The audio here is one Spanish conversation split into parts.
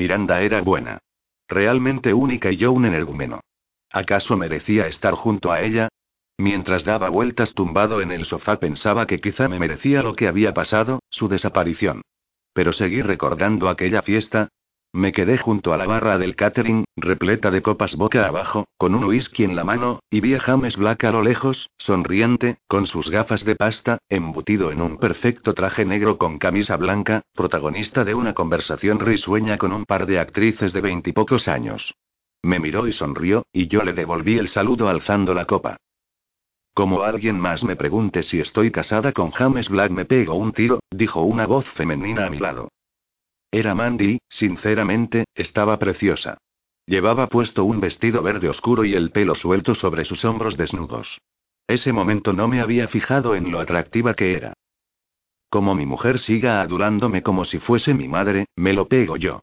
Miranda era buena. Realmente única y yo un energúmeno. ¿Acaso merecía estar junto a ella? Mientras daba vueltas tumbado en el sofá pensaba que quizá me merecía lo que había pasado, su desaparición. Pero seguí recordando aquella fiesta, me quedé junto a la barra del catering, repleta de copas boca abajo, con un whisky en la mano, y vi a James Black a lo lejos, sonriente, con sus gafas de pasta, embutido en un perfecto traje negro con camisa blanca, protagonista de una conversación risueña con un par de actrices de veintipocos años. Me miró y sonrió, y yo le devolví el saludo alzando la copa. Como alguien más me pregunte si estoy casada con James Black me pego un tiro, dijo una voz femenina a mi lado. Era Mandy, sinceramente, estaba preciosa. Llevaba puesto un vestido verde oscuro y el pelo suelto sobre sus hombros desnudos. Ese momento no me había fijado en lo atractiva que era. Como mi mujer siga adorándome como si fuese mi madre, me lo pego yo.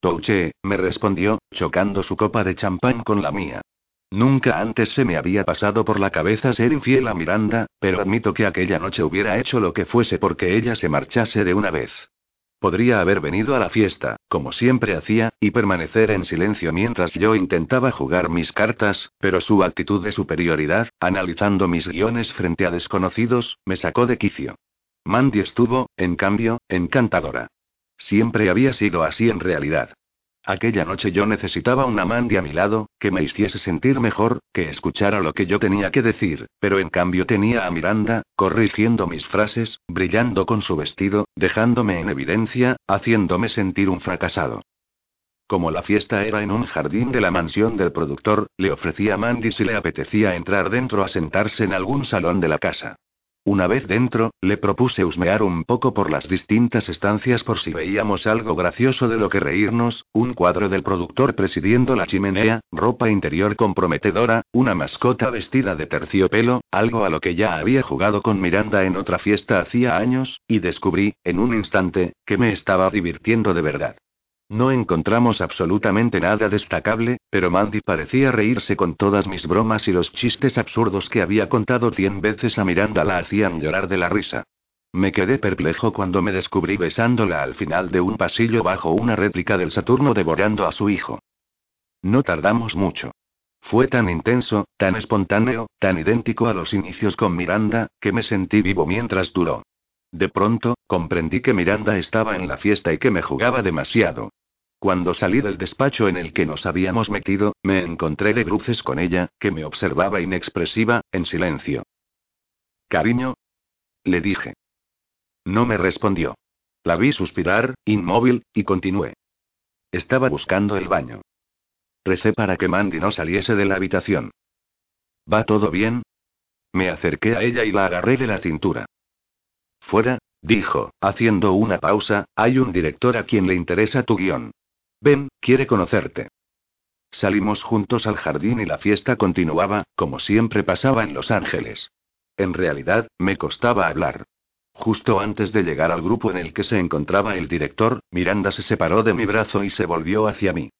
Touche, me respondió, chocando su copa de champán con la mía. Nunca antes se me había pasado por la cabeza ser infiel a Miranda, pero admito que aquella noche hubiera hecho lo que fuese porque ella se marchase de una vez. Podría haber venido a la fiesta, como siempre hacía, y permanecer en silencio mientras yo intentaba jugar mis cartas, pero su actitud de superioridad, analizando mis guiones frente a desconocidos, me sacó de quicio. Mandy estuvo, en cambio, encantadora. Siempre había sido así en realidad. Aquella noche yo necesitaba una Mandy a mi lado, que me hiciese sentir mejor, que escuchara lo que yo tenía que decir, pero en cambio tenía a Miranda, corrigiendo mis frases, brillando con su vestido, dejándome en evidencia, haciéndome sentir un fracasado. Como la fiesta era en un jardín de la mansión del productor, le ofrecí a Mandy si le apetecía entrar dentro a sentarse en algún salón de la casa. Una vez dentro, le propuse husmear un poco por las distintas estancias por si veíamos algo gracioso de lo que reírnos, un cuadro del productor presidiendo la chimenea, ropa interior comprometedora, una mascota vestida de terciopelo, algo a lo que ya había jugado con Miranda en otra fiesta hacía años, y descubrí, en un instante, que me estaba divirtiendo de verdad. No encontramos absolutamente nada destacable, pero Mandy parecía reírse con todas mis bromas y los chistes absurdos que había contado cien veces a Miranda la hacían llorar de la risa. Me quedé perplejo cuando me descubrí besándola al final de un pasillo bajo una réplica del Saturno devorando a su hijo. No tardamos mucho. Fue tan intenso, tan espontáneo, tan idéntico a los inicios con Miranda, que me sentí vivo mientras duró. De pronto, comprendí que Miranda estaba en la fiesta y que me jugaba demasiado. Cuando salí del despacho en el que nos habíamos metido, me encontré de bruces con ella, que me observaba inexpresiva, en silencio. Cariño. Le dije. No me respondió. La vi suspirar, inmóvil, y continué. Estaba buscando el baño. Recé para que Mandy no saliese de la habitación. ¿Va todo bien? Me acerqué a ella y la agarré de la cintura. Fuera, dijo, haciendo una pausa, hay un director a quien le interesa tu guion. Ven, quiere conocerte. Salimos juntos al jardín y la fiesta continuaba, como siempre pasaba en Los Ángeles. En realidad, me costaba hablar. Justo antes de llegar al grupo en el que se encontraba el director, Miranda se separó de mi brazo y se volvió hacia mí.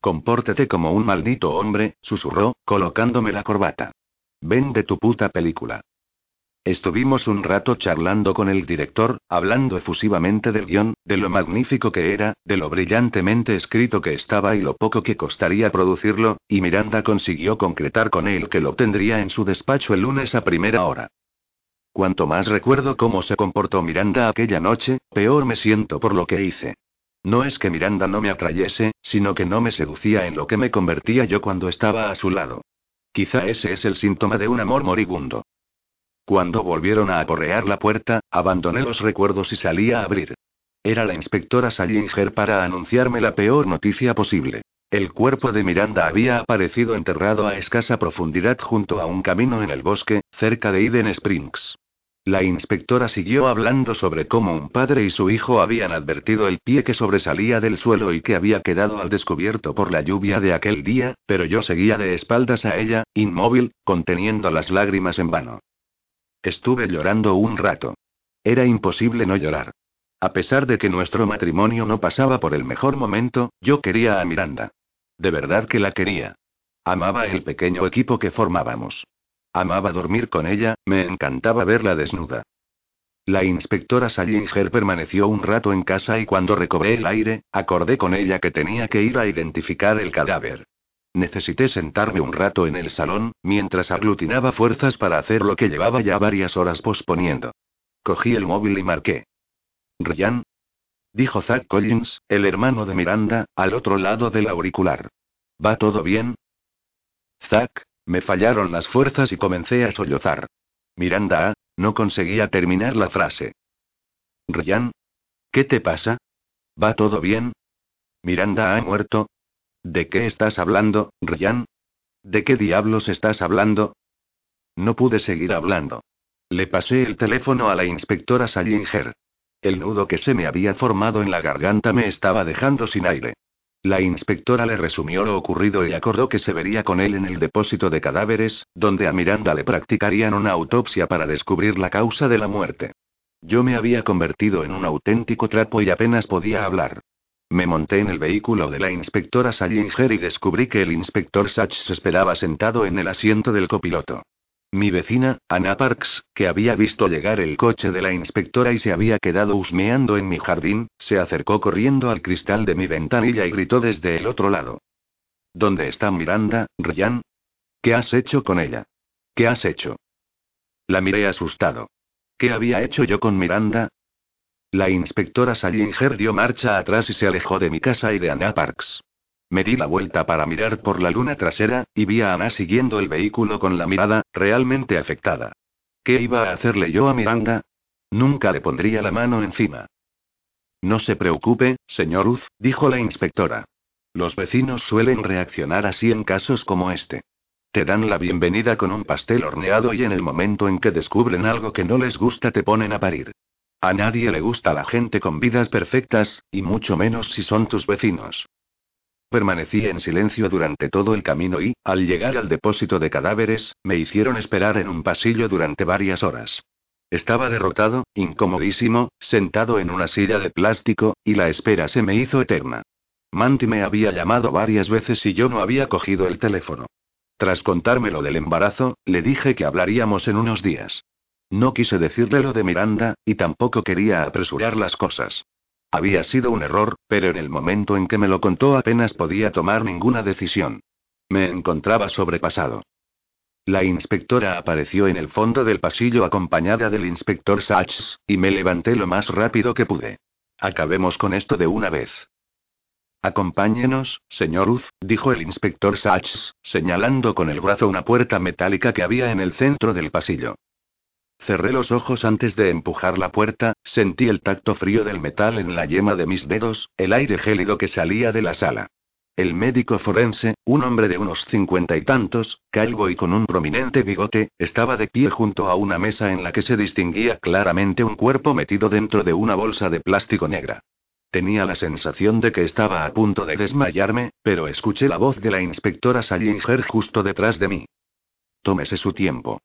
Compórtate como un maldito hombre, susurró, colocándome la corbata. Ven de tu puta película. Estuvimos un rato charlando con el director, hablando efusivamente del guion, de lo magnífico que era, de lo brillantemente escrito que estaba y lo poco que costaría producirlo, y Miranda consiguió concretar con él que lo tendría en su despacho el lunes a primera hora. Cuanto más recuerdo cómo se comportó Miranda aquella noche, peor me siento por lo que hice. No es que Miranda no me atrayese, sino que no me seducía en lo que me convertía yo cuando estaba a su lado. Quizá ese es el síntoma de un amor moribundo. Cuando volvieron a aporrear la puerta, abandoné los recuerdos y salí a abrir. Era la inspectora Salinger para anunciarme la peor noticia posible. El cuerpo de Miranda había aparecido enterrado a escasa profundidad junto a un camino en el bosque, cerca de Eden Springs. La inspectora siguió hablando sobre cómo un padre y su hijo habían advertido el pie que sobresalía del suelo y que había quedado al descubierto por la lluvia de aquel día, pero yo seguía de espaldas a ella, inmóvil, conteniendo las lágrimas en vano. Estuve llorando un rato. Era imposible no llorar. A pesar de que nuestro matrimonio no pasaba por el mejor momento, yo quería a Miranda. De verdad que la quería. Amaba el pequeño equipo que formábamos. Amaba dormir con ella, me encantaba verla desnuda. La inspectora Salinger permaneció un rato en casa y cuando recobré el aire, acordé con ella que tenía que ir a identificar el cadáver. Necesité sentarme un rato en el salón, mientras aglutinaba fuerzas para hacer lo que llevaba ya varias horas posponiendo. Cogí el móvil y marqué. Ryan. Dijo Zack Collins, el hermano de Miranda, al otro lado del auricular. ¿Va todo bien? Zack, me fallaron las fuerzas y comencé a sollozar. Miranda, no conseguía terminar la frase. Ryan. ¿Qué te pasa? ¿Va todo bien? Miranda ha muerto. ¿De qué estás hablando, Ryan? ¿De qué diablos estás hablando? No pude seguir hablando. Le pasé el teléfono a la inspectora Salinger. El nudo que se me había formado en la garganta me estaba dejando sin aire. La inspectora le resumió lo ocurrido y acordó que se vería con él en el depósito de cadáveres, donde a Miranda le practicarían una autopsia para descubrir la causa de la muerte. Yo me había convertido en un auténtico trapo y apenas podía hablar. Me monté en el vehículo de la inspectora Salinger y descubrí que el inspector Sachs esperaba sentado en el asiento del copiloto. Mi vecina, Anna Parks, que había visto llegar el coche de la inspectora y se había quedado husmeando en mi jardín, se acercó corriendo al cristal de mi ventanilla y gritó desde el otro lado. ¿Dónde está Miranda, Ryan? ¿Qué has hecho con ella? ¿Qué has hecho? La miré asustado. ¿Qué había hecho yo con Miranda? La inspectora Salinger dio marcha atrás y se alejó de mi casa y de Anna Parks. Me di la vuelta para mirar por la luna trasera, y vi a Ana siguiendo el vehículo con la mirada, realmente afectada. ¿Qué iba a hacerle yo a Miranda? Nunca le pondría la mano encima. No se preocupe, señor Uz, dijo la inspectora. Los vecinos suelen reaccionar así en casos como este. Te dan la bienvenida con un pastel horneado y en el momento en que descubren algo que no les gusta te ponen a parir. A nadie le gusta la gente con vidas perfectas, y mucho menos si son tus vecinos. Permanecí en silencio durante todo el camino y, al llegar al depósito de cadáveres, me hicieron esperar en un pasillo durante varias horas. Estaba derrotado, incomodísimo, sentado en una silla de plástico, y la espera se me hizo eterna. Manti me había llamado varias veces y yo no había cogido el teléfono. Tras contármelo lo del embarazo, le dije que hablaríamos en unos días. No quise decirle lo de Miranda, y tampoco quería apresurar las cosas. Había sido un error, pero en el momento en que me lo contó apenas podía tomar ninguna decisión. Me encontraba sobrepasado. La inspectora apareció en el fondo del pasillo acompañada del inspector Sachs, y me levanté lo más rápido que pude. Acabemos con esto de una vez. Acompáñenos, señor Uz, dijo el inspector Sachs, señalando con el brazo una puerta metálica que había en el centro del pasillo. Cerré los ojos antes de empujar la puerta, sentí el tacto frío del metal en la yema de mis dedos, el aire gélido que salía de la sala. El médico forense, un hombre de unos cincuenta y tantos, calvo y con un prominente bigote, estaba de pie junto a una mesa en la que se distinguía claramente un cuerpo metido dentro de una bolsa de plástico negra. Tenía la sensación de que estaba a punto de desmayarme, pero escuché la voz de la inspectora Salinger justo detrás de mí. Tómese su tiempo.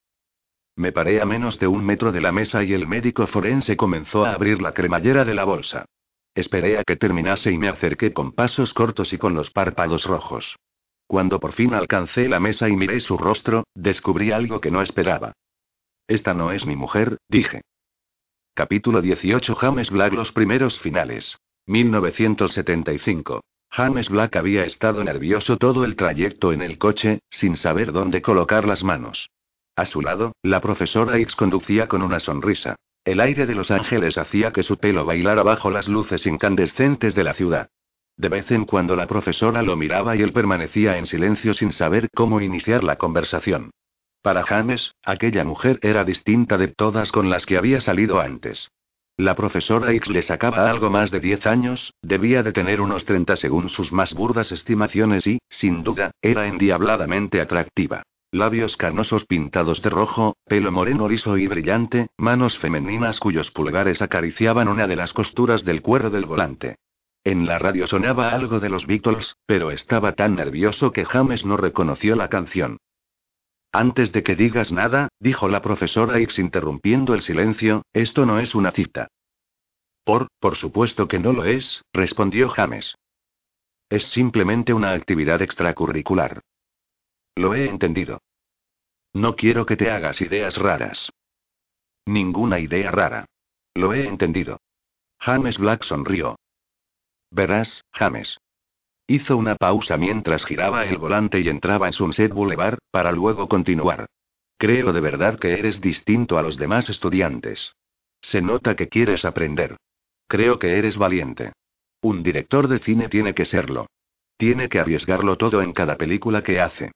Me paré a menos de un metro de la mesa y el médico forense comenzó a abrir la cremallera de la bolsa. Esperé a que terminase y me acerqué con pasos cortos y con los párpados rojos. Cuando por fin alcancé la mesa y miré su rostro, descubrí algo que no esperaba. Esta no es mi mujer, dije. Capítulo 18 James Black Los primeros finales. 1975. James Black había estado nervioso todo el trayecto en el coche, sin saber dónde colocar las manos. A su lado, la profesora X conducía con una sonrisa. El aire de Los Ángeles hacía que su pelo bailara bajo las luces incandescentes de la ciudad. De vez en cuando la profesora lo miraba y él permanecía en silencio sin saber cómo iniciar la conversación. Para James, aquella mujer era distinta de todas con las que había salido antes. La profesora X le sacaba algo más de 10 años, debía de tener unos 30 según sus más burdas estimaciones y, sin duda, era endiabladamente atractiva. Labios carnosos pintados de rojo, pelo moreno liso y brillante, manos femeninas cuyos pulgares acariciaban una de las costuras del cuero del volante. En la radio sonaba algo de los Beatles, pero estaba tan nervioso que James no reconoció la canción. Antes de que digas nada, dijo la profesora X interrumpiendo el silencio, esto no es una cita. Por, por supuesto que no lo es, respondió James. Es simplemente una actividad extracurricular. Lo he entendido. No quiero que te hagas ideas raras. Ninguna idea rara. Lo he entendido. James Black sonrió. Verás, James. Hizo una pausa mientras giraba el volante y entraba en Sunset Boulevard, para luego continuar. Creo de verdad que eres distinto a los demás estudiantes. Se nota que quieres aprender. Creo que eres valiente. Un director de cine tiene que serlo. Tiene que arriesgarlo todo en cada película que hace.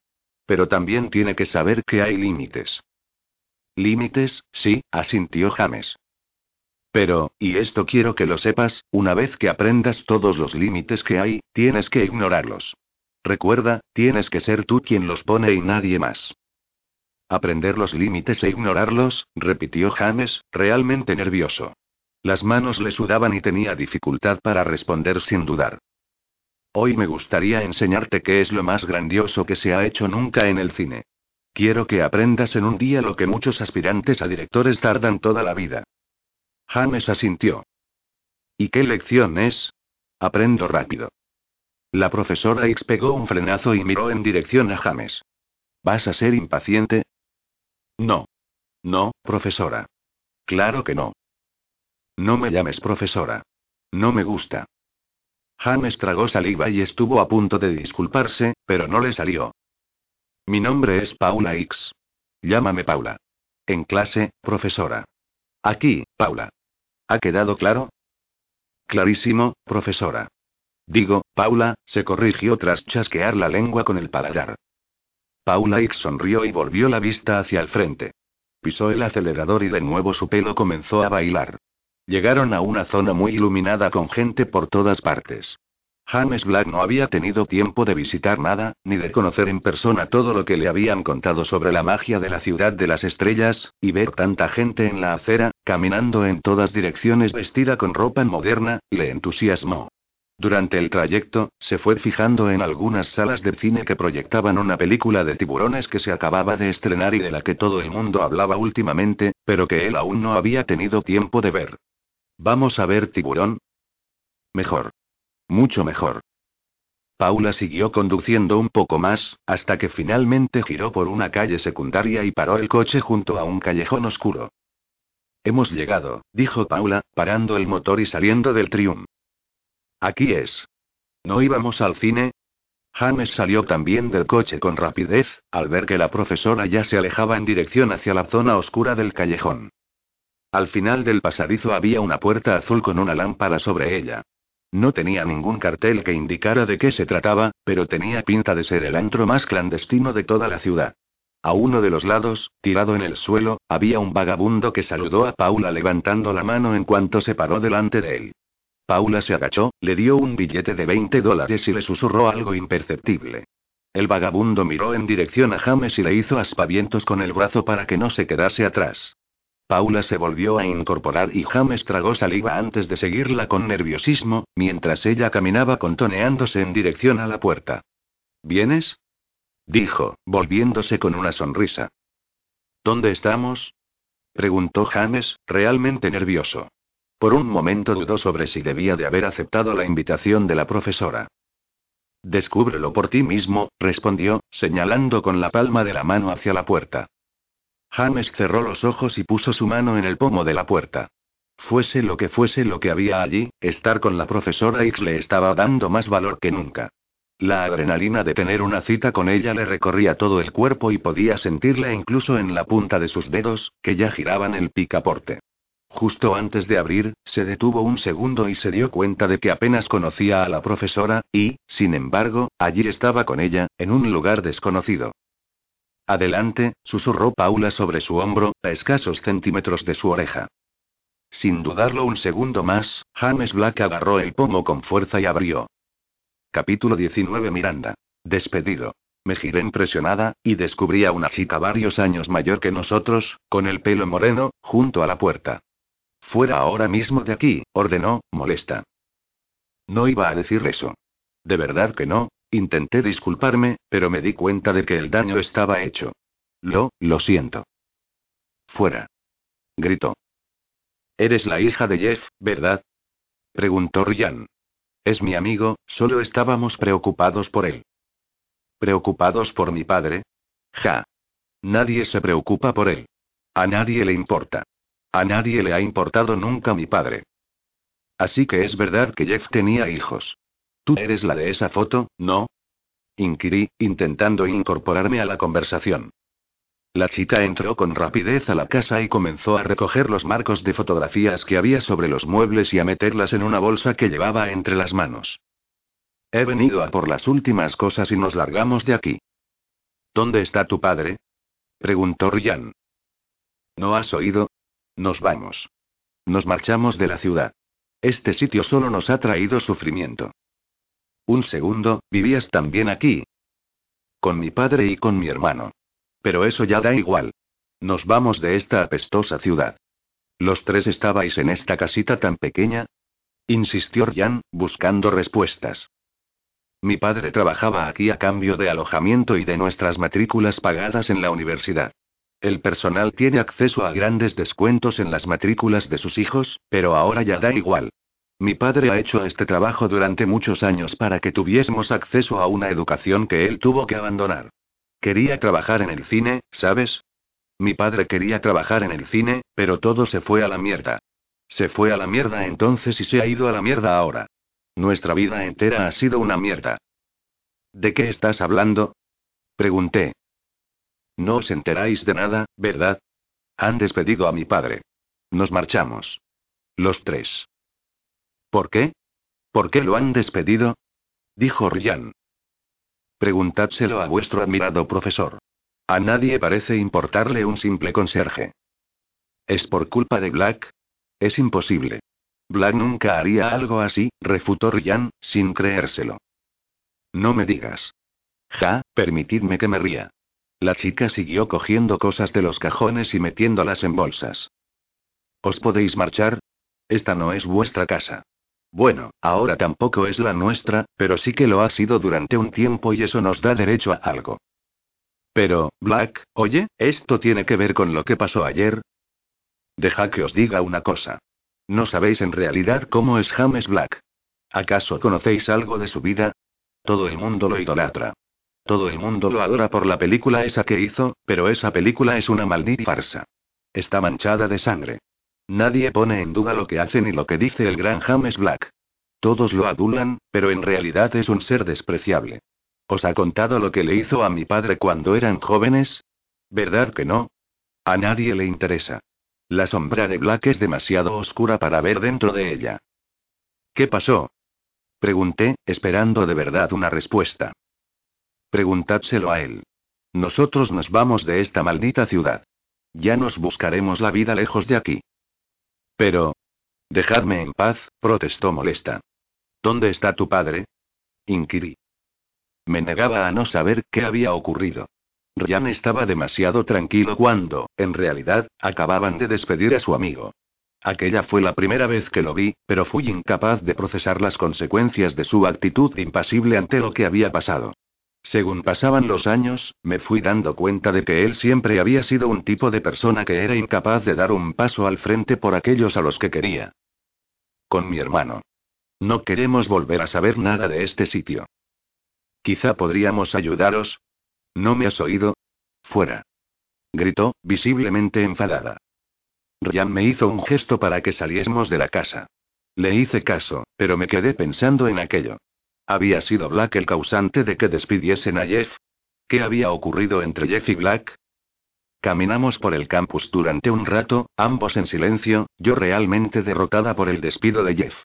Pero también tiene que saber que hay límites. Límites, sí, asintió James. Pero, y esto quiero que lo sepas, una vez que aprendas todos los límites que hay, tienes que ignorarlos. Recuerda, tienes que ser tú quien los pone y nadie más. Aprender los límites e ignorarlos, repitió James, realmente nervioso. Las manos le sudaban y tenía dificultad para responder sin dudar. Hoy me gustaría enseñarte qué es lo más grandioso que se ha hecho nunca en el cine. Quiero que aprendas en un día lo que muchos aspirantes a directores tardan toda la vida. James asintió. ¿Y qué lección es? Aprendo rápido. La profesora X pegó un frenazo y miró en dirección a James. ¿Vas a ser impaciente? No. No, profesora. Claro que no. No me llames profesora. No me gusta. James tragó saliva y estuvo a punto de disculparse, pero no le salió. Mi nombre es Paula X. Llámame Paula. En clase, profesora. Aquí, Paula. ¿Ha quedado claro? Clarísimo, profesora. Digo, Paula, se corrigió tras chasquear la lengua con el paladar. Paula X sonrió y volvió la vista hacia el frente. Pisó el acelerador y de nuevo su pelo comenzó a bailar. Llegaron a una zona muy iluminada con gente por todas partes. James Black no había tenido tiempo de visitar nada, ni de conocer en persona todo lo que le habían contado sobre la magia de la ciudad de las estrellas, y ver tanta gente en la acera, caminando en todas direcciones vestida con ropa moderna, le entusiasmó. Durante el trayecto, se fue fijando en algunas salas de cine que proyectaban una película de tiburones que se acababa de estrenar y de la que todo el mundo hablaba últimamente, pero que él aún no había tenido tiempo de ver. ¿Vamos a ver tiburón? Mejor. Mucho mejor. Paula siguió conduciendo un poco más, hasta que finalmente giró por una calle secundaria y paró el coche junto a un callejón oscuro. Hemos llegado, dijo Paula, parando el motor y saliendo del triunfo. Aquí es. ¿No íbamos al cine? James salió también del coche con rapidez, al ver que la profesora ya se alejaba en dirección hacia la zona oscura del callejón. Al final del pasadizo había una puerta azul con una lámpara sobre ella. No tenía ningún cartel que indicara de qué se trataba, pero tenía pinta de ser el antro más clandestino de toda la ciudad. A uno de los lados, tirado en el suelo, había un vagabundo que saludó a Paula levantando la mano en cuanto se paró delante de él. Paula se agachó, le dio un billete de 20 dólares y le susurró algo imperceptible. El vagabundo miró en dirección a James y le hizo aspavientos con el brazo para que no se quedase atrás. Paula se volvió a incorporar y James tragó saliva antes de seguirla con nerviosismo, mientras ella caminaba contoneándose en dirección a la puerta. ¿Vienes? dijo, volviéndose con una sonrisa. ¿Dónde estamos? preguntó James, realmente nervioso. Por un momento dudó sobre si debía de haber aceptado la invitación de la profesora. Descúbrelo por ti mismo, respondió, señalando con la palma de la mano hacia la puerta. James cerró los ojos y puso su mano en el pomo de la puerta. Fuese lo que fuese lo que había allí, estar con la profesora X le estaba dando más valor que nunca. La adrenalina de tener una cita con ella le recorría todo el cuerpo y podía sentirla incluso en la punta de sus dedos, que ya giraban el picaporte. Justo antes de abrir, se detuvo un segundo y se dio cuenta de que apenas conocía a la profesora, y, sin embargo, allí estaba con ella, en un lugar desconocido. Adelante, susurró Paula sobre su hombro, a escasos centímetros de su oreja. Sin dudarlo un segundo más, James Black agarró el pomo con fuerza y abrió. Capítulo 19 Miranda. Despedido. Me giré impresionada, y descubrí a una chica varios años mayor que nosotros, con el pelo moreno, junto a la puerta. Fuera ahora mismo de aquí, ordenó, molesta. No iba a decir eso. De verdad que no, intenté disculparme, pero me di cuenta de que el daño estaba hecho. Lo, lo siento. Fuera. Gritó. Eres la hija de Jeff, ¿verdad? Preguntó Ryan. Es mi amigo, solo estábamos preocupados por él. ¿Preocupados por mi padre? Ja. Nadie se preocupa por él. A nadie le importa. A nadie le ha importado nunca mi padre. Así que es verdad que Jeff tenía hijos. Tú eres la de esa foto, ¿no? Inquirí, intentando incorporarme a la conversación. La chica entró con rapidez a la casa y comenzó a recoger los marcos de fotografías que había sobre los muebles y a meterlas en una bolsa que llevaba entre las manos. He venido a por las últimas cosas y nos largamos de aquí. ¿Dónde está tu padre? preguntó Ryan. ¿No has oído? Nos vamos. Nos marchamos de la ciudad. Este sitio solo nos ha traído sufrimiento. Un segundo, ¿vivías también aquí? Con mi padre y con mi hermano. Pero eso ya da igual. Nos vamos de esta apestosa ciudad. ¿Los tres estabais en esta casita tan pequeña? insistió Ryan, buscando respuestas. Mi padre trabajaba aquí a cambio de alojamiento y de nuestras matrículas pagadas en la universidad. El personal tiene acceso a grandes descuentos en las matrículas de sus hijos, pero ahora ya da igual. Mi padre ha hecho este trabajo durante muchos años para que tuviésemos acceso a una educación que él tuvo que abandonar. Quería trabajar en el cine, ¿sabes? Mi padre quería trabajar en el cine, pero todo se fue a la mierda. Se fue a la mierda entonces y se ha ido a la mierda ahora. Nuestra vida entera ha sido una mierda. ¿De qué estás hablando? Pregunté. No os enteráis de nada, ¿verdad? Han despedido a mi padre. Nos marchamos. Los tres. ¿Por qué? ¿Por qué lo han despedido? Dijo Ryan. Preguntádselo a vuestro admirado profesor. A nadie parece importarle un simple conserje. ¿Es por culpa de Black? Es imposible. Black nunca haría algo así, refutó Ryan, sin creérselo. No me digas. Ja, permitidme que me ría. La chica siguió cogiendo cosas de los cajones y metiéndolas en bolsas. ¿Os podéis marchar? Esta no es vuestra casa. Bueno, ahora tampoco es la nuestra, pero sí que lo ha sido durante un tiempo y eso nos da derecho a algo. Pero, Black, oye, ¿esto tiene que ver con lo que pasó ayer? Deja que os diga una cosa. No sabéis en realidad cómo es James Black. ¿Acaso conocéis algo de su vida? Todo el mundo lo idolatra. Todo el mundo lo adora por la película esa que hizo, pero esa película es una maldita farsa. Está manchada de sangre. Nadie pone en duda lo que hace ni lo que dice el gran James Black. Todos lo adulan, pero en realidad es un ser despreciable. ¿Os ha contado lo que le hizo a mi padre cuando eran jóvenes? ¿Verdad que no? A nadie le interesa. La sombra de Black es demasiado oscura para ver dentro de ella. ¿Qué pasó? Pregunté, esperando de verdad una respuesta. Preguntádselo a él. Nosotros nos vamos de esta maldita ciudad. Ya nos buscaremos la vida lejos de aquí. Pero... Dejadme en paz, protestó molesta. ¿Dónde está tu padre? inquirí. Me negaba a no saber qué había ocurrido. Ryan estaba demasiado tranquilo cuando, en realidad, acababan de despedir a su amigo. Aquella fue la primera vez que lo vi, pero fui incapaz de procesar las consecuencias de su actitud impasible ante lo que había pasado. Según pasaban los años, me fui dando cuenta de que él siempre había sido un tipo de persona que era incapaz de dar un paso al frente por aquellos a los que quería. Con mi hermano. No queremos volver a saber nada de este sitio. Quizá podríamos ayudaros. ¿No me has oído? Fuera. Gritó, visiblemente enfadada. Ryan me hizo un gesto para que saliésemos de la casa. Le hice caso, pero me quedé pensando en aquello. ¿Había sido Black el causante de que despidiesen a Jeff? ¿Qué había ocurrido entre Jeff y Black? Caminamos por el campus durante un rato, ambos en silencio, yo realmente derrotada por el despido de Jeff.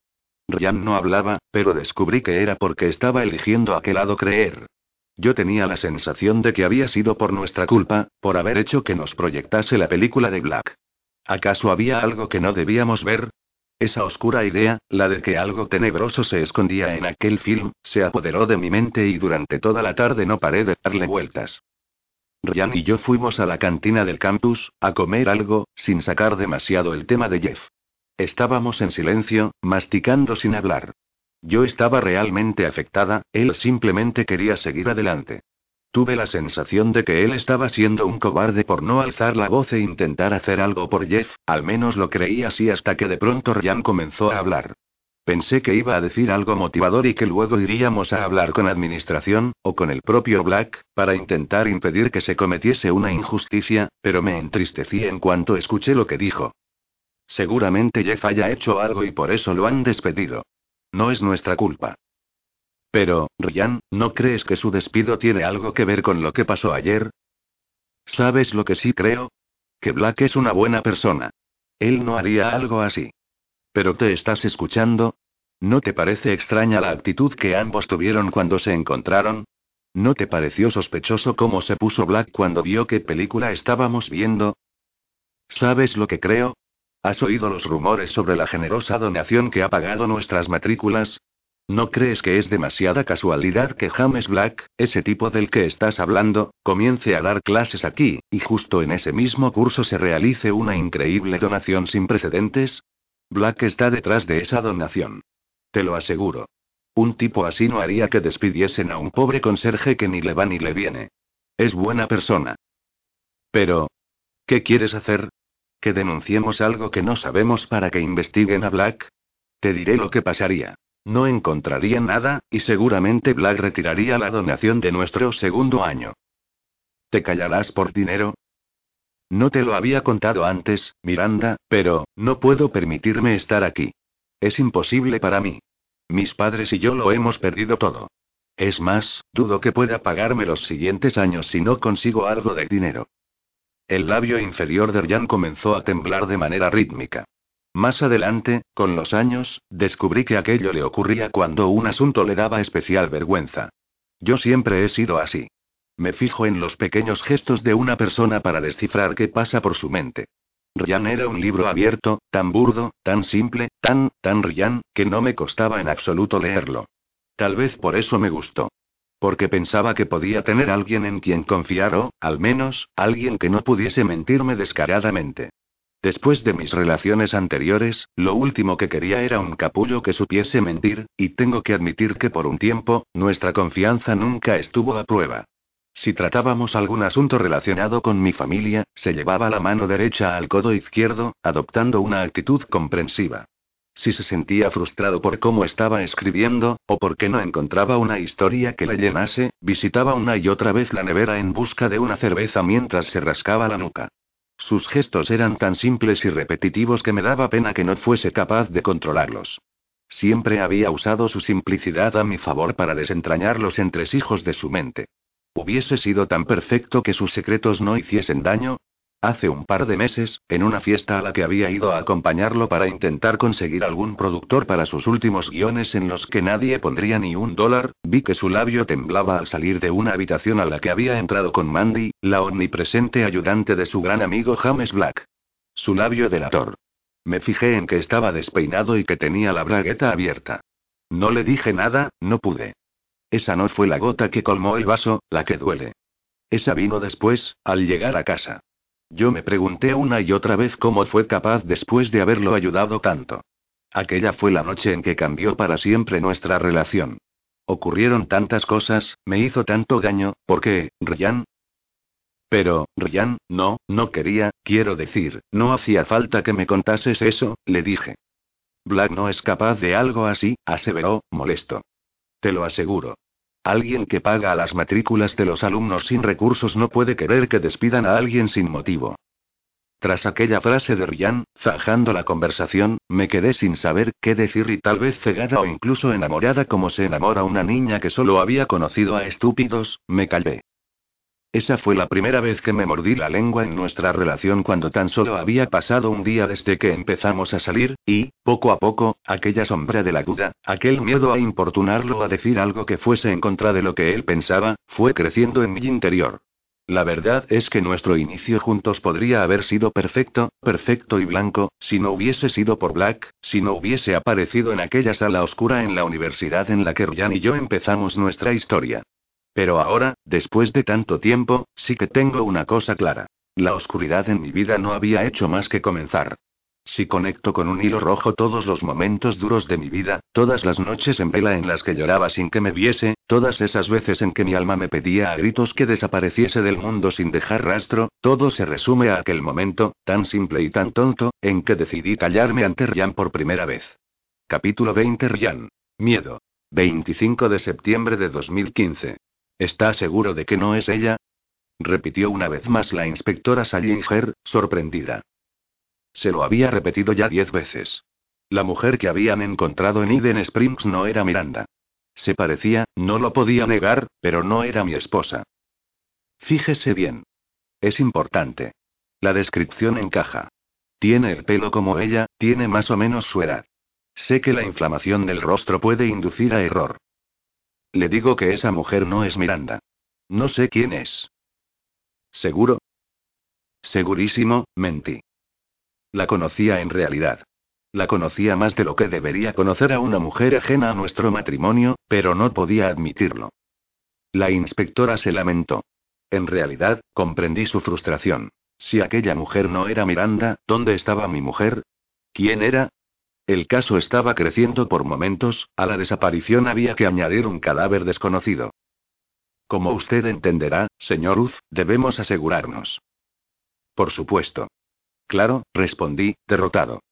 Ryan no hablaba, pero descubrí que era porque estaba eligiendo a qué lado creer. Yo tenía la sensación de que había sido por nuestra culpa, por haber hecho que nos proyectase la película de Black. ¿Acaso había algo que no debíamos ver? Esa oscura idea, la de que algo tenebroso se escondía en aquel film, se apoderó de mi mente y durante toda la tarde no paré de darle vueltas. Ryan y yo fuimos a la cantina del campus, a comer algo, sin sacar demasiado el tema de Jeff. Estábamos en silencio, masticando sin hablar. Yo estaba realmente afectada, él simplemente quería seguir adelante. Tuve la sensación de que él estaba siendo un cobarde por no alzar la voz e intentar hacer algo por Jeff, al menos lo creí así hasta que de pronto Ryan comenzó a hablar. Pensé que iba a decir algo motivador y que luego iríamos a hablar con administración, o con el propio Black, para intentar impedir que se cometiese una injusticia, pero me entristecí en cuanto escuché lo que dijo. Seguramente Jeff haya hecho algo y por eso lo han despedido. No es nuestra culpa. Pero, Ryan, ¿no crees que su despido tiene algo que ver con lo que pasó ayer? ¿Sabes lo que sí creo? Que Black es una buena persona. Él no haría algo así. ¿Pero te estás escuchando? ¿No te parece extraña la actitud que ambos tuvieron cuando se encontraron? ¿No te pareció sospechoso cómo se puso Black cuando vio qué película estábamos viendo? ¿Sabes lo que creo? ¿Has oído los rumores sobre la generosa donación que ha pagado nuestras matrículas? ¿No crees que es demasiada casualidad que James Black, ese tipo del que estás hablando, comience a dar clases aquí, y justo en ese mismo curso se realice una increíble donación sin precedentes? Black está detrás de esa donación. Te lo aseguro. Un tipo así no haría que despidiesen a un pobre conserje que ni le va ni le viene. Es buena persona. Pero... ¿Qué quieres hacer? ¿Que denunciemos algo que no sabemos para que investiguen a Black? Te diré lo que pasaría. No encontraría nada, y seguramente Black retiraría la donación de nuestro segundo año. ¿Te callarás por dinero? No te lo había contado antes, Miranda, pero, no puedo permitirme estar aquí. Es imposible para mí. Mis padres y yo lo hemos perdido todo. Es más, dudo que pueda pagarme los siguientes años si no consigo algo de dinero. El labio inferior de Ryan comenzó a temblar de manera rítmica. Más adelante, con los años, descubrí que aquello le ocurría cuando un asunto le daba especial vergüenza. Yo siempre he sido así. Me fijo en los pequeños gestos de una persona para descifrar qué pasa por su mente. Ryan era un libro abierto, tan burdo, tan simple, tan, tan Ryan, que no me costaba en absoluto leerlo. Tal vez por eso me gustó. Porque pensaba que podía tener alguien en quien confiar o, al menos, alguien que no pudiese mentirme descaradamente. Después de mis relaciones anteriores, lo último que quería era un capullo que supiese mentir, y tengo que admitir que por un tiempo, nuestra confianza nunca estuvo a prueba. Si tratábamos algún asunto relacionado con mi familia, se llevaba la mano derecha al codo izquierdo, adoptando una actitud comprensiva. Si se sentía frustrado por cómo estaba escribiendo, o porque no encontraba una historia que la llenase, visitaba una y otra vez la nevera en busca de una cerveza mientras se rascaba la nuca. Sus gestos eran tan simples y repetitivos que me daba pena que no fuese capaz de controlarlos. Siempre había usado su simplicidad a mi favor para desentrañar los entresijos de su mente. ¿Hubiese sido tan perfecto que sus secretos no hiciesen daño? Hace un par de meses, en una fiesta a la que había ido a acompañarlo para intentar conseguir algún productor para sus últimos guiones en los que nadie pondría ni un dólar, vi que su labio temblaba al salir de una habitación a la que había entrado con Mandy, la omnipresente ayudante de su gran amigo James Black. Su labio delator. Me fijé en que estaba despeinado y que tenía la bragueta abierta. No le dije nada, no pude. Esa no fue la gota que colmó el vaso, la que duele. Esa vino después, al llegar a casa. Yo me pregunté una y otra vez cómo fue capaz después de haberlo ayudado tanto. Aquella fue la noche en que cambió para siempre nuestra relación. Ocurrieron tantas cosas, me hizo tanto daño, ¿por qué, Ryan? Pero, Ryan, no, no quería, quiero decir, no hacía falta que me contases eso, le dije. Black no es capaz de algo así, aseveró, molesto. Te lo aseguro. Alguien que paga a las matrículas de los alumnos sin recursos no puede querer que despidan a alguien sin motivo. Tras aquella frase de Ryan, zanjando la conversación, me quedé sin saber qué decir y tal vez cegada o incluso enamorada como se enamora una niña que solo había conocido a estúpidos, me callé. Esa fue la primera vez que me mordí la lengua en nuestra relación cuando tan solo había pasado un día desde que empezamos a salir, y, poco a poco, aquella sombra de la duda, aquel miedo a importunarlo a decir algo que fuese en contra de lo que él pensaba, fue creciendo en mi interior. La verdad es que nuestro inicio juntos podría haber sido perfecto, perfecto y blanco, si no hubiese sido por Black, si no hubiese aparecido en aquella sala oscura en la universidad en la que Ryan y yo empezamos nuestra historia. Pero ahora, después de tanto tiempo, sí que tengo una cosa clara. La oscuridad en mi vida no había hecho más que comenzar. Si conecto con un hilo rojo todos los momentos duros de mi vida, todas las noches en vela en las que lloraba sin que me viese, todas esas veces en que mi alma me pedía a gritos que desapareciese del mundo sin dejar rastro, todo se resume a aquel momento, tan simple y tan tonto, en que decidí callarme ante Ryan por primera vez. Capítulo 20 Ryan. Miedo. 25 de septiembre de 2015. ¿Está seguro de que no es ella? repitió una vez más la inspectora Sallinger, sorprendida. Se lo había repetido ya diez veces. La mujer que habían encontrado en Eden Springs no era Miranda. Se parecía, no lo podía negar, pero no era mi esposa. Fíjese bien. Es importante. La descripción encaja. Tiene el pelo como ella, tiene más o menos su edad. Sé que la inflamación del rostro puede inducir a error. Le digo que esa mujer no es Miranda. No sé quién es. ¿Seguro? Segurísimo, mentí. La conocía en realidad. La conocía más de lo que debería conocer a una mujer ajena a nuestro matrimonio, pero no podía admitirlo. La inspectora se lamentó. En realidad, comprendí su frustración. Si aquella mujer no era Miranda, ¿dónde estaba mi mujer? ¿Quién era? El caso estaba creciendo por momentos, a la desaparición había que añadir un cadáver desconocido. Como usted entenderá, señor Uz, debemos asegurarnos. Por supuesto. Claro, respondí, derrotado.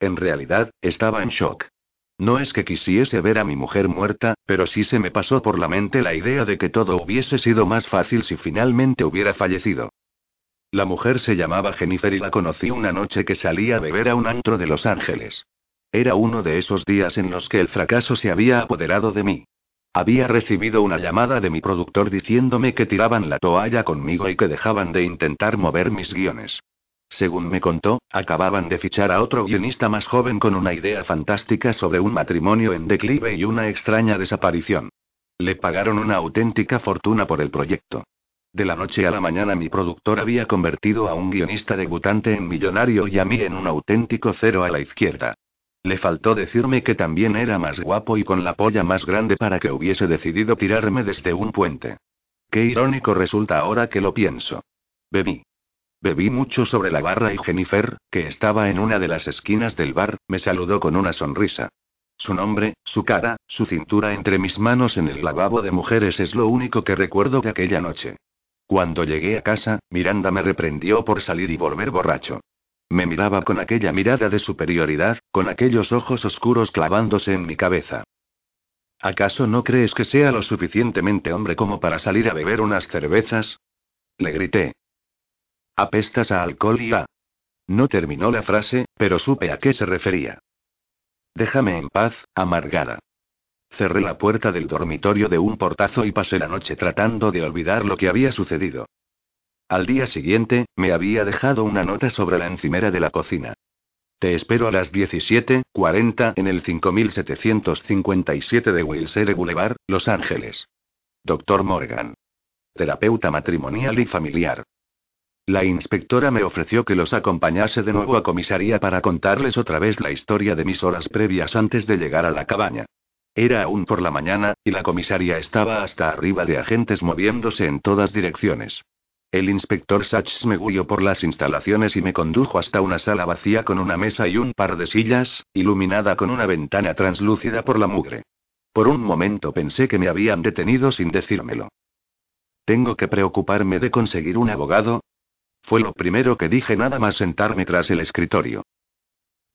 En realidad, estaba en shock. No es que quisiese ver a mi mujer muerta, pero sí se me pasó por la mente la idea de que todo hubiese sido más fácil si finalmente hubiera fallecido. La mujer se llamaba Jennifer y la conocí una noche que salía a beber a un antro de Los Ángeles. Era uno de esos días en los que el fracaso se había apoderado de mí. Había recibido una llamada de mi productor diciéndome que tiraban la toalla conmigo y que dejaban de intentar mover mis guiones. Según me contó, acababan de fichar a otro guionista más joven con una idea fantástica sobre un matrimonio en declive y una extraña desaparición. Le pagaron una auténtica fortuna por el proyecto. De la noche a la mañana mi productor había convertido a un guionista debutante en millonario y a mí en un auténtico cero a la izquierda. Le faltó decirme que también era más guapo y con la polla más grande para que hubiese decidido tirarme desde un puente. Qué irónico resulta ahora que lo pienso. Bebí. Bebí mucho sobre la barra y Jennifer, que estaba en una de las esquinas del bar, me saludó con una sonrisa. Su nombre, su cara, su cintura entre mis manos en el lavabo de mujeres es lo único que recuerdo de aquella noche. Cuando llegué a casa, Miranda me reprendió por salir y volver borracho. Me miraba con aquella mirada de superioridad, con aquellos ojos oscuros clavándose en mi cabeza. ¿Acaso no crees que sea lo suficientemente hombre como para salir a beber unas cervezas? Le grité. Apestas a alcohol y a... No terminó la frase, pero supe a qué se refería. Déjame en paz, amargada. Cerré la puerta del dormitorio de un portazo y pasé la noche tratando de olvidar lo que había sucedido. Al día siguiente, me había dejado una nota sobre la encimera de la cocina. Te espero a las 17:40 en el 5757 de Wilshire Boulevard, Los Ángeles. Dr. Morgan. Terapeuta matrimonial y familiar. La inspectora me ofreció que los acompañase de nuevo a comisaría para contarles otra vez la historia de mis horas previas antes de llegar a la cabaña. Era aún por la mañana, y la comisaría estaba hasta arriba de agentes moviéndose en todas direcciones. El inspector Sachs me guió por las instalaciones y me condujo hasta una sala vacía con una mesa y un par de sillas, iluminada con una ventana translúcida por la mugre. Por un momento pensé que me habían detenido sin decírmelo. ¿Tengo que preocuparme de conseguir un abogado? Fue lo primero que dije nada más sentarme tras el escritorio.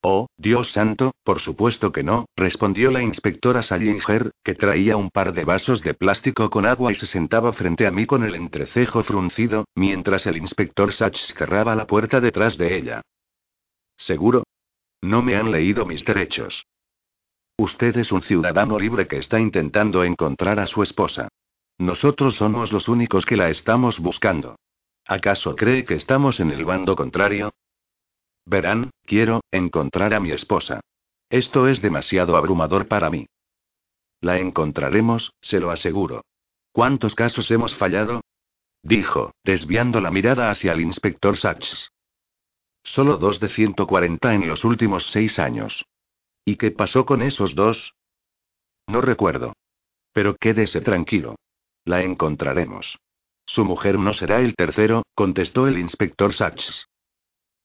Oh, Dios santo, por supuesto que no, respondió la inspectora Salinger, que traía un par de vasos de plástico con agua y se sentaba frente a mí con el entrecejo fruncido, mientras el inspector Sachs cerraba la puerta detrás de ella. ¿Seguro? No me han leído mis derechos. Usted es un ciudadano libre que está intentando encontrar a su esposa. Nosotros somos los únicos que la estamos buscando. ¿Acaso cree que estamos en el bando contrario? Verán, quiero, encontrar a mi esposa. Esto es demasiado abrumador para mí. La encontraremos, se lo aseguro. ¿Cuántos casos hemos fallado? Dijo, desviando la mirada hacia el inspector Sachs. Solo dos de 140 en los últimos seis años. ¿Y qué pasó con esos dos? No recuerdo. Pero quédese tranquilo. La encontraremos. Su mujer no será el tercero, contestó el inspector Sachs.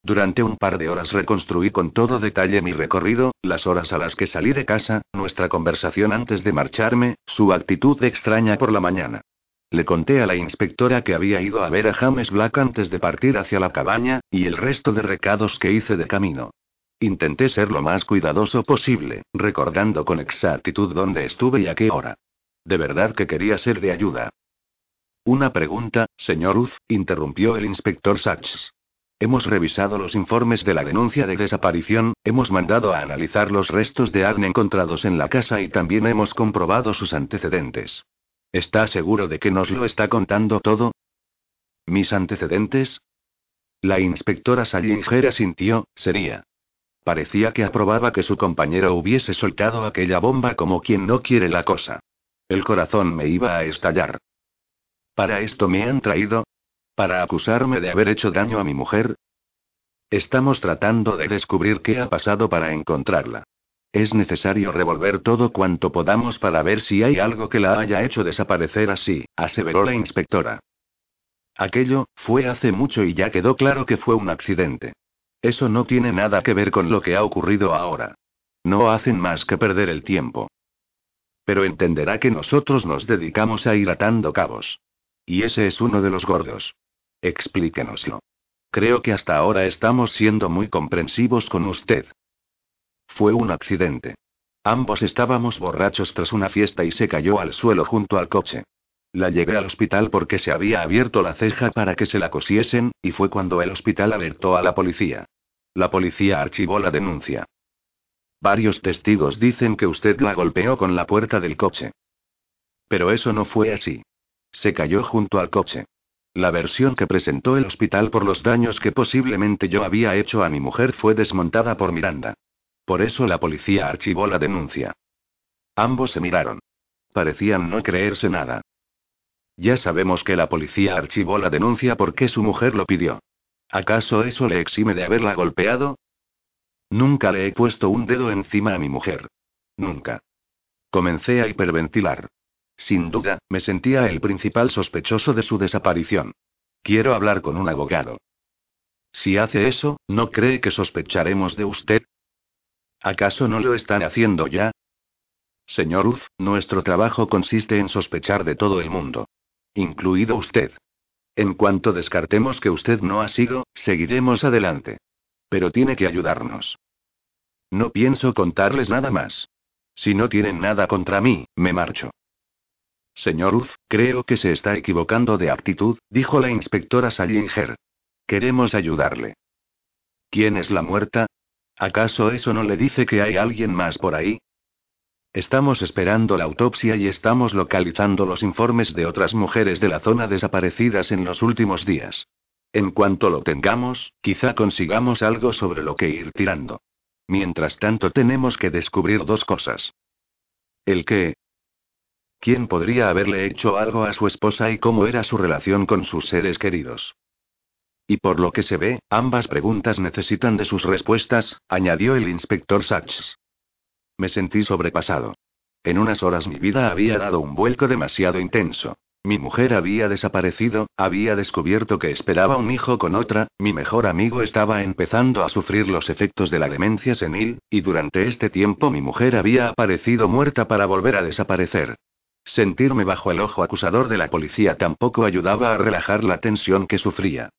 Durante un par de horas reconstruí con todo detalle mi recorrido, las horas a las que salí de casa, nuestra conversación antes de marcharme, su actitud extraña por la mañana. Le conté a la inspectora que había ido a ver a James Black antes de partir hacia la cabaña, y el resto de recados que hice de camino. Intenté ser lo más cuidadoso posible, recordando con exactitud dónde estuve y a qué hora. De verdad que quería ser de ayuda. Una pregunta, señor Uz, interrumpió el inspector Sachs. Hemos revisado los informes de la denuncia de desaparición, hemos mandado a analizar los restos de Agne encontrados en la casa y también hemos comprobado sus antecedentes. ¿Está seguro de que nos lo está contando todo? ¿Mis antecedentes? La inspectora Sallinger sintió, sería. Parecía que aprobaba que su compañero hubiese soltado aquella bomba como quien no quiere la cosa. El corazón me iba a estallar. ¿Para esto me han traído? ¿Para acusarme de haber hecho daño a mi mujer? Estamos tratando de descubrir qué ha pasado para encontrarla. Es necesario revolver todo cuanto podamos para ver si hay algo que la haya hecho desaparecer así, aseveró la inspectora. Aquello, fue hace mucho y ya quedó claro que fue un accidente. Eso no tiene nada que ver con lo que ha ocurrido ahora. No hacen más que perder el tiempo. Pero entenderá que nosotros nos dedicamos a ir atando cabos. Y ese es uno de los gordos. Explíquenoslo. Creo que hasta ahora estamos siendo muy comprensivos con usted. Fue un accidente. Ambos estábamos borrachos tras una fiesta y se cayó al suelo junto al coche. La llevé al hospital porque se había abierto la ceja para que se la cosiesen, y fue cuando el hospital alertó a la policía. La policía archivó la denuncia. Varios testigos dicen que usted la golpeó con la puerta del coche. Pero eso no fue así. Se cayó junto al coche. La versión que presentó el hospital por los daños que posiblemente yo había hecho a mi mujer fue desmontada por Miranda. Por eso la policía archivó la denuncia. Ambos se miraron. Parecían no creerse nada. Ya sabemos que la policía archivó la denuncia porque su mujer lo pidió. ¿Acaso eso le exime de haberla golpeado? Nunca le he puesto un dedo encima a mi mujer. Nunca. Comencé a hiperventilar. Sin duda, me sentía el principal sospechoso de su desaparición. Quiero hablar con un abogado. Si hace eso, ¿no cree que sospecharemos de usted? ¿Acaso no lo están haciendo ya? Señor Uf, nuestro trabajo consiste en sospechar de todo el mundo. Incluido usted. En cuanto descartemos que usted no ha sido, seguiremos adelante. Pero tiene que ayudarnos. No pienso contarles nada más. Si no tienen nada contra mí, me marcho. Señor Uf, creo que se está equivocando de actitud, dijo la inspectora Salinger. Queremos ayudarle. ¿Quién es la muerta? ¿Acaso eso no le dice que hay alguien más por ahí? Estamos esperando la autopsia y estamos localizando los informes de otras mujeres de la zona desaparecidas en los últimos días. En cuanto lo tengamos, quizá consigamos algo sobre lo que ir tirando. Mientras tanto tenemos que descubrir dos cosas. ¿El qué? ¿Quién podría haberle hecho algo a su esposa y cómo era su relación con sus seres queridos? Y por lo que se ve, ambas preguntas necesitan de sus respuestas, añadió el inspector Sachs. Me sentí sobrepasado. En unas horas mi vida había dado un vuelco demasiado intenso. Mi mujer había desaparecido, había descubierto que esperaba un hijo con otra, mi mejor amigo estaba empezando a sufrir los efectos de la demencia senil, y durante este tiempo mi mujer había aparecido muerta para volver a desaparecer. Sentirme bajo el ojo acusador de la policía tampoco ayudaba a relajar la tensión que sufría.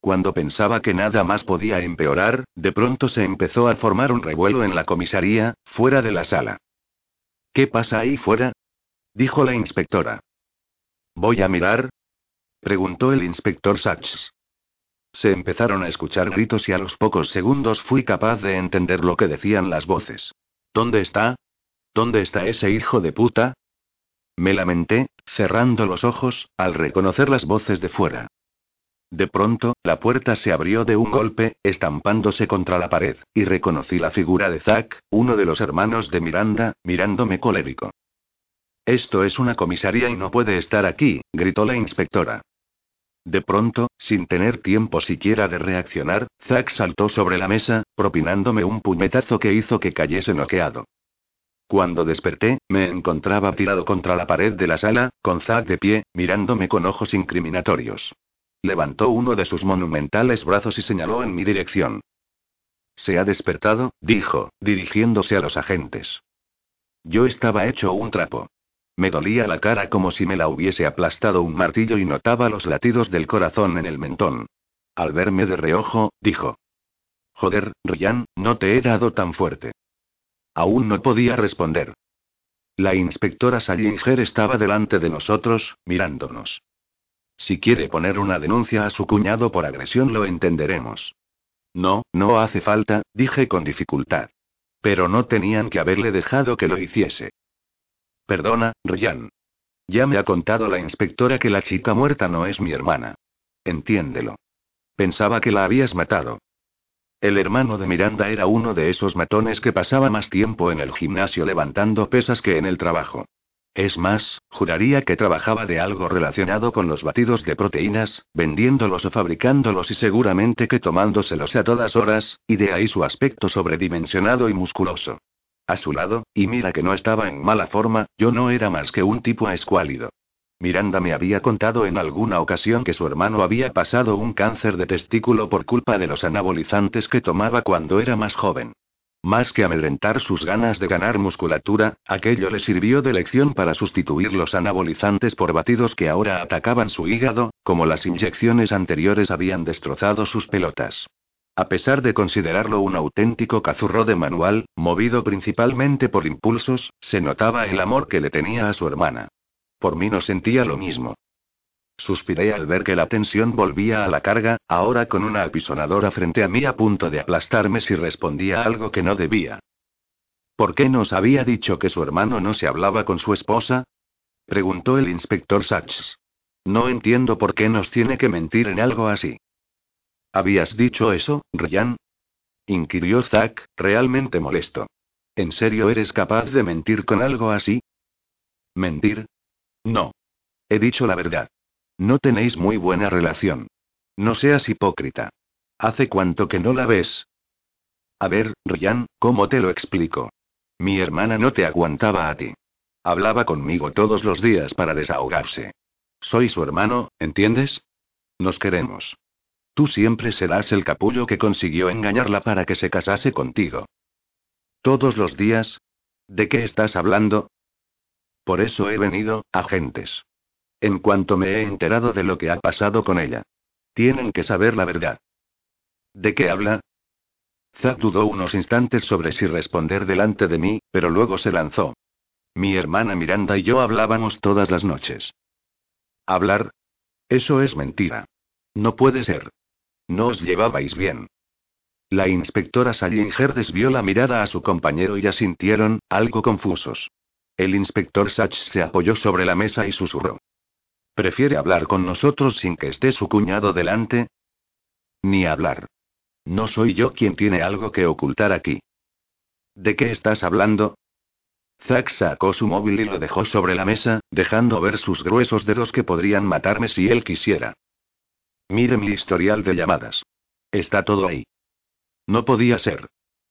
Cuando pensaba que nada más podía empeorar, de pronto se empezó a formar un revuelo en la comisaría, fuera de la sala. ¿Qué pasa ahí fuera? dijo la inspectora. ¿Voy a mirar? preguntó el inspector Sachs. Se empezaron a escuchar gritos y a los pocos segundos fui capaz de entender lo que decían las voces. ¿Dónde está? ¿Dónde está ese hijo de puta? Me lamenté, cerrando los ojos, al reconocer las voces de fuera. De pronto, la puerta se abrió de un golpe, estampándose contra la pared, y reconocí la figura de Zack, uno de los hermanos de Miranda, mirándome colérico. Esto es una comisaría y no puede estar aquí, gritó la inspectora. De pronto, sin tener tiempo siquiera de reaccionar, Zack saltó sobre la mesa, propinándome un puñetazo que hizo que cayese noqueado. Cuando desperté, me encontraba tirado contra la pared de la sala, con Zack de pie, mirándome con ojos incriminatorios. Levantó uno de sus monumentales brazos y señaló en mi dirección. Se ha despertado, dijo, dirigiéndose a los agentes. Yo estaba hecho un trapo. Me dolía la cara como si me la hubiese aplastado un martillo y notaba los latidos del corazón en el mentón. Al verme de reojo, dijo. Joder, Ryan, no te he dado tan fuerte. Aún no podía responder. La inspectora Salinger estaba delante de nosotros, mirándonos. Si quiere poner una denuncia a su cuñado por agresión lo entenderemos. No, no hace falta, dije con dificultad. Pero no tenían que haberle dejado que lo hiciese. Perdona, Ryan. Ya me ha contado la inspectora que la chica muerta no es mi hermana. Entiéndelo. Pensaba que la habías matado. El hermano de Miranda era uno de esos matones que pasaba más tiempo en el gimnasio levantando pesas que en el trabajo. Es más, juraría que trabajaba de algo relacionado con los batidos de proteínas, vendiéndolos o fabricándolos y seguramente que tomándoselos a todas horas, y de ahí su aspecto sobredimensionado y musculoso. A su lado, y mira que no estaba en mala forma, yo no era más que un tipo escuálido. Miranda me había contado en alguna ocasión que su hermano había pasado un cáncer de testículo por culpa de los anabolizantes que tomaba cuando era más joven. Más que amedrentar sus ganas de ganar musculatura, aquello le sirvió de lección para sustituir los anabolizantes por batidos que ahora atacaban su hígado, como las inyecciones anteriores habían destrozado sus pelotas. A pesar de considerarlo un auténtico cazurro de manual, movido principalmente por impulsos, se notaba el amor que le tenía a su hermana. Por mí no sentía lo mismo. Suspiré al ver que la tensión volvía a la carga, ahora con una apisonadora frente a mí a punto de aplastarme si respondía algo que no debía. ¿Por qué nos había dicho que su hermano no se hablaba con su esposa? preguntó el inspector Sachs. No entiendo por qué nos tiene que mentir en algo así. ¿Habías dicho eso, Ryan? inquirió Zack, realmente molesto. ¿En serio eres capaz de mentir con algo así? ¿Mentir? No. He dicho la verdad. No tenéis muy buena relación. No seas hipócrita. ¿Hace cuánto que no la ves? A ver, Ryan, ¿cómo te lo explico? Mi hermana no te aguantaba a ti. Hablaba conmigo todos los días para desahogarse. Soy su hermano, ¿entiendes? Nos queremos. Tú siempre serás el capullo que consiguió engañarla para que se casase contigo. ¿Todos los días? ¿De qué estás hablando? Por eso he venido, agentes. En cuanto me he enterado de lo que ha pasado con ella. Tienen que saber la verdad. ¿De qué habla? Zack dudó unos instantes sobre si responder delante de mí, pero luego se lanzó. Mi hermana Miranda y yo hablábamos todas las noches. ¿Hablar? Eso es mentira. No puede ser. No os llevabais bien. La inspectora Salinger desvió la mirada a su compañero y asintieron, algo confusos. El inspector Sachs se apoyó sobre la mesa y susurró. ¿Prefiere hablar con nosotros sin que esté su cuñado delante? Ni hablar. No soy yo quien tiene algo que ocultar aquí. ¿De qué estás hablando? Zack sacó su móvil y lo dejó sobre la mesa, dejando ver sus gruesos dedos que podrían matarme si él quisiera. Mire mi historial de llamadas. Está todo ahí. No podía ser.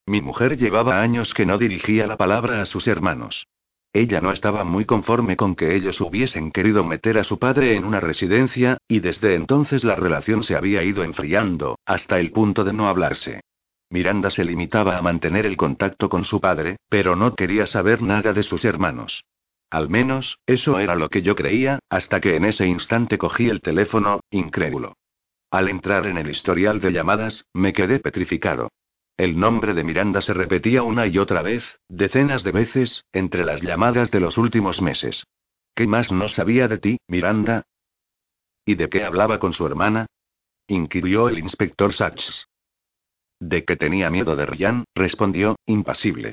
Mi mujer llevaba años que no dirigía la palabra a sus hermanos. Ella no estaba muy conforme con que ellos hubiesen querido meter a su padre en una residencia, y desde entonces la relación se había ido enfriando, hasta el punto de no hablarse. Miranda se limitaba a mantener el contacto con su padre, pero no quería saber nada de sus hermanos. Al menos, eso era lo que yo creía, hasta que en ese instante cogí el teléfono, incrédulo. Al entrar en el historial de llamadas, me quedé petrificado. El nombre de Miranda se repetía una y otra vez, decenas de veces, entre las llamadas de los últimos meses. ¿Qué más no sabía de ti, Miranda? ¿Y de qué hablaba con su hermana? inquirió el inspector Sachs. De que tenía miedo de Ryan, respondió, impasible.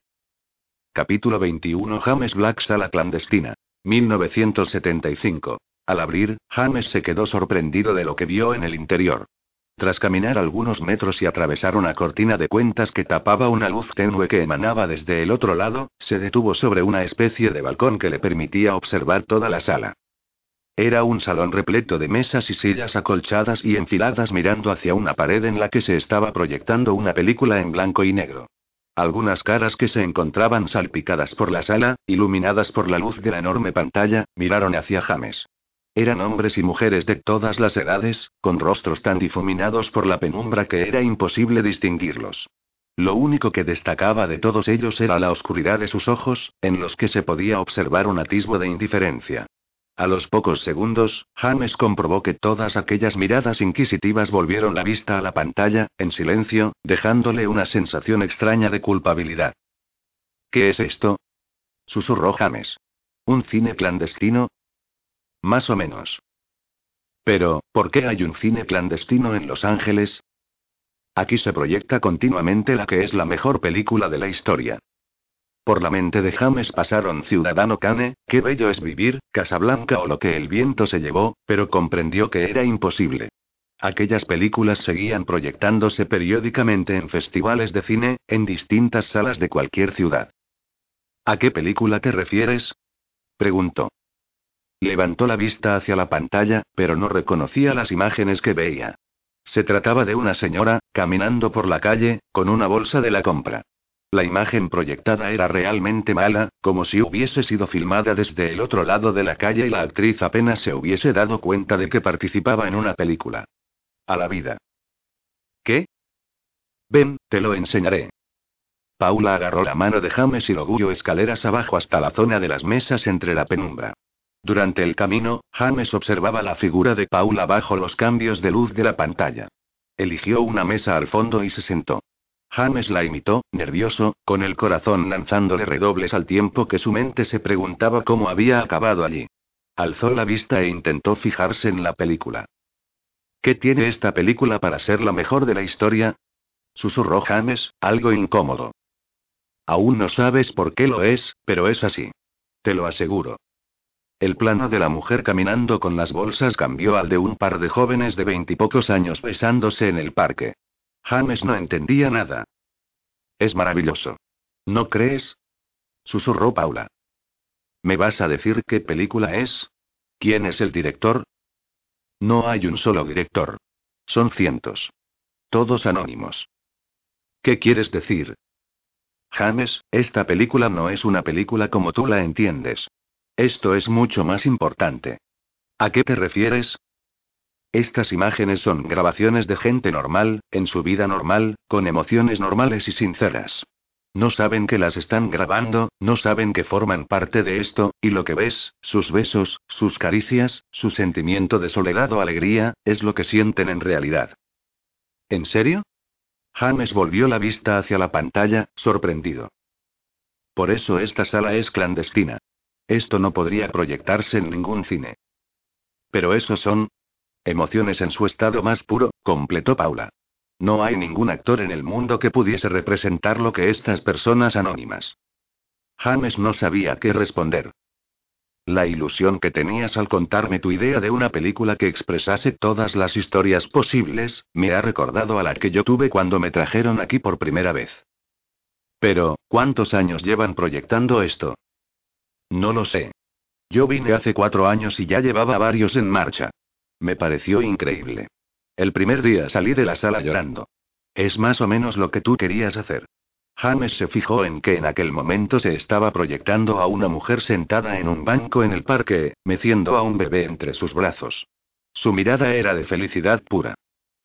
Capítulo 21 James Black Sala Clandestina. 1975. Al abrir, James se quedó sorprendido de lo que vio en el interior. Tras caminar algunos metros y atravesar una cortina de cuentas que tapaba una luz tenue que emanaba desde el otro lado, se detuvo sobre una especie de balcón que le permitía observar toda la sala. Era un salón repleto de mesas y sillas acolchadas y enfiladas mirando hacia una pared en la que se estaba proyectando una película en blanco y negro. Algunas caras que se encontraban salpicadas por la sala, iluminadas por la luz de la enorme pantalla, miraron hacia James. Eran hombres y mujeres de todas las edades, con rostros tan difuminados por la penumbra que era imposible distinguirlos. Lo único que destacaba de todos ellos era la oscuridad de sus ojos, en los que se podía observar un atisbo de indiferencia. A los pocos segundos, James comprobó que todas aquellas miradas inquisitivas volvieron la vista a la pantalla, en silencio, dejándole una sensación extraña de culpabilidad. ¿Qué es esto? susurró James. ¿Un cine clandestino? Más o menos. Pero, ¿por qué hay un cine clandestino en Los Ángeles? Aquí se proyecta continuamente la que es la mejor película de la historia. Por la mente de James pasaron Ciudadano Kane, Qué bello es vivir, Casablanca o lo que el viento se llevó, pero comprendió que era imposible. Aquellas películas seguían proyectándose periódicamente en festivales de cine, en distintas salas de cualquier ciudad. ¿A qué película te refieres? preguntó. Levantó la vista hacia la pantalla, pero no reconocía las imágenes que veía. Se trataba de una señora, caminando por la calle, con una bolsa de la compra. La imagen proyectada era realmente mala, como si hubiese sido filmada desde el otro lado de la calle y la actriz apenas se hubiese dado cuenta de que participaba en una película. A la vida. ¿Qué? Ven, te lo enseñaré. Paula agarró la mano de James y lo escaleras abajo hasta la zona de las mesas entre la penumbra. Durante el camino, James observaba la figura de Paula bajo los cambios de luz de la pantalla. Eligió una mesa al fondo y se sentó. James la imitó, nervioso, con el corazón lanzándole redobles al tiempo que su mente se preguntaba cómo había acabado allí. Alzó la vista e intentó fijarse en la película. ¿Qué tiene esta película para ser la mejor de la historia? Susurró James, algo incómodo. Aún no sabes por qué lo es, pero es así. Te lo aseguro. El plano de la mujer caminando con las bolsas cambió al de un par de jóvenes de veintipocos años besándose en el parque. James no entendía nada. Es maravilloso. ¿No crees? Susurró Paula. ¿Me vas a decir qué película es? ¿Quién es el director? No hay un solo director. Son cientos. Todos anónimos. ¿Qué quieres decir? James, esta película no es una película como tú la entiendes. Esto es mucho más importante. ¿A qué te refieres? Estas imágenes son grabaciones de gente normal, en su vida normal, con emociones normales y sinceras. No saben que las están grabando, no saben que forman parte de esto, y lo que ves, sus besos, sus caricias, su sentimiento de soledad o alegría, es lo que sienten en realidad. ¿En serio? James volvió la vista hacia la pantalla, sorprendido. Por eso esta sala es clandestina. Esto no podría proyectarse en ningún cine. Pero esos son, Emociones en su estado más puro, completó Paula. No hay ningún actor en el mundo que pudiese representar lo que estas personas anónimas. James no sabía qué responder. La ilusión que tenías al contarme tu idea de una película que expresase todas las historias posibles, me ha recordado a la que yo tuve cuando me trajeron aquí por primera vez. Pero, ¿cuántos años llevan proyectando esto? No lo sé. Yo vine hace cuatro años y ya llevaba varios en marcha. Me pareció increíble. El primer día salí de la sala llorando. Es más o menos lo que tú querías hacer. James se fijó en que en aquel momento se estaba proyectando a una mujer sentada en un banco en el parque, meciendo a un bebé entre sus brazos. Su mirada era de felicidad pura.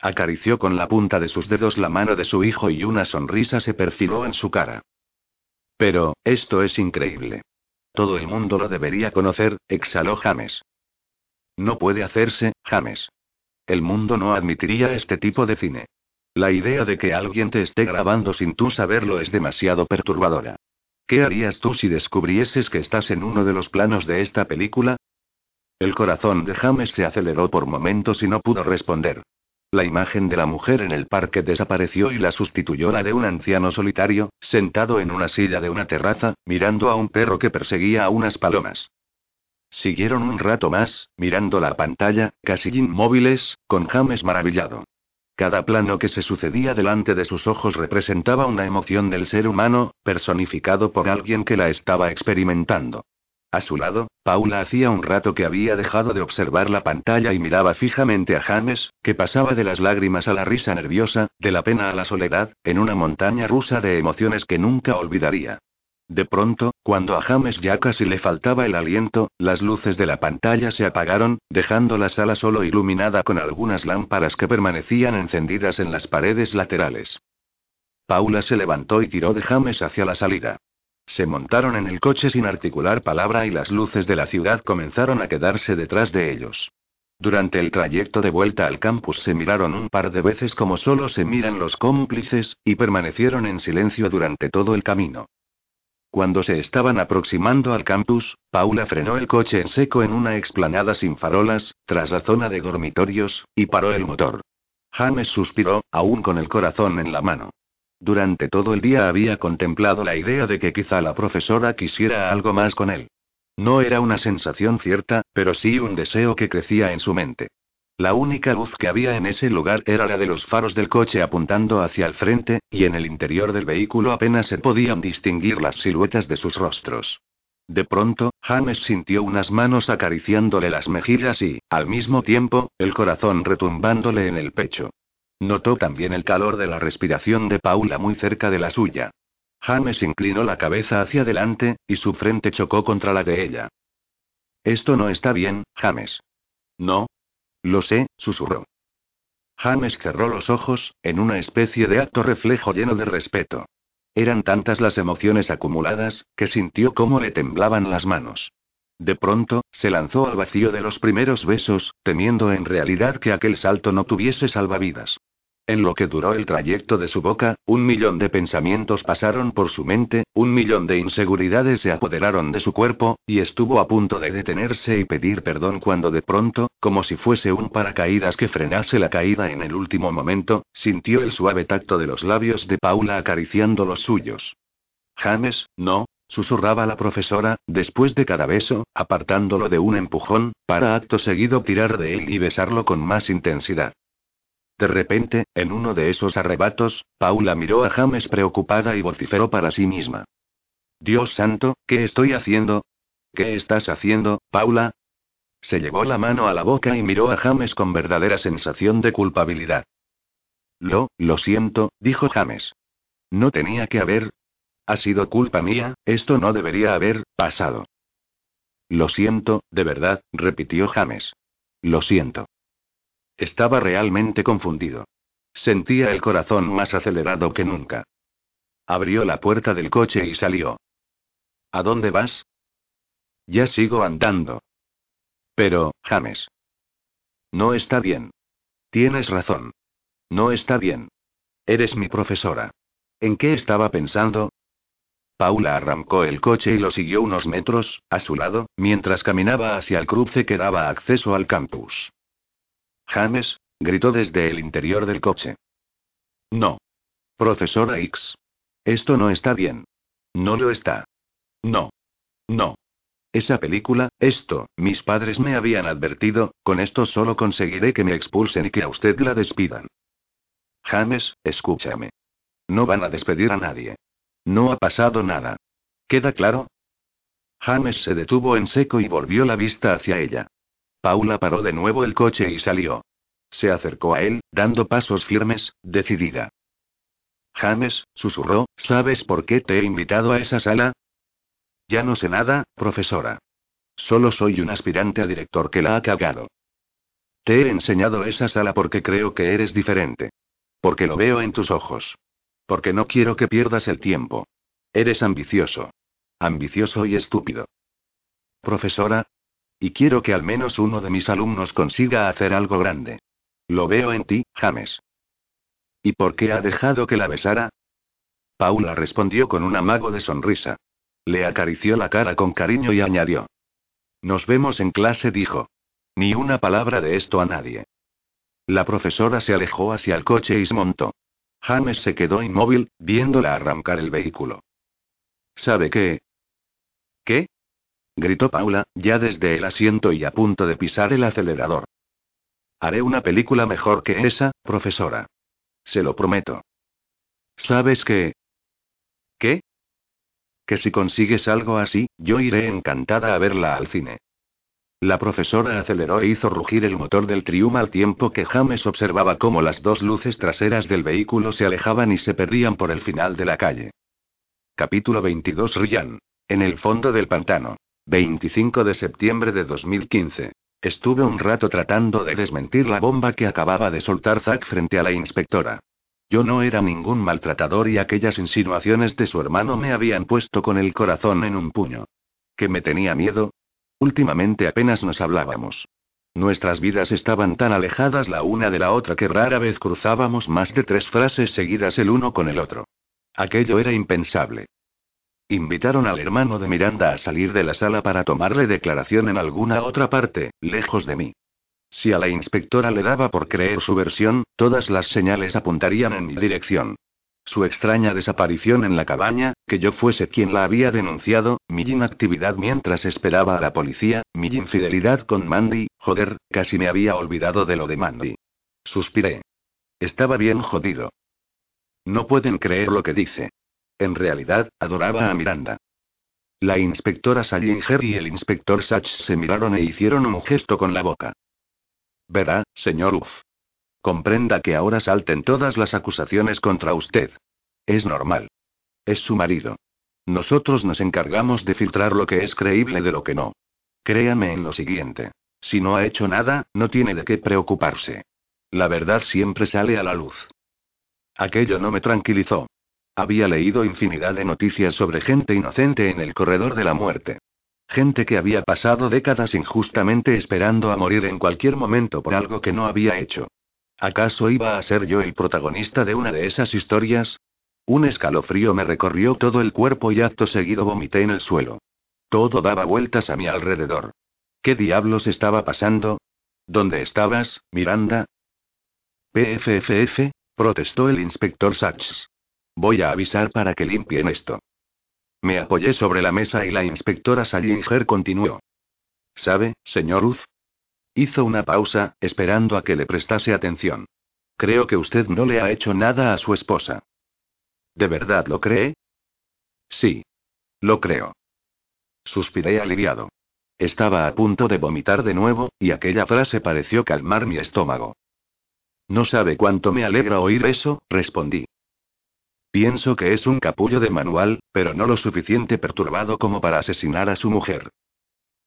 Acarició con la punta de sus dedos la mano de su hijo y una sonrisa se perfiló en su cara. Pero, esto es increíble. Todo el mundo lo debería conocer, exhaló James. No puede hacerse, James. El mundo no admitiría este tipo de cine. La idea de que alguien te esté grabando sin tú saberlo es demasiado perturbadora. ¿Qué harías tú si descubrieses que estás en uno de los planos de esta película? El corazón de James se aceleró por momentos y no pudo responder. La imagen de la mujer en el parque desapareció y la sustituyó la de un anciano solitario, sentado en una silla de una terraza, mirando a un perro que perseguía a unas palomas. Siguieron un rato más, mirando la pantalla, casi inmóviles, con James maravillado. Cada plano que se sucedía delante de sus ojos representaba una emoción del ser humano, personificado por alguien que la estaba experimentando. A su lado, Paula hacía un rato que había dejado de observar la pantalla y miraba fijamente a James, que pasaba de las lágrimas a la risa nerviosa, de la pena a la soledad, en una montaña rusa de emociones que nunca olvidaría. De pronto, cuando a James ya casi le faltaba el aliento, las luces de la pantalla se apagaron, dejando la sala solo iluminada con algunas lámparas que permanecían encendidas en las paredes laterales. Paula se levantó y tiró de James hacia la salida. Se montaron en el coche sin articular palabra y las luces de la ciudad comenzaron a quedarse detrás de ellos. Durante el trayecto de vuelta al campus se miraron un par de veces como solo se miran los cómplices, y permanecieron en silencio durante todo el camino. Cuando se estaban aproximando al campus, Paula frenó el coche en seco en una explanada sin farolas, tras la zona de dormitorios, y paró el motor. James suspiró, aún con el corazón en la mano. Durante todo el día había contemplado la idea de que quizá la profesora quisiera algo más con él. No era una sensación cierta, pero sí un deseo que crecía en su mente. La única luz que había en ese lugar era la de los faros del coche apuntando hacia el frente, y en el interior del vehículo apenas se podían distinguir las siluetas de sus rostros. De pronto, James sintió unas manos acariciándole las mejillas y, al mismo tiempo, el corazón retumbándole en el pecho. Notó también el calor de la respiración de Paula muy cerca de la suya. James inclinó la cabeza hacia adelante, y su frente chocó contra la de ella. Esto no está bien, James. No, lo sé, susurró. James cerró los ojos, en una especie de acto reflejo lleno de respeto. Eran tantas las emociones acumuladas, que sintió cómo le temblaban las manos. De pronto, se lanzó al vacío de los primeros besos, temiendo en realidad que aquel salto no tuviese salvavidas. En lo que duró el trayecto de su boca, un millón de pensamientos pasaron por su mente, un millón de inseguridades se apoderaron de su cuerpo, y estuvo a punto de detenerse y pedir perdón cuando de pronto, como si fuese un paracaídas que frenase la caída en el último momento, sintió el suave tacto de los labios de Paula acariciando los suyos. James, no, susurraba la profesora, después de cada beso, apartándolo de un empujón, para acto seguido tirar de él y besarlo con más intensidad. De repente, en uno de esos arrebatos, Paula miró a James preocupada y vociferó para sí misma. Dios santo, ¿qué estoy haciendo? ¿Qué estás haciendo, Paula? Se llevó la mano a la boca y miró a James con verdadera sensación de culpabilidad. Lo, lo siento, dijo James. No tenía que haber. Ha sido culpa mía, esto no debería haber pasado. Lo siento, de verdad, repitió James. Lo siento. Estaba realmente confundido. Sentía el corazón más acelerado que nunca. Abrió la puerta del coche y salió. ¿A dónde vas? Ya sigo andando. Pero, James. No está bien. Tienes razón. No está bien. Eres mi profesora. ¿En qué estaba pensando? Paula arrancó el coche y lo siguió unos metros, a su lado, mientras caminaba hacia el cruce que daba acceso al campus. James, gritó desde el interior del coche. No. Profesora X. Esto no está bien. No lo está. No. No. Esa película, esto, mis padres me habían advertido, con esto solo conseguiré que me expulsen y que a usted la despidan. James, escúchame. No van a despedir a nadie. No ha pasado nada. ¿Queda claro? James se detuvo en seco y volvió la vista hacia ella. Paula paró de nuevo el coche y salió. Se acercó a él, dando pasos firmes, decidida. James, susurró, ¿sabes por qué te he invitado a esa sala? Ya no sé nada, profesora. Solo soy un aspirante a director que la ha cagado. Te he enseñado esa sala porque creo que eres diferente. Porque lo veo en tus ojos. Porque no quiero que pierdas el tiempo. Eres ambicioso. Ambicioso y estúpido. Profesora, y quiero que al menos uno de mis alumnos consiga hacer algo grande. Lo veo en ti, James. ¿Y por qué ha dejado que la besara? Paula respondió con un amago de sonrisa. Le acarició la cara con cariño y añadió. Nos vemos en clase, dijo. Ni una palabra de esto a nadie. La profesora se alejó hacia el coche y se montó. James se quedó inmóvil, viéndola arrancar el vehículo. ¿Sabe qué? ¿Qué? gritó Paula, ya desde el asiento y a punto de pisar el acelerador. Haré una película mejor que esa, profesora. Se lo prometo. ¿Sabes qué? ¿Qué? Que si consigues algo así, yo iré encantada a verla al cine. La profesora aceleró e hizo rugir el motor del Trium al tiempo que James observaba cómo las dos luces traseras del vehículo se alejaban y se perdían por el final de la calle. Capítulo 22 Ryan. En el fondo del pantano. 25 de septiembre de 2015. Estuve un rato tratando de desmentir la bomba que acababa de soltar Zack frente a la inspectora. Yo no era ningún maltratador y aquellas insinuaciones de su hermano me habían puesto con el corazón en un puño. ¿Que me tenía miedo? Últimamente apenas nos hablábamos. Nuestras vidas estaban tan alejadas la una de la otra que rara vez cruzábamos más de tres frases seguidas el uno con el otro. Aquello era impensable. Invitaron al hermano de Miranda a salir de la sala para tomarle declaración en alguna otra parte, lejos de mí. Si a la inspectora le daba por creer su versión, todas las señales apuntarían en mi dirección. Su extraña desaparición en la cabaña, que yo fuese quien la había denunciado, mi inactividad mientras esperaba a la policía, mi infidelidad con Mandy, joder, casi me había olvidado de lo de Mandy. Suspiré. Estaba bien jodido. No pueden creer lo que dice. En realidad, adoraba a Miranda. La inspectora Salinger y el inspector Sachs se miraron e hicieron un gesto con la boca. Verá, señor Uff. Comprenda que ahora salten todas las acusaciones contra usted. Es normal. Es su marido. Nosotros nos encargamos de filtrar lo que es creíble de lo que no. Créame en lo siguiente. Si no ha hecho nada, no tiene de qué preocuparse. La verdad siempre sale a la luz. Aquello no me tranquilizó. Había leído infinidad de noticias sobre gente inocente en el corredor de la muerte. Gente que había pasado décadas injustamente esperando a morir en cualquier momento por algo que no había hecho. ¿Acaso iba a ser yo el protagonista de una de esas historias? Un escalofrío me recorrió todo el cuerpo y acto seguido vomité en el suelo. Todo daba vueltas a mi alrededor. ¿Qué diablos estaba pasando? ¿Dónde estabas, Miranda? PFFF, protestó el inspector Sachs. Voy a avisar para que limpien esto. Me apoyé sobre la mesa y la inspectora Salinger continuó. ¿Sabe, señor Uz? Hizo una pausa, esperando a que le prestase atención. Creo que usted no le ha hecho nada a su esposa. ¿De verdad lo cree? Sí. Lo creo. Suspiré aliviado. Estaba a punto de vomitar de nuevo, y aquella frase pareció calmar mi estómago. No sabe cuánto me alegra oír eso, respondí. Pienso que es un capullo de manual, pero no lo suficiente perturbado como para asesinar a su mujer.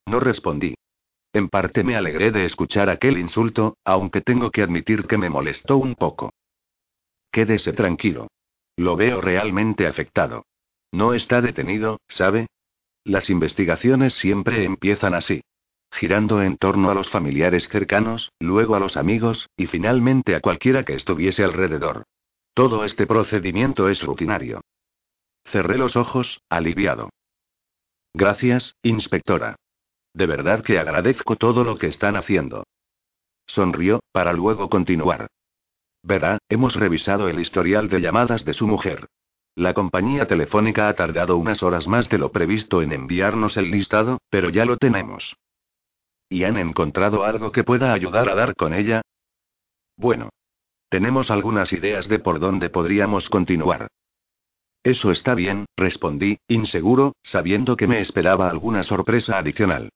No respondí. En parte me alegré de escuchar aquel insulto, aunque tengo que admitir que me molestó un poco. Quédese tranquilo. Lo veo realmente afectado. No está detenido, ¿sabe? Las investigaciones siempre empiezan así. Girando en torno a los familiares cercanos, luego a los amigos, y finalmente a cualquiera que estuviese alrededor. Todo este procedimiento es rutinario. Cerré los ojos, aliviado. Gracias, inspectora. De verdad que agradezco todo lo que están haciendo. Sonrió, para luego continuar. Verá, hemos revisado el historial de llamadas de su mujer. La compañía telefónica ha tardado unas horas más de lo previsto en enviarnos el listado, pero ya lo tenemos. ¿Y han encontrado algo que pueda ayudar a dar con ella? Bueno, tenemos algunas ideas de por dónde podríamos continuar. Eso está bien, respondí, inseguro, sabiendo que me esperaba alguna sorpresa adicional.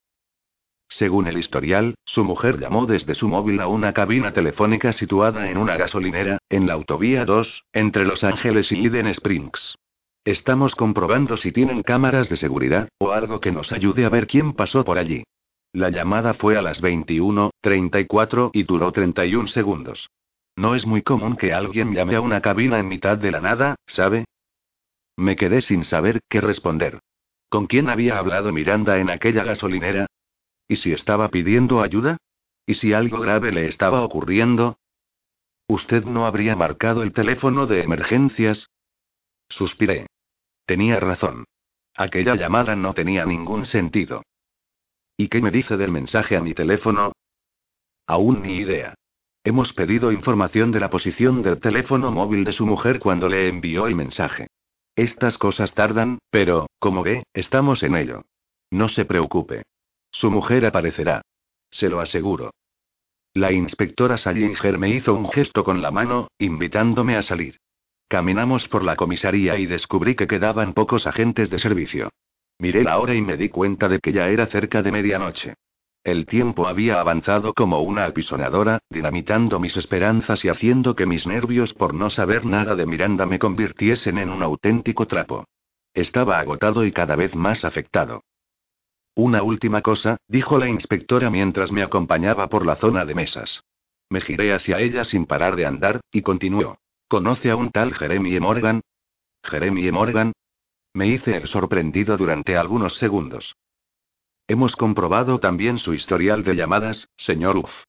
Según el historial, su mujer llamó desde su móvil a una cabina telefónica situada en una gasolinera, en la autovía 2, entre Los Ángeles y Eden Springs. Estamos comprobando si tienen cámaras de seguridad, o algo que nos ayude a ver quién pasó por allí. La llamada fue a las 21.34 y duró 31 segundos. No es muy común que alguien llame a una cabina en mitad de la nada, ¿sabe? Me quedé sin saber qué responder. ¿Con quién había hablado Miranda en aquella gasolinera? ¿Y si estaba pidiendo ayuda? ¿Y si algo grave le estaba ocurriendo? ¿Usted no habría marcado el teléfono de emergencias? Suspiré. Tenía razón. Aquella llamada no tenía ningún sentido. ¿Y qué me dice del mensaje a mi teléfono? Aún ni idea. Hemos pedido información de la posición del teléfono móvil de su mujer cuando le envió el mensaje. Estas cosas tardan, pero, como ve, estamos en ello. No se preocupe. Su mujer aparecerá. Se lo aseguro. La inspectora Salinger me hizo un gesto con la mano, invitándome a salir. Caminamos por la comisaría y descubrí que quedaban pocos agentes de servicio. Miré la hora y me di cuenta de que ya era cerca de medianoche. El tiempo había avanzado como una apisonadora, dinamitando mis esperanzas y haciendo que mis nervios por no saber nada de Miranda me convirtiesen en un auténtico trapo. Estaba agotado y cada vez más afectado. Una última cosa, dijo la inspectora mientras me acompañaba por la zona de mesas. Me giré hacia ella sin parar de andar, y continuó. ¿Conoce a un tal Jeremy Morgan? ¿Jeremy Morgan? Me hice el sorprendido durante algunos segundos. Hemos comprobado también su historial de llamadas, señor Uff.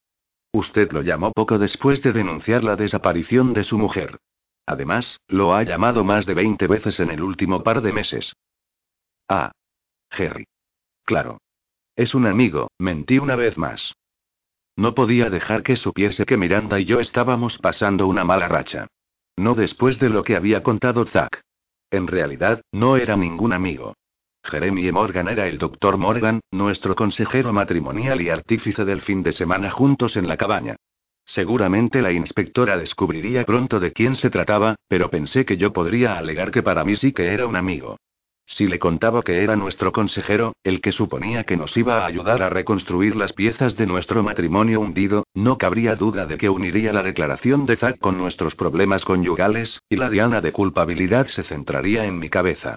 Usted lo llamó poco después de denunciar la desaparición de su mujer. Además, lo ha llamado más de 20 veces en el último par de meses. Ah. Jerry. Claro. Es un amigo, mentí una vez más. No podía dejar que supiese que Miranda y yo estábamos pasando una mala racha. No después de lo que había contado Zack. En realidad, no era ningún amigo. Jeremy Morgan era el doctor Morgan, nuestro consejero matrimonial y artífice del fin de semana juntos en la cabaña. Seguramente la inspectora descubriría pronto de quién se trataba, pero pensé que yo podría alegar que para mí sí que era un amigo. Si le contaba que era nuestro consejero, el que suponía que nos iba a ayudar a reconstruir las piezas de nuestro matrimonio hundido, no cabría duda de que uniría la declaración de Zack con nuestros problemas conyugales, y la diana de culpabilidad se centraría en mi cabeza.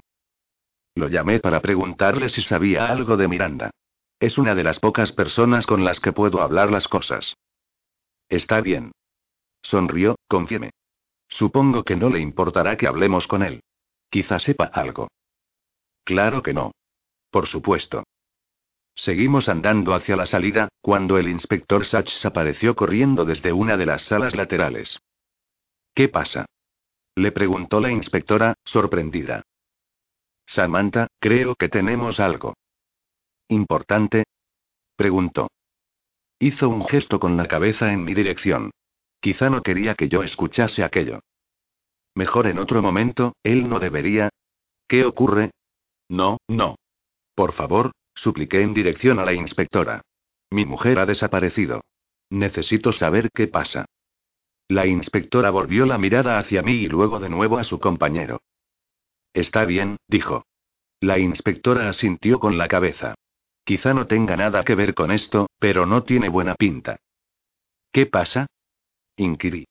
Lo llamé para preguntarle si sabía algo de Miranda. Es una de las pocas personas con las que puedo hablar las cosas. Está bien. Sonrió, confíeme. Supongo que no le importará que hablemos con él. Quizá sepa algo. Claro que no. Por supuesto. Seguimos andando hacia la salida, cuando el inspector Sachs apareció corriendo desde una de las salas laterales. ¿Qué pasa? Le preguntó la inspectora, sorprendida. Samantha, creo que tenemos algo. ¿Importante? Preguntó. Hizo un gesto con la cabeza en mi dirección. Quizá no quería que yo escuchase aquello. Mejor en otro momento, él no debería. ¿Qué ocurre? No, no. Por favor, supliqué en dirección a la inspectora. Mi mujer ha desaparecido. Necesito saber qué pasa. La inspectora volvió la mirada hacia mí y luego de nuevo a su compañero. Está bien, dijo. La inspectora asintió con la cabeza. Quizá no tenga nada que ver con esto, pero no tiene buena pinta. ¿Qué pasa? inquirí.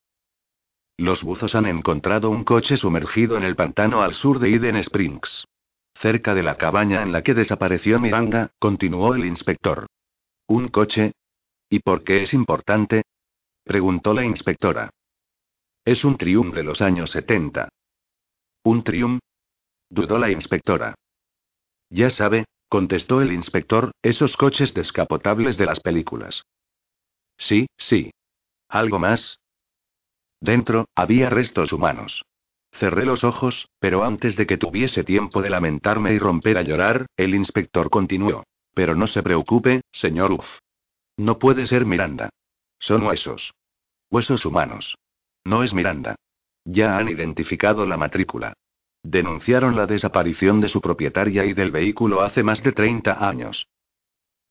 Los buzos han encontrado un coche sumergido en el pantano al sur de Eden Springs. Cerca de la cabaña en la que desapareció Miranda, continuó el inspector. ¿Un coche? ¿Y por qué es importante? preguntó la inspectora. Es un trium de los años 70. ¿Un trium? dudó la inspectora. Ya sabe, contestó el inspector, esos coches descapotables de las películas. Sí, sí. ¿Algo más? Dentro, había restos humanos. Cerré los ojos, pero antes de que tuviese tiempo de lamentarme y romper a llorar, el inspector continuó. Pero no se preocupe, señor Uff. No puede ser Miranda. Son huesos. Huesos humanos. No es Miranda. Ya han identificado la matrícula. Denunciaron la desaparición de su propietaria y del vehículo hace más de 30 años.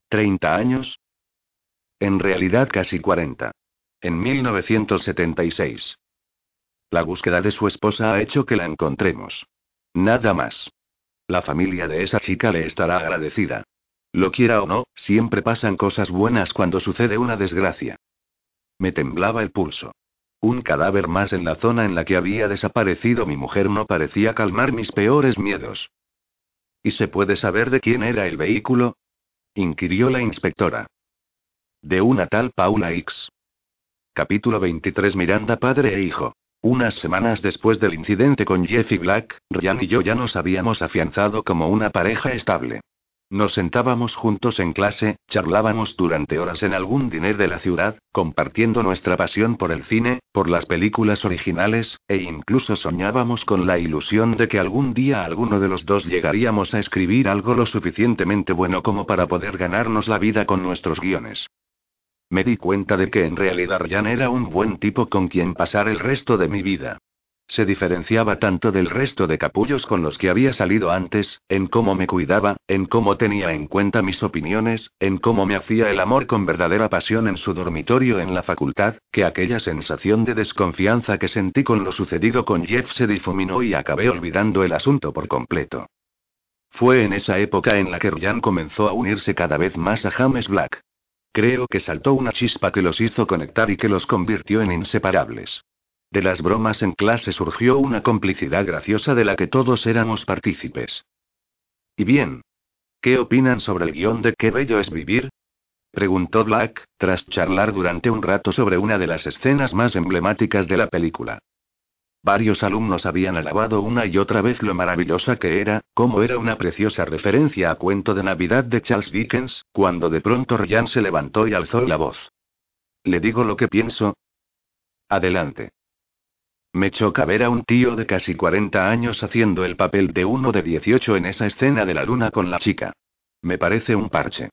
¿30 años? En realidad casi 40. En 1976. La búsqueda de su esposa ha hecho que la encontremos. Nada más. La familia de esa chica le estará agradecida. Lo quiera o no, siempre pasan cosas buenas cuando sucede una desgracia. Me temblaba el pulso. Un cadáver más en la zona en la que había desaparecido mi mujer no parecía calmar mis peores miedos. ¿Y se puede saber de quién era el vehículo? inquirió la inspectora. De una tal Paula X. Capítulo 23 Miranda padre e hijo. Unas semanas después del incidente con Jeffy Black, Ryan y yo ya nos habíamos afianzado como una pareja estable. Nos sentábamos juntos en clase, charlábamos durante horas en algún diner de la ciudad, compartiendo nuestra pasión por el cine, por las películas originales, e incluso soñábamos con la ilusión de que algún día alguno de los dos llegaríamos a escribir algo lo suficientemente bueno como para poder ganarnos la vida con nuestros guiones. Me di cuenta de que en realidad Ryan era un buen tipo con quien pasar el resto de mi vida. Se diferenciaba tanto del resto de capullos con los que había salido antes, en cómo me cuidaba, en cómo tenía en cuenta mis opiniones, en cómo me hacía el amor con verdadera pasión en su dormitorio en la facultad, que aquella sensación de desconfianza que sentí con lo sucedido con Jeff se difuminó y acabé olvidando el asunto por completo. Fue en esa época en la que Ryan comenzó a unirse cada vez más a James Black. Creo que saltó una chispa que los hizo conectar y que los convirtió en inseparables. De las bromas en clase surgió una complicidad graciosa de la que todos éramos partícipes. ¿Y bien? ¿Qué opinan sobre el guion de Qué bello es vivir? preguntó Black, tras charlar durante un rato sobre una de las escenas más emblemáticas de la película. Varios alumnos habían alabado una y otra vez lo maravillosa que era, como era una preciosa referencia a cuento de Navidad de Charles Dickens, cuando de pronto Ryan se levantó y alzó la voz. ¿Le digo lo que pienso? Adelante. Me choca ver a un tío de casi 40 años haciendo el papel de uno de 18 en esa escena de la luna con la chica. Me parece un parche.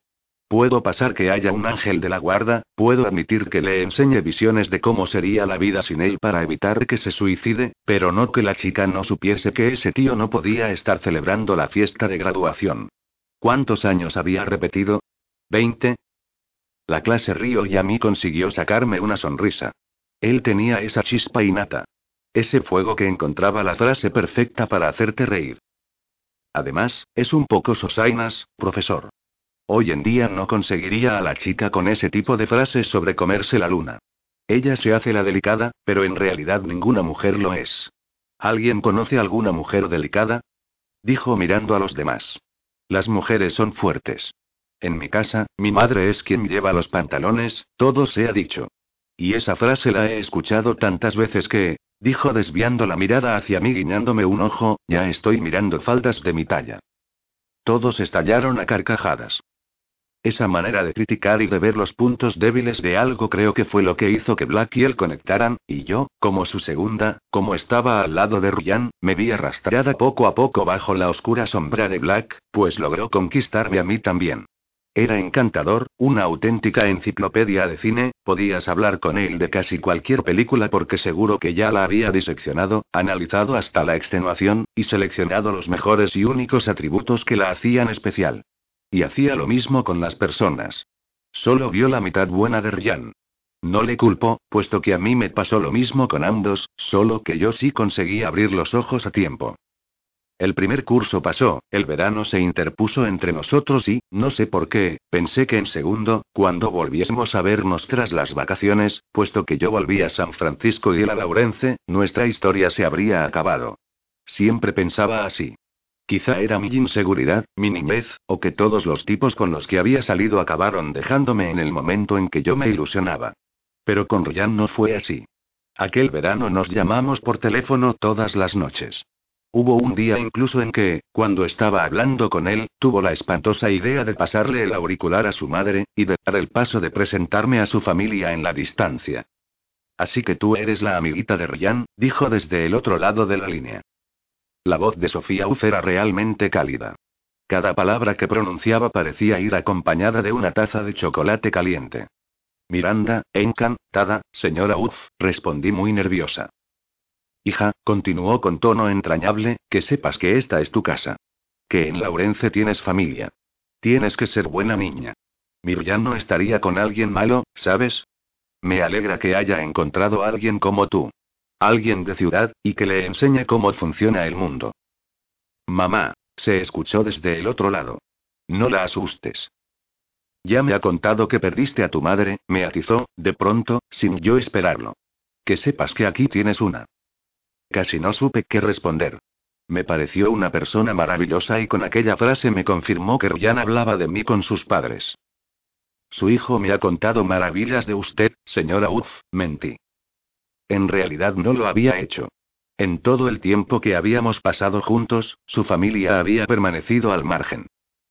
Puedo pasar que haya un ángel de la guarda, puedo admitir que le enseñe visiones de cómo sería la vida sin él para evitar que se suicide, pero no que la chica no supiese que ese tío no podía estar celebrando la fiesta de graduación. ¿Cuántos años había repetido? ¿Veinte? La clase río y a mí consiguió sacarme una sonrisa. Él tenía esa chispa innata. Ese fuego que encontraba la frase perfecta para hacerte reír. Además, es un poco sosainas, profesor. Hoy en día no conseguiría a la chica con ese tipo de frases sobre comerse la luna. Ella se hace la delicada, pero en realidad ninguna mujer lo es. ¿Alguien conoce alguna mujer delicada? Dijo mirando a los demás. Las mujeres son fuertes. En mi casa, mi madre es quien lleva los pantalones, todo se ha dicho. Y esa frase la he escuchado tantas veces que, dijo desviando la mirada hacia mí guiñándome un ojo, ya estoy mirando faldas de mi talla. Todos estallaron a carcajadas. Esa manera de criticar y de ver los puntos débiles de algo creo que fue lo que hizo que Black y él conectaran, y yo, como su segunda, como estaba al lado de Ryan, me vi arrastrada poco a poco bajo la oscura sombra de Black, pues logró conquistarme a mí también. Era encantador, una auténtica enciclopedia de cine, podías hablar con él de casi cualquier película porque seguro que ya la había diseccionado, analizado hasta la extenuación, y seleccionado los mejores y únicos atributos que la hacían especial. Y hacía lo mismo con las personas. Solo vio la mitad buena de Ryan. No le culpo, puesto que a mí me pasó lo mismo con ambos, solo que yo sí conseguí abrir los ojos a tiempo. El primer curso pasó, el verano se interpuso entre nosotros y, no sé por qué, pensé que en segundo, cuando volviésemos a vernos tras las vacaciones, puesto que yo volví a San Francisco y él a Laurence, nuestra historia se habría acabado. Siempre pensaba así. Quizá era mi inseguridad, mi niñez, o que todos los tipos con los que había salido acabaron dejándome en el momento en que yo me ilusionaba. Pero con Ryan no fue así. Aquel verano nos llamamos por teléfono todas las noches. Hubo un día incluso en que, cuando estaba hablando con él, tuvo la espantosa idea de pasarle el auricular a su madre, y de dar el paso de presentarme a su familia en la distancia. Así que tú eres la amiguita de Ryan, dijo desde el otro lado de la línea. La voz de Sofía Uf era realmente cálida. Cada palabra que pronunciaba parecía ir acompañada de una taza de chocolate caliente. Miranda, encantada, señora Uf, respondí muy nerviosa. Hija, continuó con tono entrañable, que sepas que esta es tu casa. Que en Laurence tienes familia. Tienes que ser buena niña. Mirjan no estaría con alguien malo, ¿sabes? Me alegra que haya encontrado a alguien como tú. Alguien de ciudad, y que le enseñe cómo funciona el mundo. Mamá, se escuchó desde el otro lado. No la asustes. Ya me ha contado que perdiste a tu madre, me atizó, de pronto, sin yo esperarlo. Que sepas que aquí tienes una. Casi no supe qué responder. Me pareció una persona maravillosa y con aquella frase me confirmó que Ryan hablaba de mí con sus padres. Su hijo me ha contado maravillas de usted, señora Uff, mentí. En realidad no lo había hecho. En todo el tiempo que habíamos pasado juntos, su familia había permanecido al margen.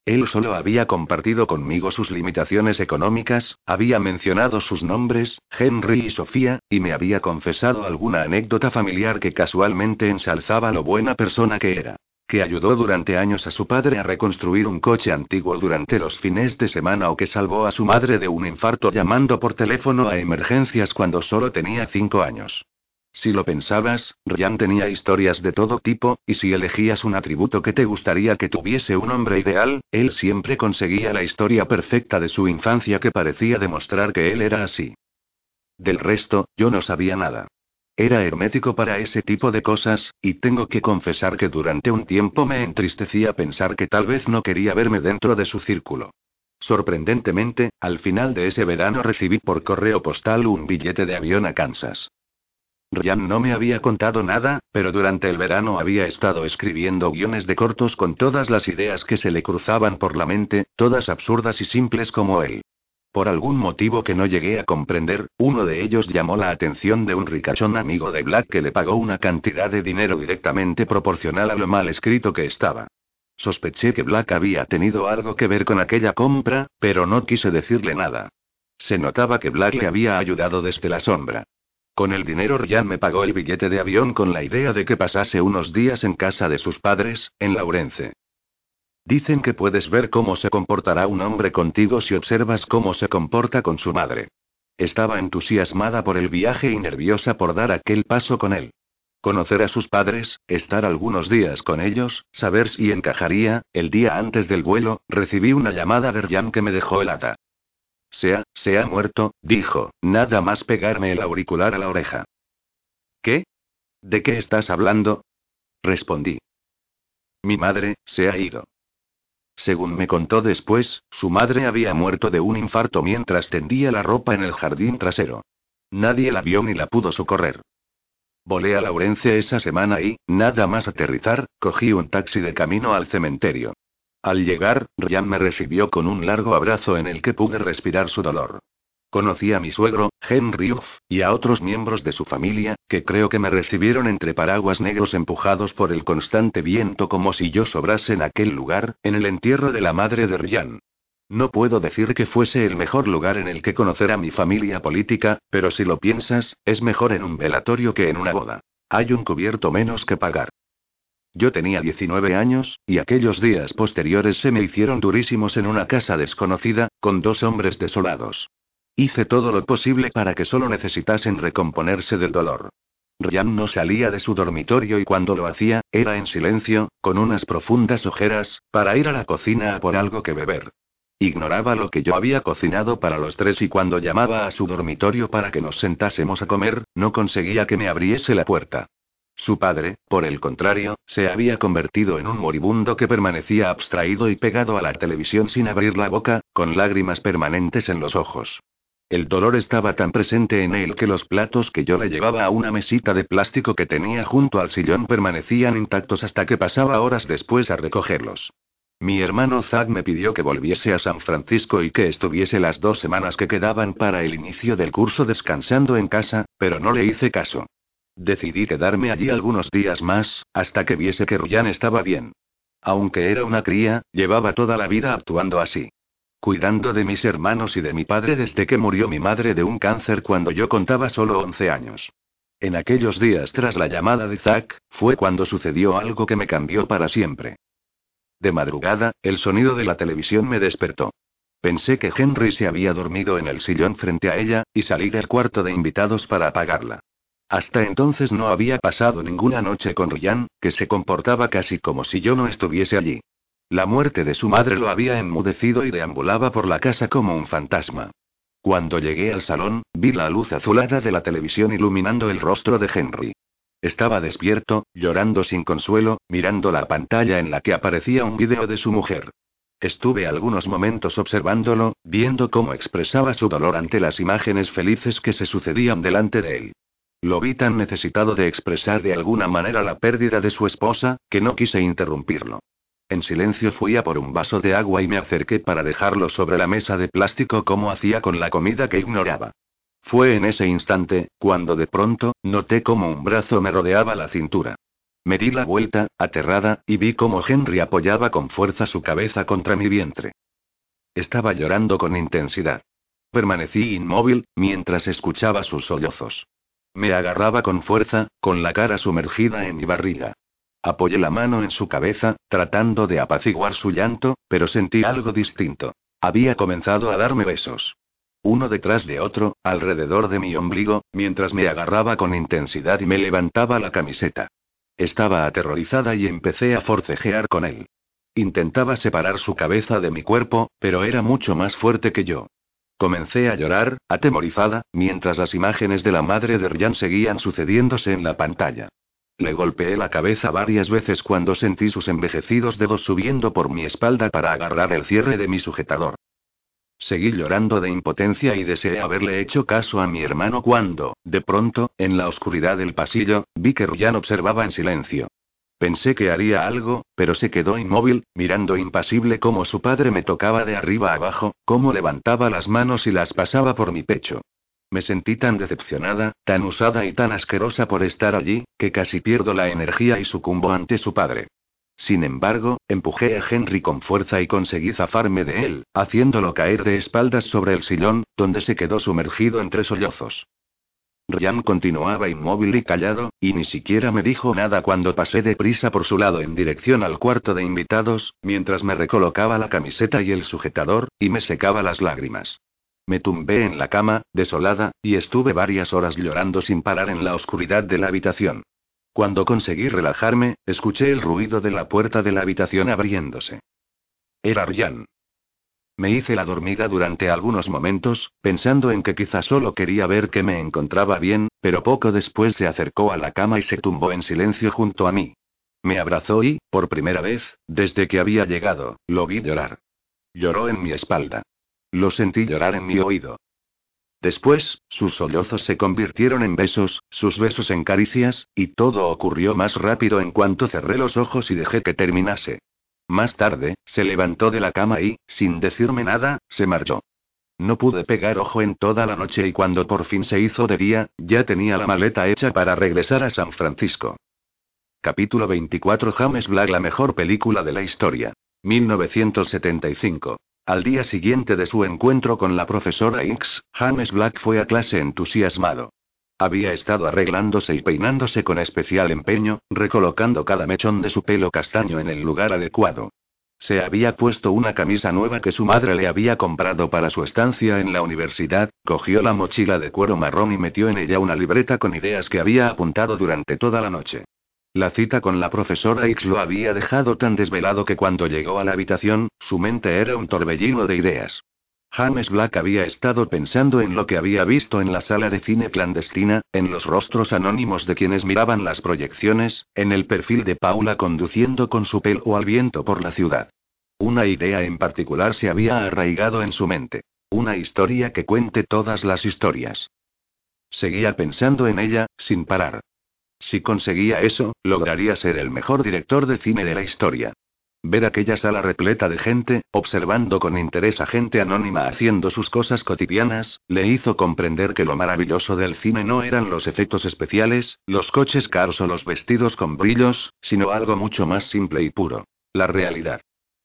Él solo había compartido conmigo sus limitaciones económicas, había mencionado sus nombres, Henry y Sofía, y me había confesado alguna anécdota familiar que casualmente ensalzaba lo buena persona que era que ayudó durante años a su padre a reconstruir un coche antiguo durante los fines de semana o que salvó a su madre de un infarto llamando por teléfono a emergencias cuando solo tenía cinco años. Si lo pensabas, Ryan tenía historias de todo tipo, y si elegías un atributo que te gustaría que tuviese un hombre ideal, él siempre conseguía la historia perfecta de su infancia que parecía demostrar que él era así. Del resto, yo no sabía nada. Era hermético para ese tipo de cosas, y tengo que confesar que durante un tiempo me entristecía pensar que tal vez no quería verme dentro de su círculo. Sorprendentemente, al final de ese verano recibí por correo postal un billete de avión a Kansas. Ryan no me había contado nada, pero durante el verano había estado escribiendo guiones de cortos con todas las ideas que se le cruzaban por la mente, todas absurdas y simples como él. Por algún motivo que no llegué a comprender, uno de ellos llamó la atención de un ricachón amigo de Black que le pagó una cantidad de dinero directamente proporcional a lo mal escrito que estaba. Sospeché que Black había tenido algo que ver con aquella compra, pero no quise decirle nada. Se notaba que Black le había ayudado desde la sombra. Con el dinero Ryan me pagó el billete de avión con la idea de que pasase unos días en casa de sus padres, en Laurence. Dicen que puedes ver cómo se comportará un hombre contigo si observas cómo se comporta con su madre. Estaba entusiasmada por el viaje y nerviosa por dar aquel paso con él. Conocer a sus padres, estar algunos días con ellos, saber si encajaría, el día antes del vuelo, recibí una llamada de Ryan que me dejó helada. Se ha, se ha muerto, dijo, nada más pegarme el auricular a la oreja. ¿Qué? ¿De qué estás hablando? Respondí. Mi madre, se ha ido. Según me contó después, su madre había muerto de un infarto mientras tendía la ropa en el jardín trasero. Nadie la vio ni la pudo socorrer. Volé a Laurence esa semana y, nada más aterrizar, cogí un taxi de camino al cementerio. Al llegar, Ryan me recibió con un largo abrazo en el que pude respirar su dolor. Conocí a mi suegro, Henry Uff, y a otros miembros de su familia, que creo que me recibieron entre paraguas negros empujados por el constante viento como si yo sobrase en aquel lugar, en el entierro de la madre de Ryan. No puedo decir que fuese el mejor lugar en el que conocer a mi familia política, pero si lo piensas, es mejor en un velatorio que en una boda. Hay un cubierto menos que pagar. Yo tenía 19 años, y aquellos días posteriores se me hicieron durísimos en una casa desconocida, con dos hombres desolados. Hice todo lo posible para que solo necesitasen recomponerse del dolor. Ryan no salía de su dormitorio y cuando lo hacía, era en silencio, con unas profundas ojeras, para ir a la cocina a por algo que beber. Ignoraba lo que yo había cocinado para los tres y cuando llamaba a su dormitorio para que nos sentásemos a comer, no conseguía que me abriese la puerta. Su padre, por el contrario, se había convertido en un moribundo que permanecía abstraído y pegado a la televisión sin abrir la boca, con lágrimas permanentes en los ojos. El dolor estaba tan presente en él que los platos que yo le llevaba a una mesita de plástico que tenía junto al sillón permanecían intactos hasta que pasaba horas después a recogerlos. Mi hermano Zach me pidió que volviese a San Francisco y que estuviese las dos semanas que quedaban para el inicio del curso descansando en casa, pero no le hice caso. Decidí quedarme allí algunos días más, hasta que viese que Ryan estaba bien. Aunque era una cría, llevaba toda la vida actuando así. Cuidando de mis hermanos y de mi padre desde que murió mi madre de un cáncer cuando yo contaba solo 11 años. En aquellos días tras la llamada de Zack, fue cuando sucedió algo que me cambió para siempre. De madrugada, el sonido de la televisión me despertó. Pensé que Henry se había dormido en el sillón frente a ella, y salí del cuarto de invitados para apagarla. Hasta entonces no había pasado ninguna noche con Ryan, que se comportaba casi como si yo no estuviese allí. La muerte de su madre lo había enmudecido y deambulaba por la casa como un fantasma. Cuando llegué al salón, vi la luz azulada de la televisión iluminando el rostro de Henry. Estaba despierto, llorando sin consuelo, mirando la pantalla en la que aparecía un vídeo de su mujer. Estuve algunos momentos observándolo, viendo cómo expresaba su dolor ante las imágenes felices que se sucedían delante de él. Lo vi tan necesitado de expresar de alguna manera la pérdida de su esposa, que no quise interrumpirlo. En silencio fui a por un vaso de agua y me acerqué para dejarlo sobre la mesa de plástico como hacía con la comida que ignoraba. Fue en ese instante, cuando de pronto, noté como un brazo me rodeaba la cintura. Me di la vuelta, aterrada, y vi cómo Henry apoyaba con fuerza su cabeza contra mi vientre. Estaba llorando con intensidad. Permanecí inmóvil, mientras escuchaba sus sollozos. Me agarraba con fuerza, con la cara sumergida en mi barriga. Apoyé la mano en su cabeza, tratando de apaciguar su llanto, pero sentí algo distinto. Había comenzado a darme besos. Uno detrás de otro, alrededor de mi ombligo, mientras me agarraba con intensidad y me levantaba la camiseta. Estaba aterrorizada y empecé a forcejear con él. Intentaba separar su cabeza de mi cuerpo, pero era mucho más fuerte que yo. Comencé a llorar, atemorizada, mientras las imágenes de la madre de Ryan seguían sucediéndose en la pantalla. Le golpeé la cabeza varias veces cuando sentí sus envejecidos dedos subiendo por mi espalda para agarrar el cierre de mi sujetador. Seguí llorando de impotencia y deseé haberle hecho caso a mi hermano cuando, de pronto, en la oscuridad del pasillo, vi que Ryan observaba en silencio. Pensé que haría algo, pero se quedó inmóvil, mirando impasible cómo su padre me tocaba de arriba abajo, cómo levantaba las manos y las pasaba por mi pecho. Me sentí tan decepcionada, tan usada y tan asquerosa por estar allí, que casi pierdo la energía y sucumbo ante su padre. Sin embargo, empujé a Henry con fuerza y conseguí zafarme de él, haciéndolo caer de espaldas sobre el sillón, donde se quedó sumergido entre sollozos. Ryan continuaba inmóvil y callado, y ni siquiera me dijo nada cuando pasé deprisa por su lado en dirección al cuarto de invitados, mientras me recolocaba la camiseta y el sujetador, y me secaba las lágrimas. Me tumbé en la cama, desolada, y estuve varias horas llorando sin parar en la oscuridad de la habitación. Cuando conseguí relajarme, escuché el ruido de la puerta de la habitación abriéndose. Era Ryan. Me hice la dormida durante algunos momentos, pensando en que quizá solo quería ver que me encontraba bien, pero poco después se acercó a la cama y se tumbó en silencio junto a mí. Me abrazó y, por primera vez, desde que había llegado, lo vi llorar. Lloró en mi espalda. Lo sentí llorar en mi oído. Después, sus sollozos se convirtieron en besos, sus besos en caricias, y todo ocurrió más rápido en cuanto cerré los ojos y dejé que terminase. Más tarde, se levantó de la cama y, sin decirme nada, se marchó. No pude pegar ojo en toda la noche y cuando por fin se hizo de día, ya tenía la maleta hecha para regresar a San Francisco. Capítulo 24 James Black La mejor película de la historia. 1975. Al día siguiente de su encuentro con la profesora X, James Black fue a clase entusiasmado. Había estado arreglándose y peinándose con especial empeño, recolocando cada mechón de su pelo castaño en el lugar adecuado. Se había puesto una camisa nueva que su madre le había comprado para su estancia en la universidad, cogió la mochila de cuero marrón y metió en ella una libreta con ideas que había apuntado durante toda la noche. La cita con la profesora X lo había dejado tan desvelado que cuando llegó a la habitación, su mente era un torbellino de ideas. James Black había estado pensando en lo que había visto en la sala de cine clandestina, en los rostros anónimos de quienes miraban las proyecciones, en el perfil de Paula conduciendo con su pelo al viento por la ciudad. Una idea en particular se había arraigado en su mente. Una historia que cuente todas las historias. Seguía pensando en ella, sin parar. Si conseguía eso, lograría ser el mejor director de cine de la historia. Ver aquella sala repleta de gente, observando con interés a gente anónima haciendo sus cosas cotidianas, le hizo comprender que lo maravilloso del cine no eran los efectos especiales, los coches caros o los vestidos con brillos, sino algo mucho más simple y puro. La realidad.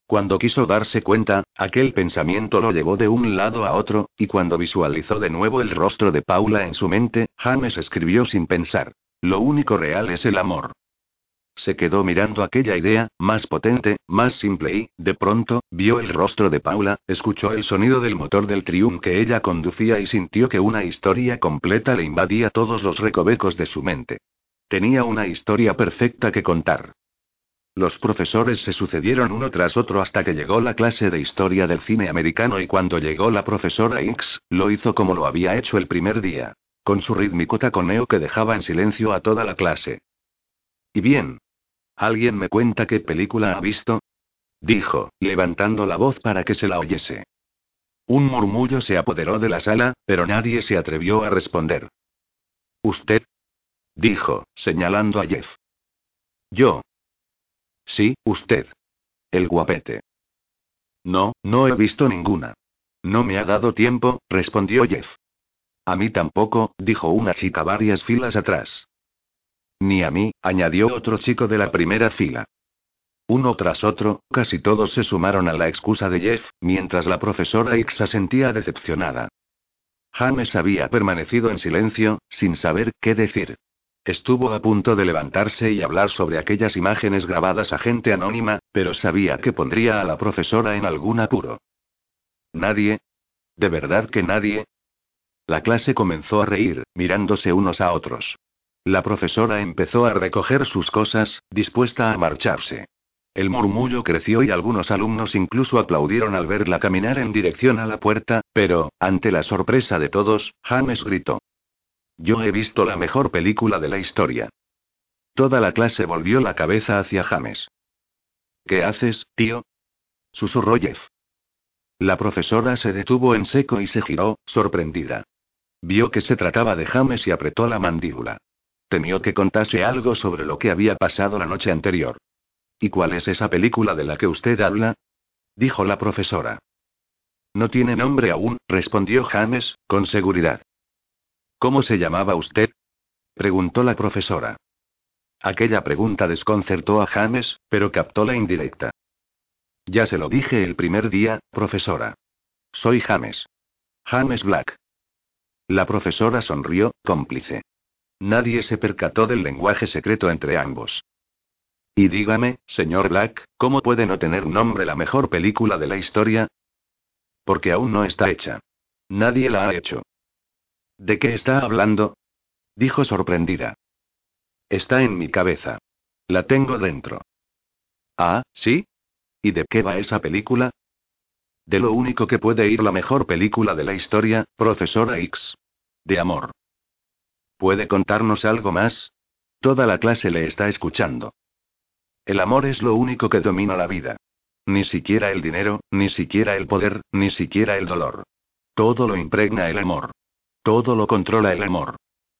Cuando quiso darse cuenta, aquel pensamiento lo llevó de un lado a otro, y cuando visualizó de nuevo el rostro de Paula en su mente, James escribió sin pensar. Lo único real es el amor. Se quedó mirando aquella idea, más potente, más simple y, de pronto, vio el rostro de Paula, escuchó el sonido del motor del triunfo que ella conducía y sintió que una historia completa le invadía todos los recovecos de su mente. Tenía una historia perfecta que contar. Los profesores se sucedieron uno tras otro hasta que llegó la clase de historia del cine americano y cuando llegó la profesora X, lo hizo como lo había hecho el primer día. Con su rítmico taconeo que dejaba en silencio a toda la clase. Y bien, ¿Alguien me cuenta qué película ha visto? Dijo, levantando la voz para que se la oyese. Un murmullo se apoderó de la sala, pero nadie se atrevió a responder. ¿Usted? Dijo, señalando a Jeff. Yo. Sí, usted. El guapete. No, no he visto ninguna. No me ha dado tiempo, respondió Jeff. A mí tampoco, dijo una chica varias filas atrás. Ni a mí, añadió otro chico de la primera fila. Uno tras otro, casi todos se sumaron a la excusa de Jeff, mientras la profesora X sentía decepcionada. James había permanecido en silencio, sin saber qué decir. Estuvo a punto de levantarse y hablar sobre aquellas imágenes grabadas a gente anónima, pero sabía que pondría a la profesora en algún apuro. ¿Nadie? ¿De verdad que nadie? La clase comenzó a reír, mirándose unos a otros. La profesora empezó a recoger sus cosas, dispuesta a marcharse. El murmullo creció y algunos alumnos incluso aplaudieron al verla caminar en dirección a la puerta, pero, ante la sorpresa de todos, James gritó. Yo he visto la mejor película de la historia. Toda la clase volvió la cabeza hacia James. ¿Qué haces, tío? susurró Jeff. La profesora se detuvo en seco y se giró, sorprendida. Vio que se trataba de James y apretó la mandíbula. Temió que contase algo sobre lo que había pasado la noche anterior. ¿Y cuál es esa película de la que usted habla? dijo la profesora. No tiene nombre aún, respondió James, con seguridad. ¿Cómo se llamaba usted? preguntó la profesora. Aquella pregunta desconcertó a James, pero captó la indirecta. Ya se lo dije el primer día, profesora. Soy James. James Black. La profesora sonrió, cómplice. Nadie se percató del lenguaje secreto entre ambos. Y dígame, señor Black, ¿cómo puede no tener nombre la mejor película de la historia? Porque aún no está hecha. Nadie la ha hecho. ¿De qué está hablando? Dijo sorprendida. Está en mi cabeza. La tengo dentro. Ah, ¿sí? ¿Y de qué va esa película? De lo único que puede ir la mejor película de la historia, profesora X. De amor. ¿Puede contarnos algo más? Toda la clase le está escuchando. El amor es lo único que domina la vida. Ni siquiera el dinero, ni siquiera el poder, ni siquiera el dolor. Todo lo impregna el amor. Todo lo controla el amor.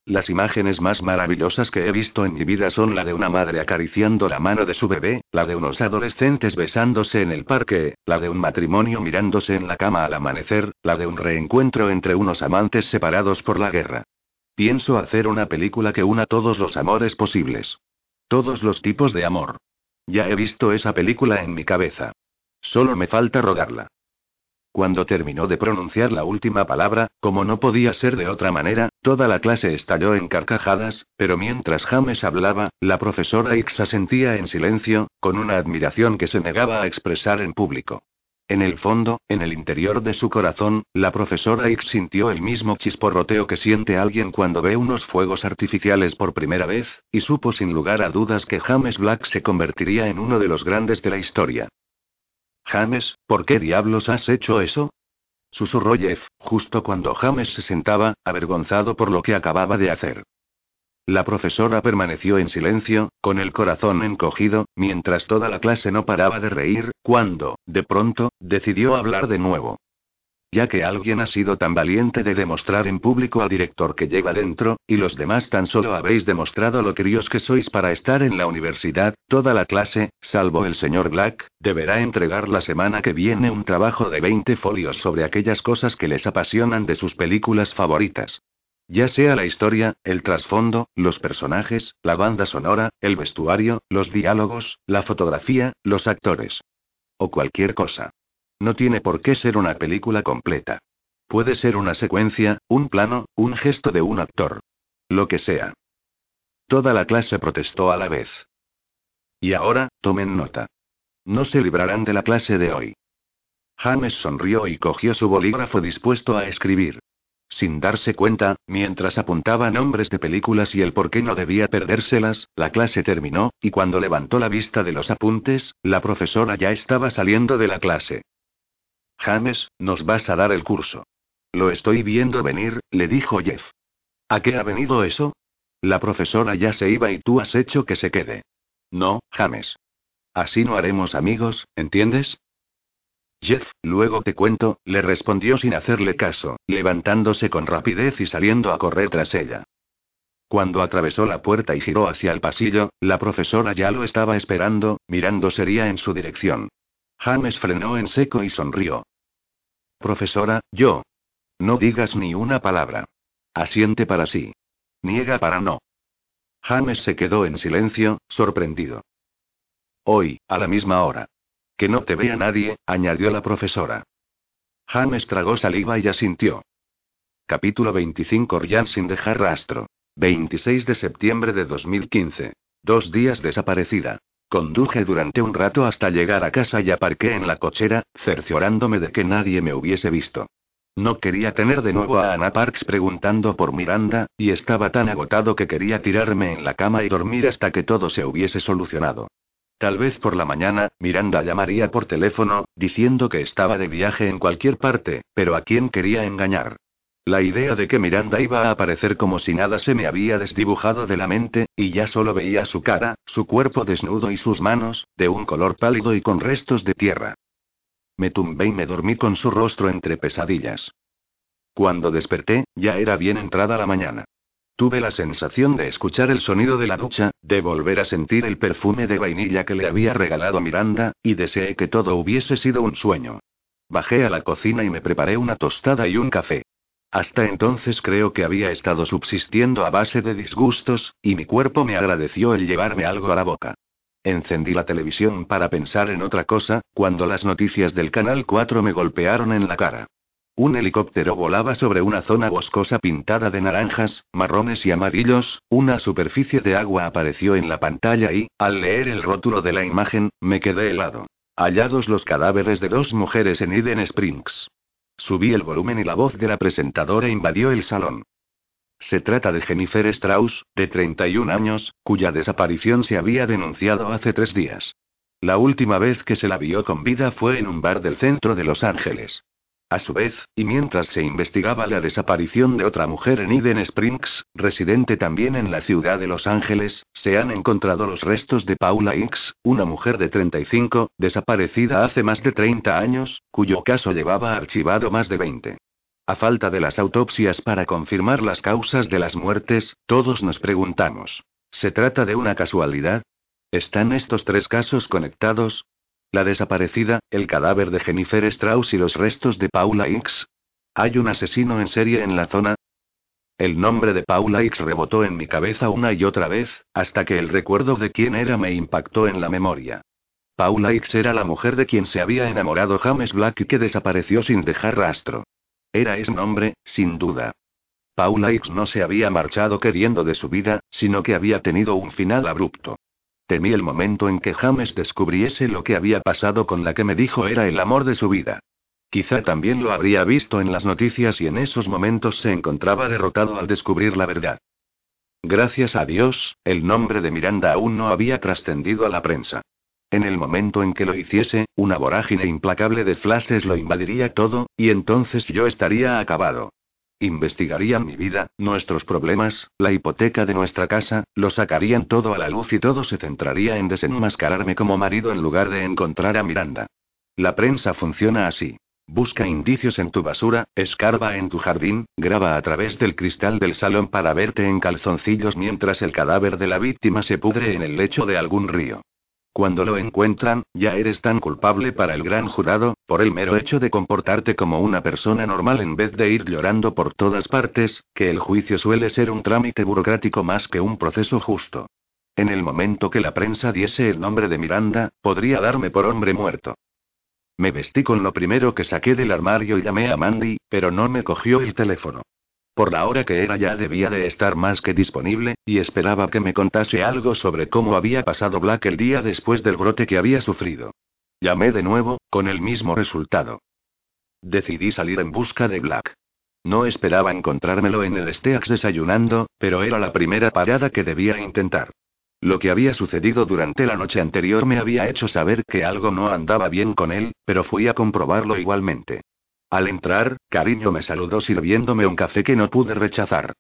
Las imágenes más maravillosas que he visto en mi vida son la de una madre acariciando la mano de su bebé, la de unos adolescentes besándose en el parque, la de un matrimonio mirándose en la cama al amanecer, la de un reencuentro entre unos amantes separados por la guerra. Pienso hacer una película que una todos los amores posibles. Todos los tipos de amor. Ya he visto esa película en mi cabeza. Solo me falta rodarla. Cuando terminó de pronunciar la última palabra, como no podía ser de otra manera, toda la clase estalló en carcajadas, pero mientras James hablaba, la profesora X asentía en silencio, con una admiración que se negaba a expresar en público. En el fondo, en el interior de su corazón, la profesora X sintió el mismo chisporroteo que siente alguien cuando ve unos fuegos artificiales por primera vez, y supo sin lugar a dudas que James Black se convertiría en uno de los grandes de la historia. James, ¿por qué diablos has hecho eso? Susurró Jeff, justo cuando James se sentaba, avergonzado por lo que acababa de hacer. La profesora permaneció en silencio, con el corazón encogido, mientras toda la clase no paraba de reír, cuando, de pronto, decidió hablar de nuevo. Ya que alguien ha sido tan valiente de demostrar en público al director que lleva dentro, y los demás tan solo habéis demostrado lo queridos que sois para estar en la universidad, toda la clase, salvo el señor Black, deberá entregar la semana que viene un trabajo de 20 folios sobre aquellas cosas que les apasionan de sus películas favoritas. Ya sea la historia, el trasfondo, los personajes, la banda sonora, el vestuario, los diálogos, la fotografía, los actores. O cualquier cosa. No tiene por qué ser una película completa. Puede ser una secuencia, un plano, un gesto de un actor. Lo que sea. Toda la clase protestó a la vez. Y ahora, tomen nota. No se librarán de la clase de hoy. James sonrió y cogió su bolígrafo dispuesto a escribir. Sin darse cuenta, mientras apuntaba nombres de películas y el por qué no debía perdérselas, la clase terminó, y cuando levantó la vista de los apuntes, la profesora ya estaba saliendo de la clase. James, nos vas a dar el curso. Lo estoy viendo venir, le dijo Jeff. ¿A qué ha venido eso? La profesora ya se iba y tú has hecho que se quede. No, James. Así no haremos amigos, ¿entiendes? Jeff, luego te cuento, le respondió sin hacerle caso, levantándose con rapidez y saliendo a correr tras ella. Cuando atravesó la puerta y giró hacia el pasillo, la profesora ya lo estaba esperando, mirando seria en su dirección. James frenó en seco y sonrió. Profesora, yo. No digas ni una palabra. Asiente para sí. Niega para no. James se quedó en silencio, sorprendido. Hoy, a la misma hora. Que no te vea nadie, añadió la profesora. James tragó saliva y asintió. Capítulo 25 Ryan sin dejar rastro. 26 de septiembre de 2015. Dos días desaparecida. Conduje durante un rato hasta llegar a casa y aparqué en la cochera, cerciorándome de que nadie me hubiese visto. No quería tener de nuevo a Anna Parks preguntando por Miranda, y estaba tan agotado que quería tirarme en la cama y dormir hasta que todo se hubiese solucionado. Tal vez por la mañana, Miranda llamaría por teléfono, diciendo que estaba de viaje en cualquier parte, pero ¿a quién quería engañar? La idea de que Miranda iba a aparecer como si nada se me había desdibujado de la mente, y ya solo veía su cara, su cuerpo desnudo y sus manos, de un color pálido y con restos de tierra. Me tumbé y me dormí con su rostro entre pesadillas. Cuando desperté, ya era bien entrada la mañana. Tuve la sensación de escuchar el sonido de la ducha, de volver a sentir el perfume de vainilla que le había regalado Miranda, y deseé que todo hubiese sido un sueño. Bajé a la cocina y me preparé una tostada y un café. Hasta entonces creo que había estado subsistiendo a base de disgustos, y mi cuerpo me agradeció el llevarme algo a la boca. Encendí la televisión para pensar en otra cosa, cuando las noticias del Canal 4 me golpearon en la cara. Un helicóptero volaba sobre una zona boscosa pintada de naranjas, marrones y amarillos, una superficie de agua apareció en la pantalla y, al leer el rótulo de la imagen, me quedé helado. Hallados los cadáveres de dos mujeres en Eden Springs. Subí el volumen y la voz de la presentadora invadió el salón. Se trata de Jennifer Strauss, de 31 años, cuya desaparición se había denunciado hace tres días. La última vez que se la vio con vida fue en un bar del centro de Los Ángeles. A su vez, y mientras se investigaba la desaparición de otra mujer en Eden Springs, residente también en la ciudad de Los Ángeles, se han encontrado los restos de Paula X, una mujer de 35, desaparecida hace más de 30 años, cuyo caso llevaba archivado más de 20. A falta de las autopsias para confirmar las causas de las muertes, todos nos preguntamos. ¿Se trata de una casualidad? ¿Están estos tres casos conectados? La desaparecida, el cadáver de Jennifer Strauss y los restos de Paula X. ¿Hay un asesino en serie en la zona? El nombre de Paula X rebotó en mi cabeza una y otra vez, hasta que el recuerdo de quién era me impactó en la memoria. Paula X era la mujer de quien se había enamorado James Black y que desapareció sin dejar rastro. Era ese nombre, sin duda. Paula X no se había marchado queriendo de su vida, sino que había tenido un final abrupto. Temí el momento en que James descubriese lo que había pasado con la que me dijo era el amor de su vida. Quizá también lo habría visto en las noticias y en esos momentos se encontraba derrotado al descubrir la verdad. Gracias a Dios, el nombre de Miranda aún no había trascendido a la prensa. En el momento en que lo hiciese, una vorágine implacable de flashes lo invadiría todo, y entonces yo estaría acabado. Investigarían mi vida, nuestros problemas, la hipoteca de nuestra casa, lo sacarían todo a la luz y todo se centraría en desenmascararme como marido en lugar de encontrar a Miranda. La prensa funciona así. Busca indicios en tu basura, escarba en tu jardín, graba a través del cristal del salón para verte en calzoncillos mientras el cadáver de la víctima se pudre en el lecho de algún río. Cuando lo encuentran, ya eres tan culpable para el gran jurado, por el mero hecho de comportarte como una persona normal en vez de ir llorando por todas partes, que el juicio suele ser un trámite burocrático más que un proceso justo. En el momento que la prensa diese el nombre de Miranda, podría darme por hombre muerto. Me vestí con lo primero que saqué del armario y llamé a Mandy, pero no me cogió el teléfono. Por la hora que era ya debía de estar más que disponible, y esperaba que me contase algo sobre cómo había pasado Black el día después del brote que había sufrido. Llamé de nuevo, con el mismo resultado. Decidí salir en busca de Black. No esperaba encontrármelo en el Steaks desayunando, pero era la primera parada que debía intentar. Lo que había sucedido durante la noche anterior me había hecho saber que algo no andaba bien con él, pero fui a comprobarlo igualmente. Al entrar, cariño me saludó sirviéndome un café que no pude rechazar.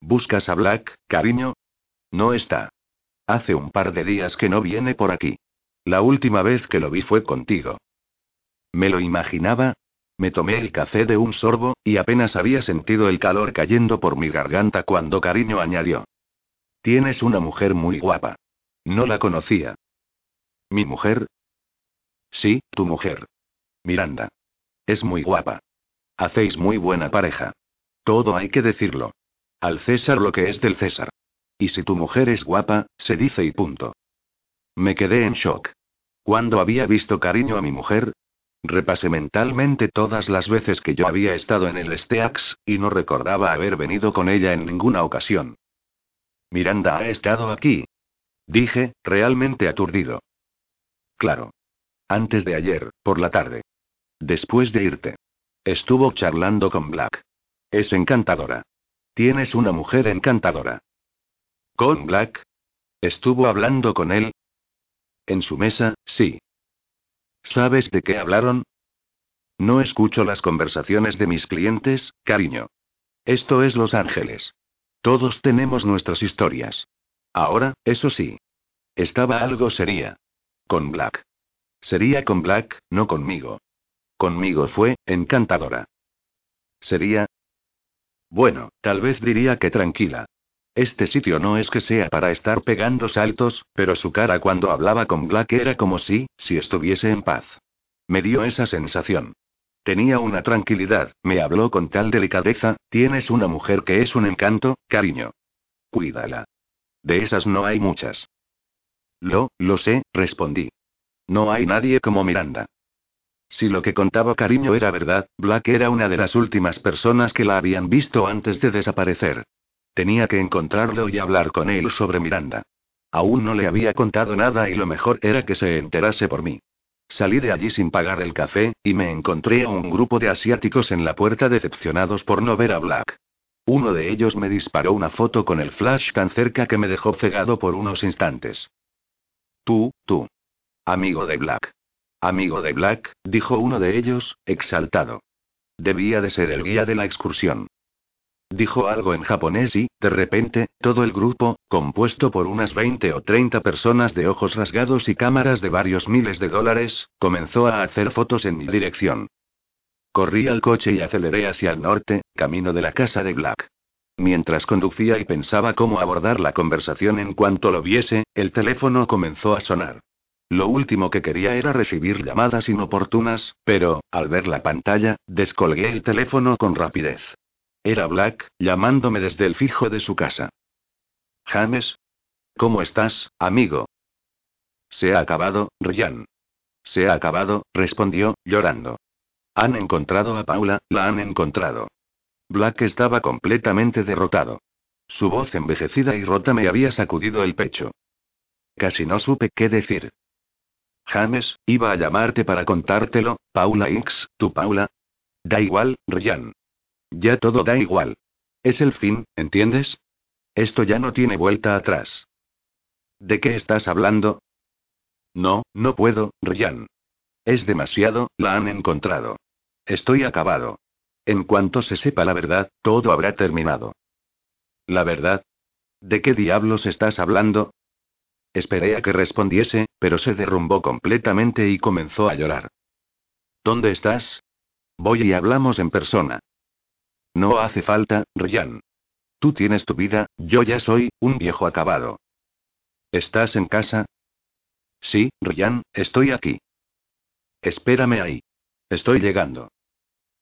¿Buscas a Black, cariño? No está. Hace un par de días que no viene por aquí. La última vez que lo vi fue contigo. Me lo imaginaba. Me tomé el café de un sorbo, y apenas había sentido el calor cayendo por mi garganta cuando cariño añadió. Tienes una mujer muy guapa. No la conocía. ¿Mi mujer? Sí, tu mujer. Miranda. Es muy guapa. Hacéis muy buena pareja. Todo hay que decirlo. Al César lo que es del César. Y si tu mujer es guapa, se dice y punto. Me quedé en shock. ¿Cuándo había visto cariño a mi mujer? Repasé mentalmente todas las veces que yo había estado en el Steaks, y no recordaba haber venido con ella en ninguna ocasión. Miranda ha estado aquí. Dije, realmente aturdido. Claro. Antes de ayer, por la tarde. Después de irte. Estuvo charlando con Black. Es encantadora. Tienes una mujer encantadora. ¿Con Black? ¿Estuvo hablando con él? En su mesa, sí. ¿Sabes de qué hablaron? No escucho las conversaciones de mis clientes, cariño. Esto es Los Ángeles. Todos tenemos nuestras historias. Ahora, eso sí. Estaba algo sería. Con Black. Sería con Black, no conmigo. Conmigo fue, encantadora. ¿Sería? Bueno, tal vez diría que tranquila. Este sitio no es que sea para estar pegando saltos, pero su cara cuando hablaba con Black era como si, si estuviese en paz. Me dio esa sensación. Tenía una tranquilidad, me habló con tal delicadeza, tienes una mujer que es un encanto, cariño. Cuídala. De esas no hay muchas. Lo, lo sé, respondí. No hay nadie como Miranda. Si lo que contaba cariño era verdad, Black era una de las últimas personas que la habían visto antes de desaparecer. Tenía que encontrarlo y hablar con él sobre Miranda. Aún no le había contado nada y lo mejor era que se enterase por mí. Salí de allí sin pagar el café, y me encontré a un grupo de asiáticos en la puerta decepcionados por no ver a Black. Uno de ellos me disparó una foto con el flash tan cerca que me dejó cegado por unos instantes. Tú, tú. Amigo de Black. Amigo de Black, dijo uno de ellos, exaltado. Debía de ser el guía de la excursión. Dijo algo en japonés y, de repente, todo el grupo, compuesto por unas 20 o 30 personas de ojos rasgados y cámaras de varios miles de dólares, comenzó a hacer fotos en mi dirección. Corrí al coche y aceleré hacia el norte, camino de la casa de Black. Mientras conducía y pensaba cómo abordar la conversación en cuanto lo viese, el teléfono comenzó a sonar. Lo último que quería era recibir llamadas inoportunas, pero, al ver la pantalla, descolgué el teléfono con rapidez. Era Black, llamándome desde el fijo de su casa. James. ¿Cómo estás, amigo? Se ha acabado, Ryan. Se ha acabado, respondió, llorando. Han encontrado a Paula, la han encontrado. Black estaba completamente derrotado. Su voz envejecida y rota me había sacudido el pecho. Casi no supe qué decir. James, iba a llamarte para contártelo, Paula X, tu Paula. Da igual, Ryan. Ya todo da igual. Es el fin, ¿entiendes? Esto ya no tiene vuelta atrás. ¿De qué estás hablando? No, no puedo, Ryan. Es demasiado, la han encontrado. Estoy acabado. En cuanto se sepa la verdad, todo habrá terminado. ¿La verdad? ¿De qué diablos estás hablando? Esperé a que respondiese, pero se derrumbó completamente y comenzó a llorar. ¿Dónde estás? Voy y hablamos en persona. No hace falta, Ryan. Tú tienes tu vida, yo ya soy, un viejo acabado. ¿Estás en casa? Sí, Ryan, estoy aquí. Espérame ahí. Estoy llegando.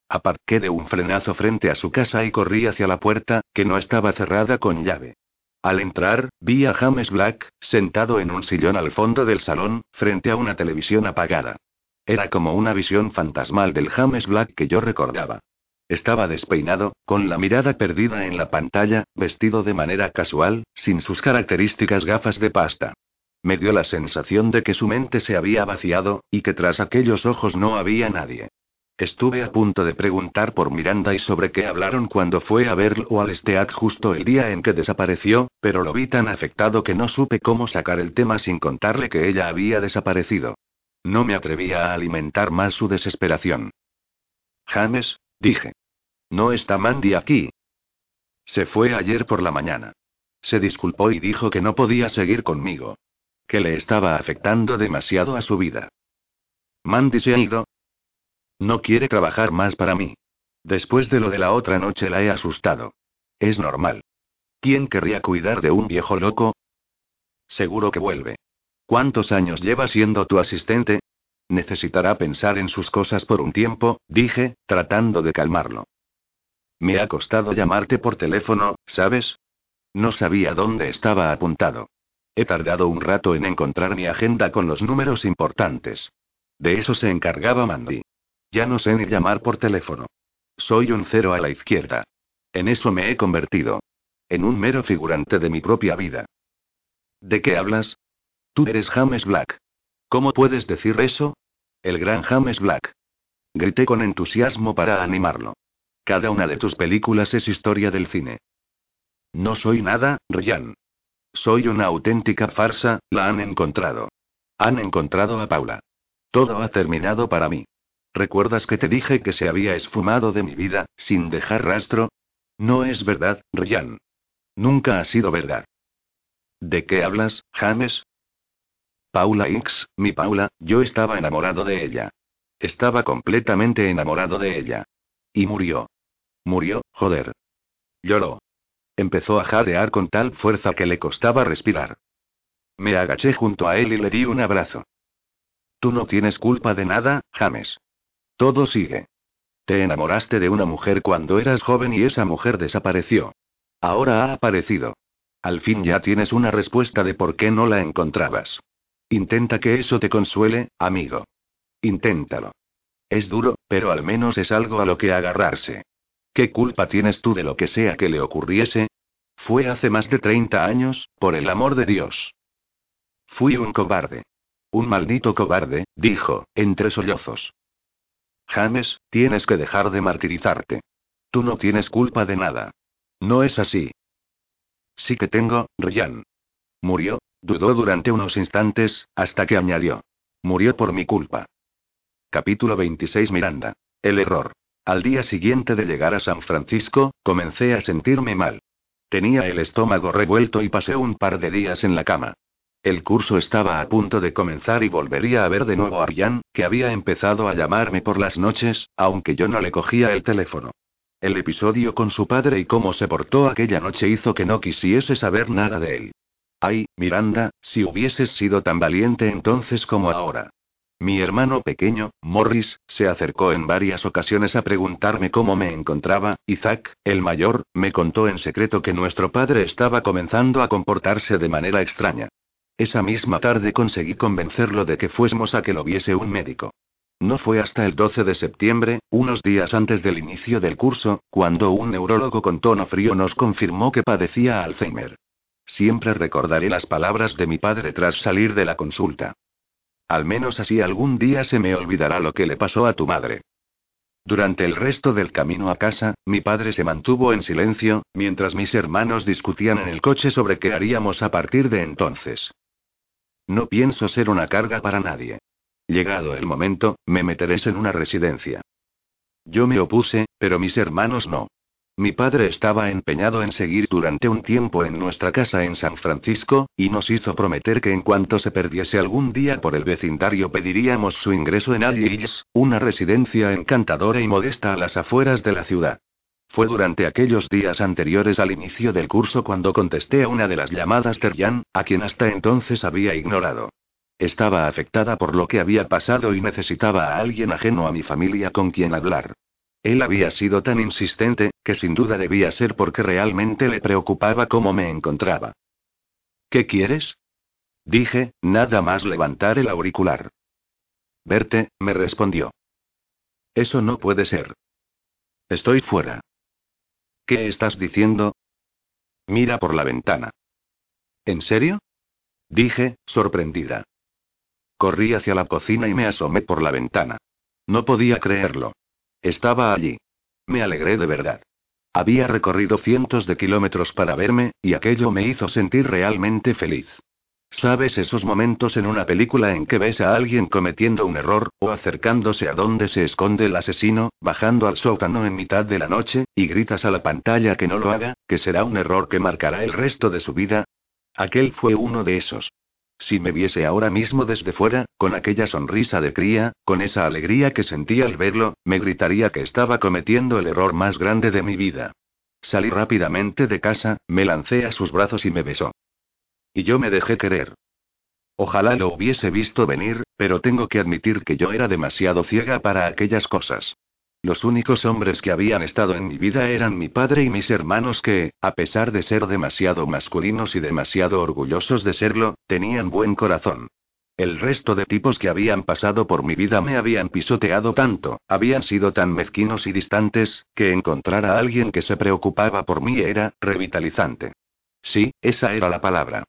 Aparqué de un frenazo frente a su casa y corrí hacia la puerta, que no estaba cerrada con llave. Al entrar, vi a James Black, sentado en un sillón al fondo del salón, frente a una televisión apagada. Era como una visión fantasmal del James Black que yo recordaba. Estaba despeinado, con la mirada perdida en la pantalla, vestido de manera casual, sin sus características gafas de pasta. Me dio la sensación de que su mente se había vaciado, y que tras aquellos ojos no había nadie. Estuve a punto de preguntar por Miranda y sobre qué hablaron cuando fue a verlo al Steak justo el día en que desapareció, pero lo vi tan afectado que no supe cómo sacar el tema sin contarle que ella había desaparecido. No me atrevía a alimentar más su desesperación. James, Dije. No está Mandy aquí. Se fue ayer por la mañana. Se disculpó y dijo que no podía seguir conmigo. Que le estaba afectando demasiado a su vida. Mandy se ha ido. No quiere trabajar más para mí. Después de lo de la otra noche la he asustado. Es normal. ¿Quién querría cuidar de un viejo loco? Seguro que vuelve. ¿Cuántos años lleva siendo tu asistente? Necesitará pensar en sus cosas por un tiempo, dije, tratando de calmarlo. Me ha costado llamarte por teléfono, ¿sabes? No sabía dónde estaba apuntado. He tardado un rato en encontrar mi agenda con los números importantes. De eso se encargaba Mandy. Ya no sé ni llamar por teléfono. Soy un cero a la izquierda. En eso me he convertido. En un mero figurante de mi propia vida. ¿De qué hablas? Tú eres James Black. ¿Cómo puedes decir eso? El gran James Black. Grité con entusiasmo para animarlo. Cada una de tus películas es historia del cine. No soy nada, Ryan. Soy una auténtica farsa, la han encontrado. Han encontrado a Paula. Todo ha terminado para mí. ¿Recuerdas que te dije que se había esfumado de mi vida, sin dejar rastro? No es verdad, Ryan. Nunca ha sido verdad. ¿De qué hablas, James? Paula X, mi Paula, yo estaba enamorado de ella. Estaba completamente enamorado de ella. Y murió. Murió, joder. Lloró. Empezó a jadear con tal fuerza que le costaba respirar. Me agaché junto a él y le di un abrazo. Tú no tienes culpa de nada, James. Todo sigue. Te enamoraste de una mujer cuando eras joven y esa mujer desapareció. Ahora ha aparecido. Al fin ya tienes una respuesta de por qué no la encontrabas. Intenta que eso te consuele, amigo. Inténtalo. Es duro, pero al menos es algo a lo que agarrarse. ¿Qué culpa tienes tú de lo que sea que le ocurriese? Fue hace más de 30 años, por el amor de Dios. Fui un cobarde. Un maldito cobarde, dijo, entre sollozos. James, tienes que dejar de martirizarte. Tú no tienes culpa de nada. No es así. Sí que tengo, Ryan. Murió, dudó durante unos instantes, hasta que añadió. Murió por mi culpa. Capítulo 26 Miranda. El error. Al día siguiente de llegar a San Francisco, comencé a sentirme mal. Tenía el estómago revuelto y pasé un par de días en la cama. El curso estaba a punto de comenzar y volvería a ver de nuevo a Ryan, que había empezado a llamarme por las noches, aunque yo no le cogía el teléfono. El episodio con su padre y cómo se portó aquella noche hizo que no quisiese saber nada de él. Ay, Miranda, si hubieses sido tan valiente entonces como ahora. Mi hermano pequeño, Morris, se acercó en varias ocasiones a preguntarme cómo me encontraba, y Zack, el mayor, me contó en secreto que nuestro padre estaba comenzando a comportarse de manera extraña. Esa misma tarde conseguí convencerlo de que fuésemos a que lo viese un médico. No fue hasta el 12 de septiembre, unos días antes del inicio del curso, cuando un neurólogo con tono frío nos confirmó que padecía Alzheimer. Siempre recordaré las palabras de mi padre tras salir de la consulta. Al menos así algún día se me olvidará lo que le pasó a tu madre. Durante el resto del camino a casa, mi padre se mantuvo en silencio, mientras mis hermanos discutían en el coche sobre qué haríamos a partir de entonces. No pienso ser una carga para nadie. Llegado el momento, me meteréis en una residencia. Yo me opuse, pero mis hermanos no. Mi padre estaba empeñado en seguir durante un tiempo en nuestra casa en San Francisco, y nos hizo prometer que en cuanto se perdiese algún día por el vecindario pediríamos su ingreso en Alley una residencia encantadora y modesta a las afueras de la ciudad. Fue durante aquellos días anteriores al inicio del curso cuando contesté a una de las llamadas de a quien hasta entonces había ignorado. Estaba afectada por lo que había pasado y necesitaba a alguien ajeno a mi familia con quien hablar. Él había sido tan insistente, que sin duda debía ser porque realmente le preocupaba cómo me encontraba. ¿Qué quieres? Dije, nada más levantar el auricular. Verte, me respondió. Eso no puede ser. Estoy fuera. ¿Qué estás diciendo? Mira por la ventana. ¿En serio? Dije, sorprendida. Corrí hacia la cocina y me asomé por la ventana. No podía creerlo. Estaba allí. Me alegré de verdad. Había recorrido cientos de kilómetros para verme, y aquello me hizo sentir realmente feliz. ¿Sabes esos momentos en una película en que ves a alguien cometiendo un error, o acercándose a donde se esconde el asesino, bajando al sótano en mitad de la noche, y gritas a la pantalla que no lo haga, que será un error que marcará el resto de su vida? Aquel fue uno de esos. Si me viese ahora mismo desde fuera, con aquella sonrisa de cría, con esa alegría que sentía al verlo, me gritaría que estaba cometiendo el error más grande de mi vida. Salí rápidamente de casa, me lancé a sus brazos y me besó. Y yo me dejé querer. Ojalá lo hubiese visto venir, pero tengo que admitir que yo era demasiado ciega para aquellas cosas. Los únicos hombres que habían estado en mi vida eran mi padre y mis hermanos que, a pesar de ser demasiado masculinos y demasiado orgullosos de serlo, tenían buen corazón. El resto de tipos que habían pasado por mi vida me habían pisoteado tanto, habían sido tan mezquinos y distantes, que encontrar a alguien que se preocupaba por mí era revitalizante. Sí, esa era la palabra.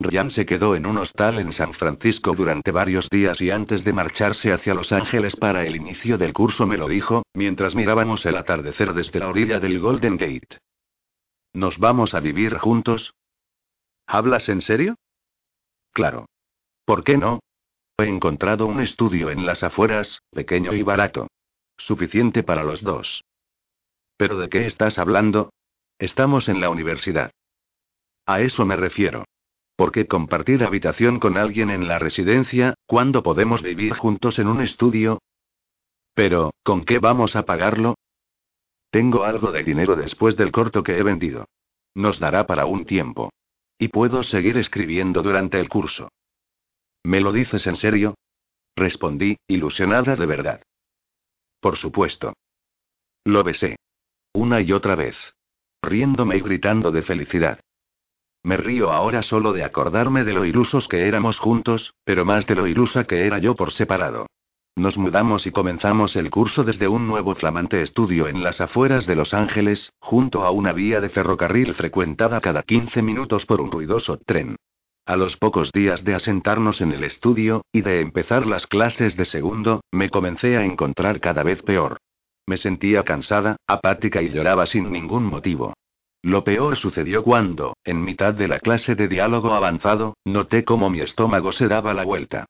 Ryan se quedó en un hostal en San Francisco durante varios días y antes de marcharse hacia Los Ángeles para el inicio del curso me lo dijo, mientras mirábamos el atardecer desde la orilla del Golden Gate. ¿Nos vamos a vivir juntos? ¿Hablas en serio? Claro. ¿Por qué no? He encontrado un estudio en las afueras, pequeño y barato. Suficiente para los dos. ¿Pero de qué estás hablando? Estamos en la universidad. A eso me refiero. ¿Por qué compartir habitación con alguien en la residencia, cuando podemos vivir juntos en un estudio? Pero, ¿con qué vamos a pagarlo? Tengo algo de dinero después del corto que he vendido. Nos dará para un tiempo. Y puedo seguir escribiendo durante el curso. ¿Me lo dices en serio? Respondí, ilusionada de verdad. Por supuesto. Lo besé. Una y otra vez. Riéndome y gritando de felicidad. Me río ahora solo de acordarme de lo ilusos que éramos juntos, pero más de lo ilusa que era yo por separado. Nos mudamos y comenzamos el curso desde un nuevo flamante estudio en las afueras de Los Ángeles, junto a una vía de ferrocarril frecuentada cada 15 minutos por un ruidoso tren. A los pocos días de asentarnos en el estudio, y de empezar las clases de segundo, me comencé a encontrar cada vez peor. Me sentía cansada, apática y lloraba sin ningún motivo. Lo peor sucedió cuando, en mitad de la clase de diálogo avanzado, noté cómo mi estómago se daba la vuelta.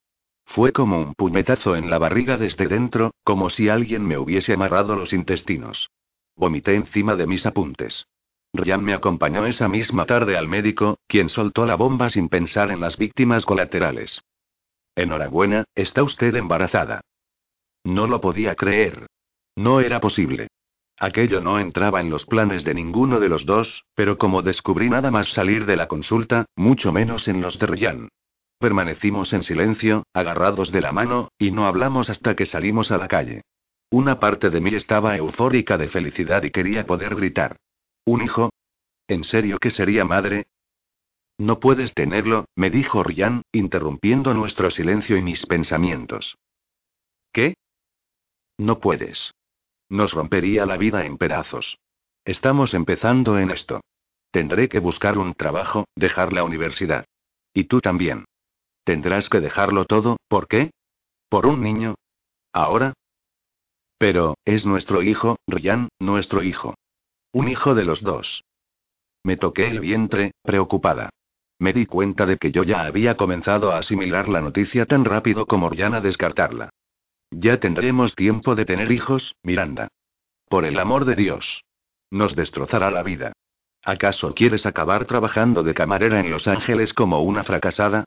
Fue como un puñetazo en la barriga desde dentro, como si alguien me hubiese amarrado los intestinos. Vomité encima de mis apuntes. Ryan me acompañó esa misma tarde al médico, quien soltó la bomba sin pensar en las víctimas colaterales. Enhorabuena, está usted embarazada. No lo podía creer. No era posible. Aquello no entraba en los planes de ninguno de los dos, pero como descubrí nada más salir de la consulta, mucho menos en los de Ryan. Permanecimos en silencio, agarrados de la mano, y no hablamos hasta que salimos a la calle. Una parte de mí estaba eufórica de felicidad y quería poder gritar. ¿Un hijo? ¿En serio que sería madre? No puedes tenerlo, me dijo Ryan, interrumpiendo nuestro silencio y mis pensamientos. ¿Qué? No puedes. Nos rompería la vida en pedazos. Estamos empezando en esto. Tendré que buscar un trabajo, dejar la universidad. Y tú también. Tendrás que dejarlo todo, ¿por qué? ¿Por un niño? ¿Ahora? Pero, es nuestro hijo, Ryan, nuestro hijo. Un hijo de los dos. Me toqué el vientre, preocupada. Me di cuenta de que yo ya había comenzado a asimilar la noticia tan rápido como Ryan a descartarla. Ya tendremos tiempo de tener hijos, Miranda. Por el amor de Dios. Nos destrozará la vida. ¿Acaso quieres acabar trabajando de camarera en Los Ángeles como una fracasada?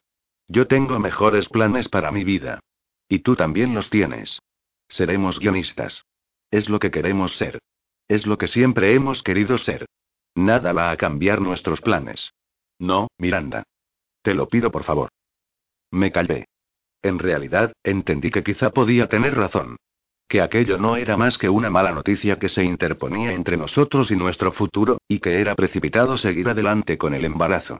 Yo tengo mejores planes para mi vida. Y tú también los tienes. Seremos guionistas. Es lo que queremos ser. Es lo que siempre hemos querido ser. Nada va a cambiar nuestros planes. No, Miranda. Te lo pido por favor. Me callé. En realidad, entendí que quizá podía tener razón. Que aquello no era más que una mala noticia que se interponía entre nosotros y nuestro futuro, y que era precipitado seguir adelante con el embarazo.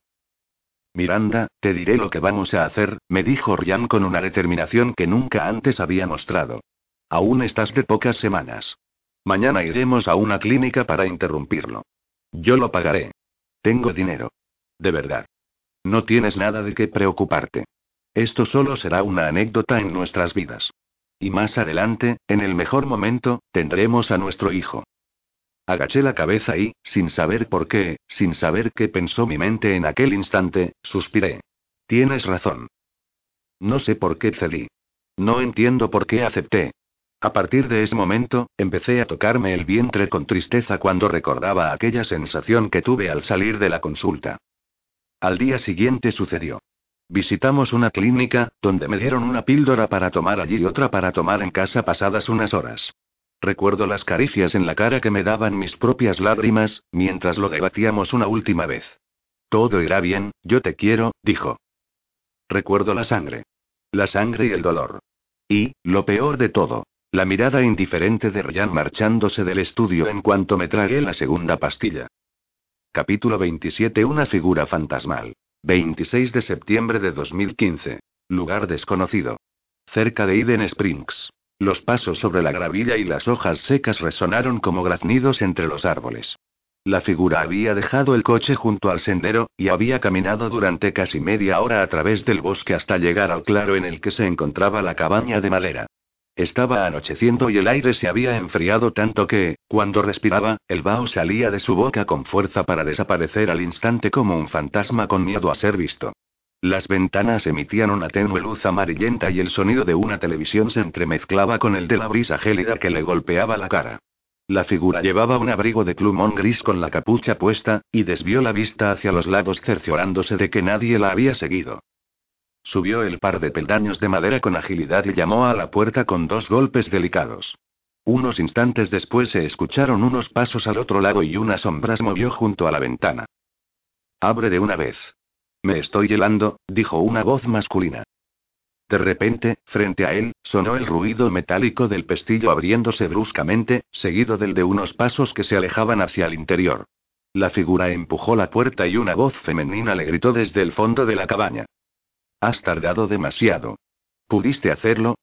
Miranda, te diré lo que vamos a hacer, me dijo Ryan con una determinación que nunca antes había mostrado. Aún estás de pocas semanas. Mañana iremos a una clínica para interrumpirlo. Yo lo pagaré. Tengo dinero. De verdad. No tienes nada de qué preocuparte. Esto solo será una anécdota en nuestras vidas. Y más adelante, en el mejor momento, tendremos a nuestro hijo. Agaché la cabeza y, sin saber por qué, sin saber qué pensó mi mente en aquel instante, suspiré. Tienes razón. No sé por qué cedí. No entiendo por qué acepté. A partir de ese momento, empecé a tocarme el vientre con tristeza cuando recordaba aquella sensación que tuve al salir de la consulta. Al día siguiente sucedió. Visitamos una clínica, donde me dieron una píldora para tomar allí y otra para tomar en casa pasadas unas horas. Recuerdo las caricias en la cara que me daban mis propias lágrimas, mientras lo debatíamos una última vez. Todo irá bien, yo te quiero, dijo. Recuerdo la sangre. La sangre y el dolor. Y, lo peor de todo, la mirada indiferente de Ryan marchándose del estudio en cuanto me tragué la segunda pastilla. Capítulo 27 Una figura fantasmal. 26 de septiembre de 2015. Lugar desconocido. Cerca de Eden Springs. Los pasos sobre la gravilla y las hojas secas resonaron como graznidos entre los árboles. La figura había dejado el coche junto al sendero, y había caminado durante casi media hora a través del bosque hasta llegar al claro en el que se encontraba la cabaña de madera. Estaba anocheciendo y el aire se había enfriado tanto que, cuando respiraba, el vaho salía de su boca con fuerza para desaparecer al instante como un fantasma con miedo a ser visto. Las ventanas emitían una tenue luz amarillenta y el sonido de una televisión se entremezclaba con el de la brisa gélida que le golpeaba la cara. La figura llevaba un abrigo de plumón gris con la capucha puesta, y desvió la vista hacia los lados cerciorándose de que nadie la había seguido. Subió el par de peldaños de madera con agilidad y llamó a la puerta con dos golpes delicados. Unos instantes después se escucharon unos pasos al otro lado y una sombra se movió junto a la ventana. Abre de una vez. Me estoy helando, dijo una voz masculina. De repente, frente a él, sonó el ruido metálico del pestillo abriéndose bruscamente, seguido del de unos pasos que se alejaban hacia el interior. La figura empujó la puerta y una voz femenina le gritó desde el fondo de la cabaña. Has tardado demasiado. ¿Pudiste hacerlo?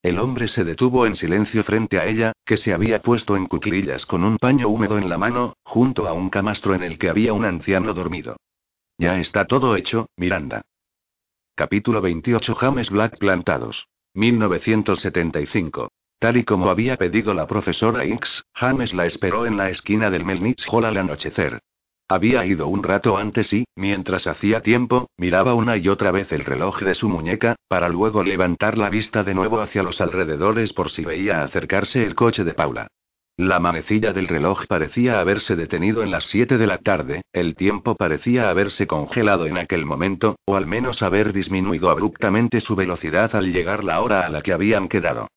El hombre se detuvo en silencio frente a ella, que se había puesto en cuclillas con un paño húmedo en la mano, junto a un camastro en el que había un anciano dormido. Ya está todo hecho, Miranda. Capítulo 28 James Black Plantados. 1975. Tal y como había pedido la profesora X, James la esperó en la esquina del Melnich Hall al anochecer. Había ido un rato antes y, mientras hacía tiempo, miraba una y otra vez el reloj de su muñeca, para luego levantar la vista de nuevo hacia los alrededores por si veía acercarse el coche de Paula. La manecilla del reloj parecía haberse detenido en las 7 de la tarde, el tiempo parecía haberse congelado en aquel momento, o al menos haber disminuido abruptamente su velocidad al llegar la hora a la que habían quedado.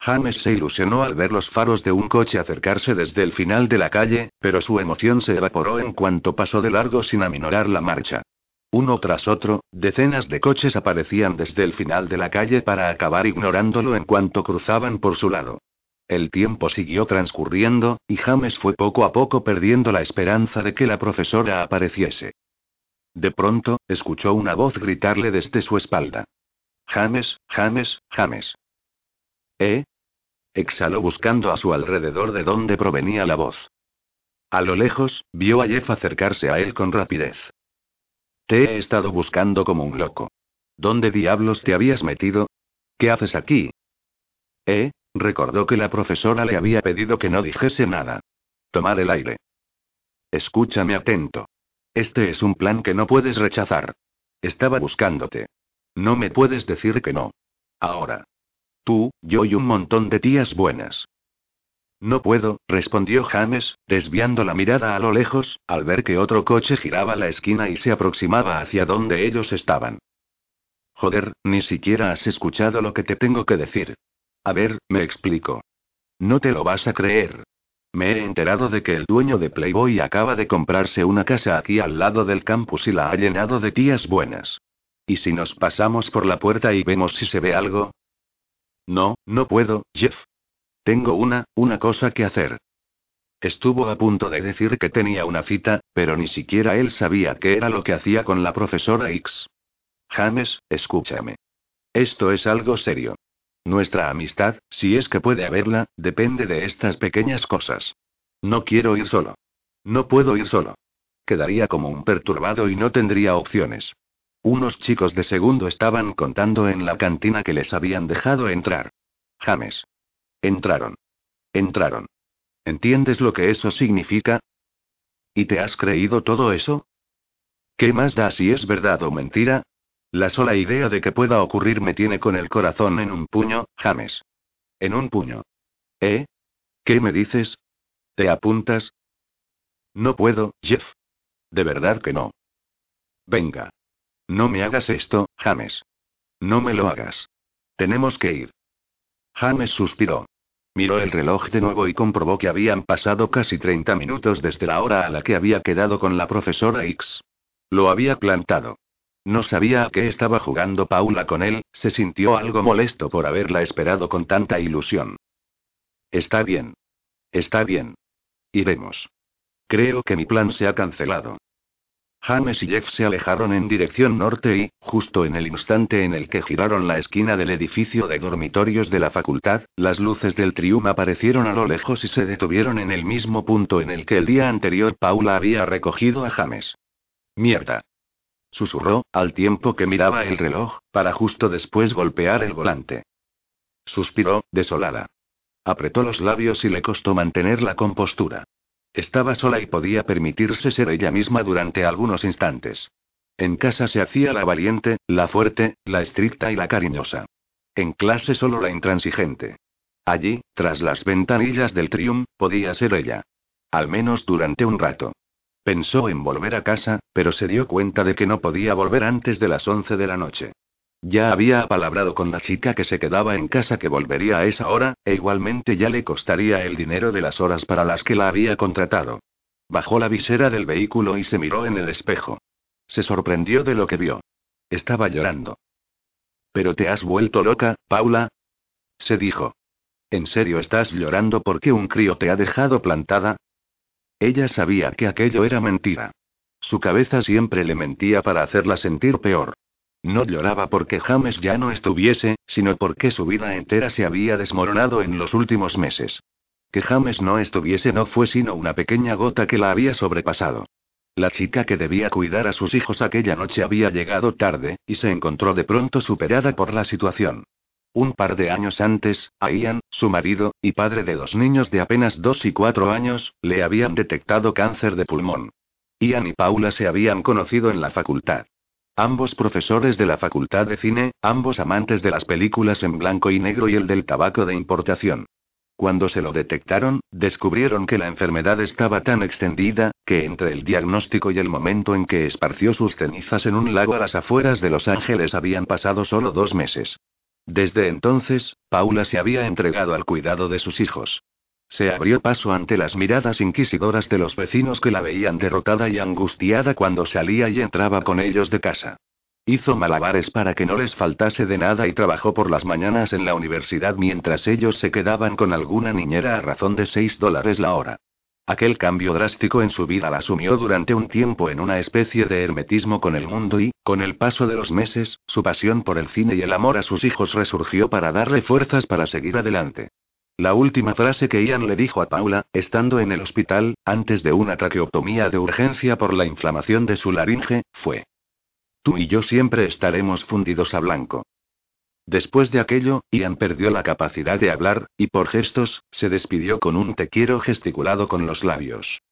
James se ilusionó al ver los faros de un coche acercarse desde el final de la calle, pero su emoción se evaporó en cuanto pasó de largo sin aminorar la marcha. Uno tras otro, decenas de coches aparecían desde el final de la calle para acabar ignorándolo en cuanto cruzaban por su lado. El tiempo siguió transcurriendo, y James fue poco a poco perdiendo la esperanza de que la profesora apareciese. De pronto, escuchó una voz gritarle desde su espalda. James, James, James. ¿Eh? Exhaló buscando a su alrededor de dónde provenía la voz. A lo lejos, vio a Jeff acercarse a él con rapidez. Te he estado buscando como un loco. ¿Dónde diablos te habías metido? ¿Qué haces aquí? ¿Eh? Recordó que la profesora le había pedido que no dijese nada. Tomar el aire. Escúchame atento. Este es un plan que no puedes rechazar. Estaba buscándote. No me puedes decir que no. Ahora. Tú, yo y un montón de tías buenas. No puedo, respondió James, desviando la mirada a lo lejos, al ver que otro coche giraba la esquina y se aproximaba hacia donde ellos estaban. Joder, ni siquiera has escuchado lo que te tengo que decir. A ver, me explico. No te lo vas a creer. Me he enterado de que el dueño de Playboy acaba de comprarse una casa aquí al lado del campus y la ha llenado de tías buenas. ¿Y si nos pasamos por la puerta y vemos si se ve algo? No, no puedo, Jeff. Tengo una, una cosa que hacer. Estuvo a punto de decir que tenía una cita, pero ni siquiera él sabía qué era lo que hacía con la profesora X. James, escúchame. Esto es algo serio. Nuestra amistad, si es que puede haberla, depende de estas pequeñas cosas. No quiero ir solo. No puedo ir solo. Quedaría como un perturbado y no tendría opciones. Unos chicos de segundo estaban contando en la cantina que les habían dejado entrar. James. Entraron. Entraron. ¿Entiendes lo que eso significa? ¿Y te has creído todo eso? ¿Qué más da si es verdad o mentira? La sola idea de que pueda ocurrir me tiene con el corazón en un puño, James. En un puño. ¿Eh? ¿Qué me dices? ¿Te apuntas? No puedo, Jeff. De verdad que no. Venga. No me hagas esto, James. No me lo hagas. Tenemos que ir. James suspiró. Miró el reloj de nuevo y comprobó que habían pasado casi 30 minutos desde la hora a la que había quedado con la profesora X. Lo había plantado. No sabía a qué estaba jugando Paula con él, se sintió algo molesto por haberla esperado con tanta ilusión. Está bien. Está bien. Iremos. Creo que mi plan se ha cancelado. James y Jeff se alejaron en dirección norte y, justo en el instante en el que giraron la esquina del edificio de dormitorios de la facultad, las luces del Trium aparecieron a lo lejos y se detuvieron en el mismo punto en el que el día anterior Paula había recogido a James. Mierda. Susurró, al tiempo que miraba el reloj, para justo después golpear el volante. Suspiró, desolada. Apretó los labios y le costó mantener la compostura. Estaba sola y podía permitirse ser ella misma durante algunos instantes. En casa se hacía la valiente, la fuerte, la estricta y la cariñosa. En clase solo la intransigente. Allí, tras las ventanillas del trium, podía ser ella. Al menos durante un rato. Pensó en volver a casa, pero se dio cuenta de que no podía volver antes de las once de la noche. Ya había apalabrado con la chica que se quedaba en casa que volvería a esa hora, e igualmente ya le costaría el dinero de las horas para las que la había contratado. Bajó la visera del vehículo y se miró en el espejo. Se sorprendió de lo que vio. Estaba llorando. ¿Pero te has vuelto loca, Paula? Se dijo. ¿En serio estás llorando porque un crío te ha dejado plantada? Ella sabía que aquello era mentira. Su cabeza siempre le mentía para hacerla sentir peor. No lloraba porque James ya no estuviese, sino porque su vida entera se había desmoronado en los últimos meses. Que James no estuviese no fue sino una pequeña gota que la había sobrepasado. La chica que debía cuidar a sus hijos aquella noche había llegado tarde, y se encontró de pronto superada por la situación. Un par de años antes, a Ian, su marido, y padre de dos niños de apenas dos y cuatro años, le habían detectado cáncer de pulmón. Ian y Paula se habían conocido en la facultad. Ambos profesores de la facultad de cine, ambos amantes de las películas en blanco y negro y el del tabaco de importación. Cuando se lo detectaron, descubrieron que la enfermedad estaba tan extendida, que entre el diagnóstico y el momento en que esparció sus cenizas en un lago a las afueras de Los Ángeles habían pasado solo dos meses. Desde entonces, Paula se había entregado al cuidado de sus hijos. Se abrió paso ante las miradas inquisidoras de los vecinos que la veían derrotada y angustiada cuando salía y entraba con ellos de casa. Hizo malabares para que no les faltase de nada y trabajó por las mañanas en la universidad mientras ellos se quedaban con alguna niñera a razón de 6 dólares la hora. Aquel cambio drástico en su vida la asumió durante un tiempo en una especie de hermetismo con el mundo y, con el paso de los meses, su pasión por el cine y el amor a sus hijos resurgió para darle fuerzas para seguir adelante. La última frase que Ian le dijo a Paula, estando en el hospital, antes de una traqueotomía de urgencia por la inflamación de su laringe, fue, Tú y yo siempre estaremos fundidos a blanco. Después de aquello, Ian perdió la capacidad de hablar, y por gestos, se despidió con un te quiero gesticulado con los labios.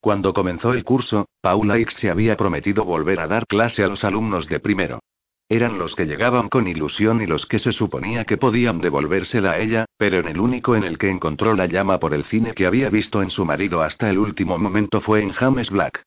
Cuando comenzó el curso, Paula X se había prometido volver a dar clase a los alumnos de primero. Eran los que llegaban con ilusión y los que se suponía que podían devolvérsela a ella, pero en el único en el que encontró la llama por el cine que había visto en su marido hasta el último momento fue en James Black.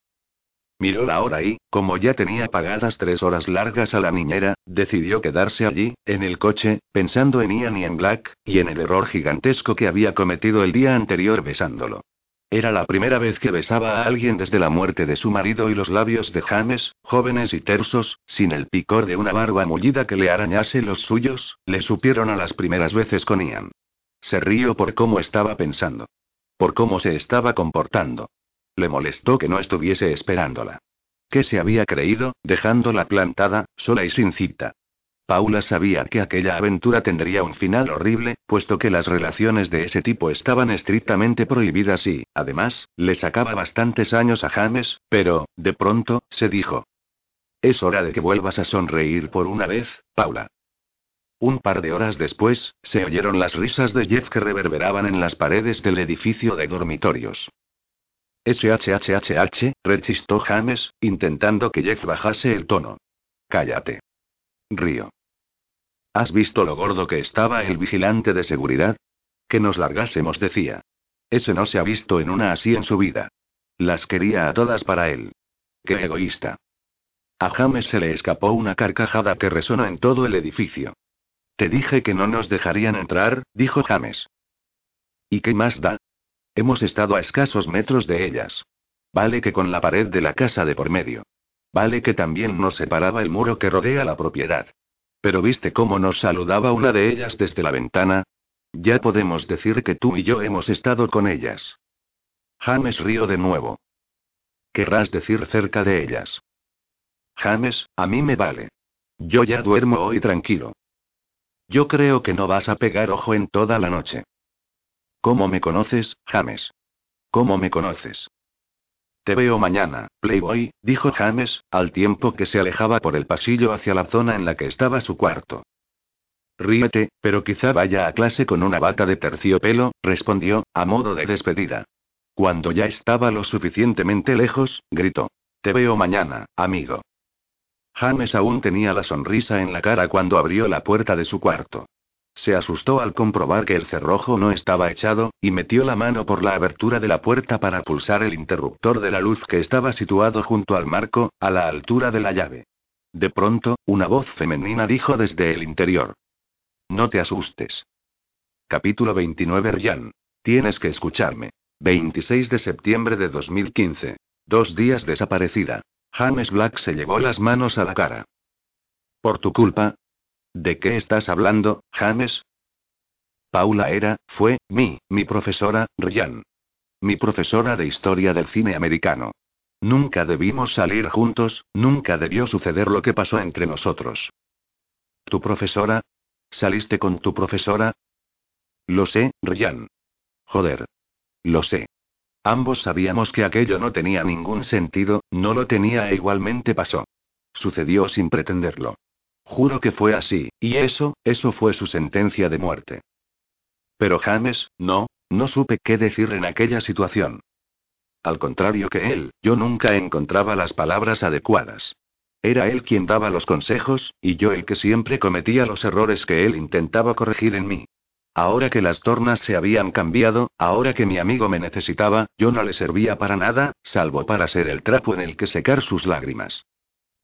Miró la hora y, como ya tenía pagadas tres horas largas a la niñera, decidió quedarse allí, en el coche, pensando en Ian y en Black, y en el error gigantesco que había cometido el día anterior besándolo. Era la primera vez que besaba a alguien desde la muerte de su marido y los labios de James, jóvenes y tersos, sin el picor de una barba mullida que le arañase los suyos, le supieron a las primeras veces con Ian. Se rió por cómo estaba pensando. Por cómo se estaba comportando. Le molestó que no estuviese esperándola. ¿Qué se había creído, dejándola plantada, sola y sin cita? Paula sabía que aquella aventura tendría un final horrible, puesto que las relaciones de ese tipo estaban estrictamente prohibidas y, además, le sacaba bastantes años a James, pero, de pronto, se dijo. Es hora de que vuelvas a sonreír por una vez, Paula. Un par de horas después, se oyeron las risas de Jeff que reverberaban en las paredes del edificio de dormitorios. SHHHH, rechistó James, intentando que Jeff bajase el tono. Cállate. Río. ¿Has visto lo gordo que estaba el vigilante de seguridad? Que nos largásemos, decía. Ese no se ha visto en una así en su vida. Las quería a todas para él. Qué egoísta. A James se le escapó una carcajada que resonó en todo el edificio. Te dije que no nos dejarían entrar, dijo James. ¿Y qué más da? Hemos estado a escasos metros de ellas. Vale que con la pared de la casa de por medio. Vale que también nos separaba el muro que rodea la propiedad. Pero viste cómo nos saludaba una de ellas desde la ventana. Ya podemos decir que tú y yo hemos estado con ellas. James río de nuevo. Querrás decir cerca de ellas. James, a mí me vale. Yo ya duermo hoy tranquilo. Yo creo que no vas a pegar ojo en toda la noche. ¿Cómo me conoces, James? ¿Cómo me conoces? Te veo mañana, Playboy, dijo James, al tiempo que se alejaba por el pasillo hacia la zona en la que estaba su cuarto. Ríete, pero quizá vaya a clase con una bata de terciopelo, respondió, a modo de despedida. Cuando ya estaba lo suficientemente lejos, gritó. Te veo mañana, amigo. James aún tenía la sonrisa en la cara cuando abrió la puerta de su cuarto. Se asustó al comprobar que el cerrojo no estaba echado, y metió la mano por la abertura de la puerta para pulsar el interruptor de la luz que estaba situado junto al marco, a la altura de la llave. De pronto, una voz femenina dijo desde el interior. No te asustes. Capítulo 29 Ryan. Tienes que escucharme. 26 de septiembre de 2015. Dos días desaparecida. James Black se llevó las manos a la cara. Por tu culpa, ¿De qué estás hablando, James? Paula era, fue, mi, mi profesora, Ryan. Mi profesora de historia del cine americano. Nunca debimos salir juntos, nunca debió suceder lo que pasó entre nosotros. ¿Tu profesora? ¿Saliste con tu profesora? Lo sé, Ryan. Joder. Lo sé. Ambos sabíamos que aquello no tenía ningún sentido, no lo tenía e igualmente pasó. Sucedió sin pretenderlo. Juro que fue así, y eso, eso fue su sentencia de muerte. Pero James, no, no supe qué decir en aquella situación. Al contrario que él, yo nunca encontraba las palabras adecuadas. Era él quien daba los consejos, y yo el que siempre cometía los errores que él intentaba corregir en mí. Ahora que las tornas se habían cambiado, ahora que mi amigo me necesitaba, yo no le servía para nada, salvo para ser el trapo en el que secar sus lágrimas.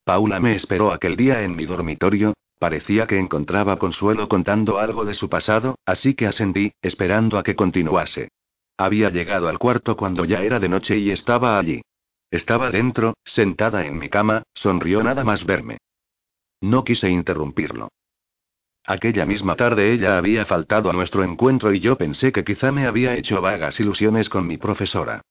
Paula me esperó aquel día en mi dormitorio, parecía que encontraba consuelo contando algo de su pasado, así que ascendí, esperando a que continuase. Había llegado al cuarto cuando ya era de noche y estaba allí. Estaba dentro, sentada en mi cama, sonrió nada más verme. No quise interrumpirlo. Aquella misma tarde ella había faltado a nuestro encuentro y yo pensé que quizá me había hecho vagas ilusiones con mi profesora.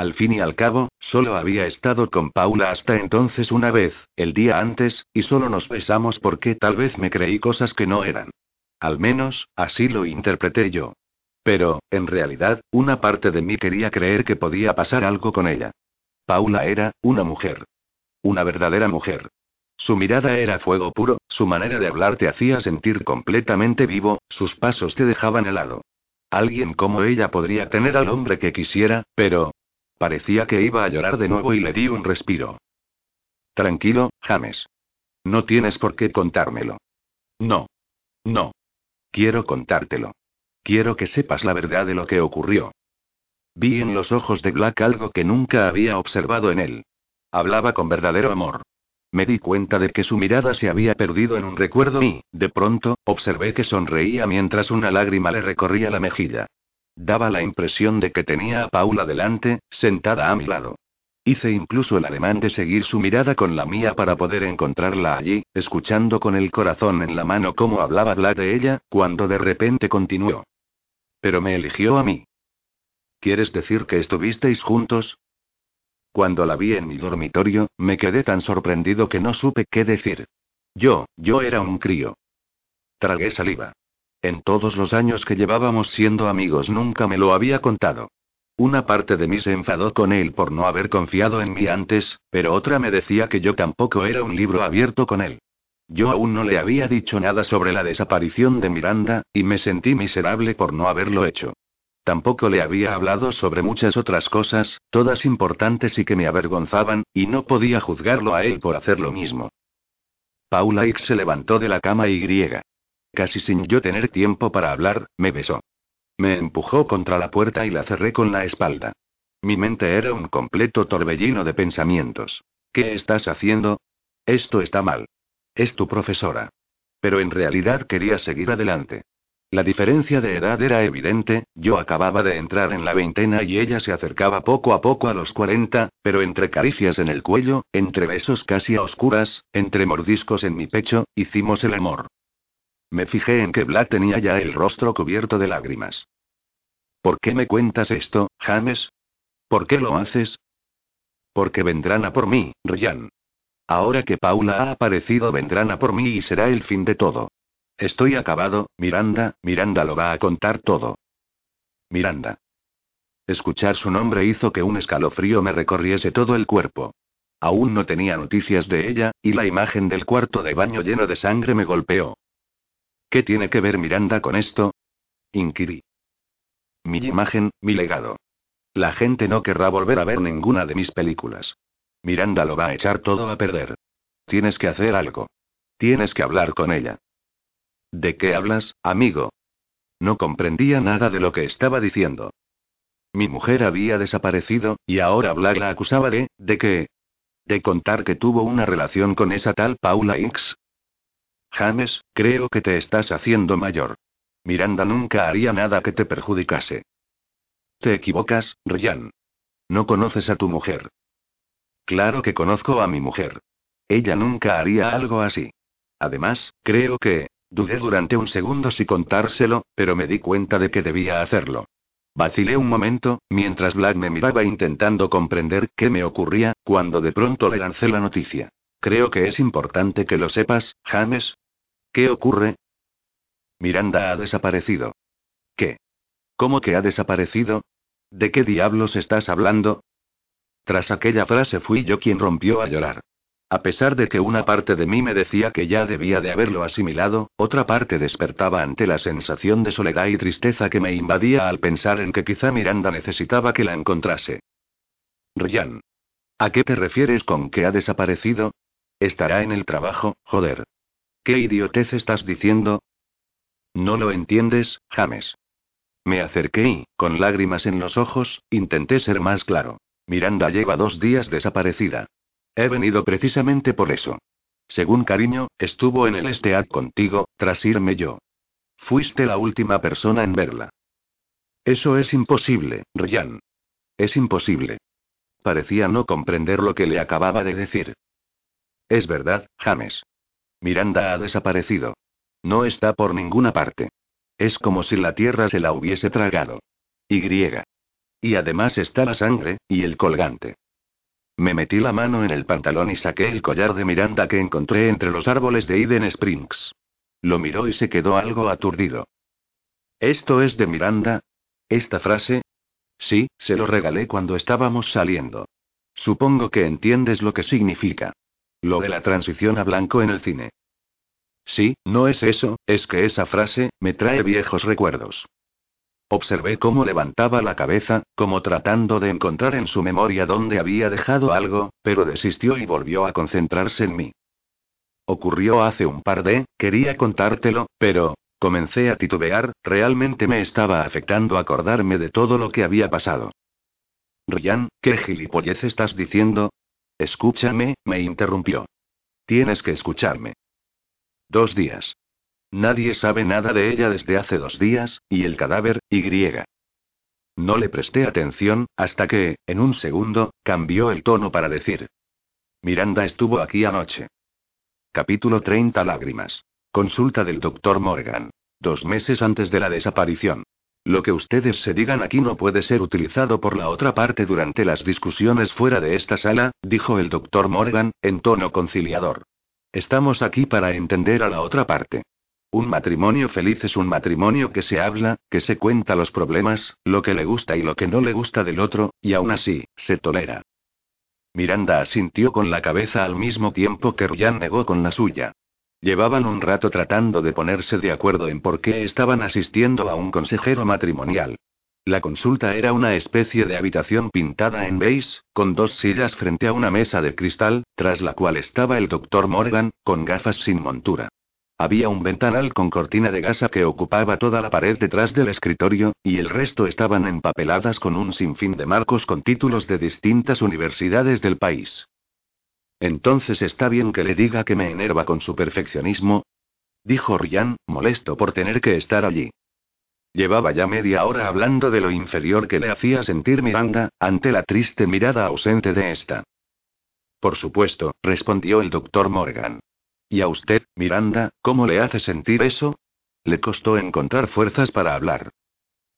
Al fin y al cabo, solo había estado con Paula hasta entonces una vez, el día antes, y solo nos besamos porque tal vez me creí cosas que no eran. Al menos, así lo interpreté yo. Pero, en realidad, una parte de mí quería creer que podía pasar algo con ella. Paula era, una mujer. Una verdadera mujer. Su mirada era fuego puro, su manera de hablar te hacía sentir completamente vivo, sus pasos te dejaban helado. Alguien como ella podría tener al hombre que quisiera, pero... Parecía que iba a llorar de nuevo y le di un respiro. Tranquilo, James. No tienes por qué contármelo. No. No. Quiero contártelo. Quiero que sepas la verdad de lo que ocurrió. Vi en los ojos de Black algo que nunca había observado en él. Hablaba con verdadero amor. Me di cuenta de que su mirada se había perdido en un recuerdo y, de pronto, observé que sonreía mientras una lágrima le recorría la mejilla. Daba la impresión de que tenía a Paula delante, sentada a mi lado. Hice incluso el ademán de seguir su mirada con la mía para poder encontrarla allí, escuchando con el corazón en la mano cómo hablaba Black de ella, cuando de repente continuó. Pero me eligió a mí. ¿Quieres decir que estuvisteis juntos? Cuando la vi en mi dormitorio, me quedé tan sorprendido que no supe qué decir. Yo, yo era un crío. Tragué saliva. En todos los años que llevábamos siendo amigos nunca me lo había contado. Una parte de mí se enfadó con él por no haber confiado en mí antes, pero otra me decía que yo tampoco era un libro abierto con él. Yo aún no le había dicho nada sobre la desaparición de Miranda, y me sentí miserable por no haberlo hecho. Tampoco le había hablado sobre muchas otras cosas, todas importantes y que me avergonzaban, y no podía juzgarlo a él por hacer lo mismo. Paula X se levantó de la cama y griega. Casi sin yo tener tiempo para hablar, me besó. Me empujó contra la puerta y la cerré con la espalda. Mi mente era un completo torbellino de pensamientos. ¿Qué estás haciendo? Esto está mal. Es tu profesora. Pero en realidad quería seguir adelante. La diferencia de edad era evidente, yo acababa de entrar en la veintena y ella se acercaba poco a poco a los cuarenta, pero entre caricias en el cuello, entre besos casi a oscuras, entre mordiscos en mi pecho, hicimos el amor. Me fijé en que Vlad tenía ya el rostro cubierto de lágrimas. ¿Por qué me cuentas esto, James? ¿Por qué lo haces? Porque vendrán a por mí, Ryan. Ahora que Paula ha aparecido vendrán a por mí y será el fin de todo. Estoy acabado, Miranda, Miranda lo va a contar todo. Miranda. Escuchar su nombre hizo que un escalofrío me recorriese todo el cuerpo. Aún no tenía noticias de ella, y la imagen del cuarto de baño lleno de sangre me golpeó. ¿Qué tiene que ver Miranda con esto? Inquirí. Mi imagen, mi legado. La gente no querrá volver a ver ninguna de mis películas. Miranda lo va a echar todo a perder. Tienes que hacer algo. Tienes que hablar con ella. ¿De qué hablas, amigo? No comprendía nada de lo que estaba diciendo. Mi mujer había desaparecido, y ahora Black la acusaba de, ¿de qué? De contar que tuvo una relación con esa tal Paula X. James, creo que te estás haciendo mayor. Miranda nunca haría nada que te perjudicase. Te equivocas, Ryan. No conoces a tu mujer. Claro que conozco a mi mujer. Ella nunca haría algo así. Además, creo que, Dudé durante un segundo si contárselo, pero me di cuenta de que debía hacerlo. Vacilé un momento, mientras Black me miraba intentando comprender qué me ocurría, cuando de pronto le lancé la noticia. Creo que es importante que lo sepas, James. ¿Qué ocurre? Miranda ha desaparecido. ¿Qué? ¿Cómo que ha desaparecido? ¿De qué diablos estás hablando? Tras aquella frase fui yo quien rompió a llorar. A pesar de que una parte de mí me decía que ya debía de haberlo asimilado, otra parte despertaba ante la sensación de soledad y tristeza que me invadía al pensar en que quizá Miranda necesitaba que la encontrase. Ryan. ¿A qué te refieres con que ha desaparecido? Estará en el trabajo, joder. ¿Qué idiotez estás diciendo? No lo entiendes, James. Me acerqué y, con lágrimas en los ojos, intenté ser más claro. Miranda lleva dos días desaparecida. He venido precisamente por eso. Según cariño, estuvo en el Estead contigo, tras irme yo. Fuiste la última persona en verla. Eso es imposible, Ryan. Es imposible. Parecía no comprender lo que le acababa de decir. Es verdad, James. Miranda ha desaparecido. No está por ninguna parte. Es como si la tierra se la hubiese tragado. Y. Y además está la sangre, y el colgante. Me metí la mano en el pantalón y saqué el collar de Miranda que encontré entre los árboles de Eden Springs. Lo miró y se quedó algo aturdido. ¿Esto es de Miranda? ¿Esta frase? Sí, se lo regalé cuando estábamos saliendo. Supongo que entiendes lo que significa. Lo de la transición a blanco en el cine. Sí, no es eso, es que esa frase, me trae viejos recuerdos. Observé cómo levantaba la cabeza, como tratando de encontrar en su memoria dónde había dejado algo, pero desistió y volvió a concentrarse en mí. Ocurrió hace un par de, quería contártelo, pero, comencé a titubear, realmente me estaba afectando acordarme de todo lo que había pasado. Ryan, ¿qué gilipollez estás diciendo? Escúchame, me interrumpió. Tienes que escucharme. Dos días. Nadie sabe nada de ella desde hace dos días, y el cadáver, y. No le presté atención, hasta que, en un segundo, cambió el tono para decir. Miranda estuvo aquí anoche. Capítulo 30 Lágrimas. Consulta del doctor Morgan. Dos meses antes de la desaparición. Lo que ustedes se digan aquí no puede ser utilizado por la otra parte durante las discusiones fuera de esta sala, dijo el doctor Morgan, en tono conciliador. Estamos aquí para entender a la otra parte. Un matrimonio feliz es un matrimonio que se habla, que se cuenta los problemas, lo que le gusta y lo que no le gusta del otro, y aún así, se tolera. Miranda asintió con la cabeza al mismo tiempo que Ryan negó con la suya. Llevaban un rato tratando de ponerse de acuerdo en por qué estaban asistiendo a un consejero matrimonial. La consulta era una especie de habitación pintada en beige, con dos sillas frente a una mesa de cristal, tras la cual estaba el doctor Morgan, con gafas sin montura. Había un ventanal con cortina de gasa que ocupaba toda la pared detrás del escritorio, y el resto estaban empapeladas con un sinfín de marcos con títulos de distintas universidades del país. Entonces está bien que le diga que me enerva con su perfeccionismo, dijo Ryan, molesto por tener que estar allí. Llevaba ya media hora hablando de lo inferior que le hacía sentir Miranda, ante la triste mirada ausente de esta. Por supuesto, respondió el doctor Morgan. ¿Y a usted, Miranda, cómo le hace sentir eso? Le costó encontrar fuerzas para hablar.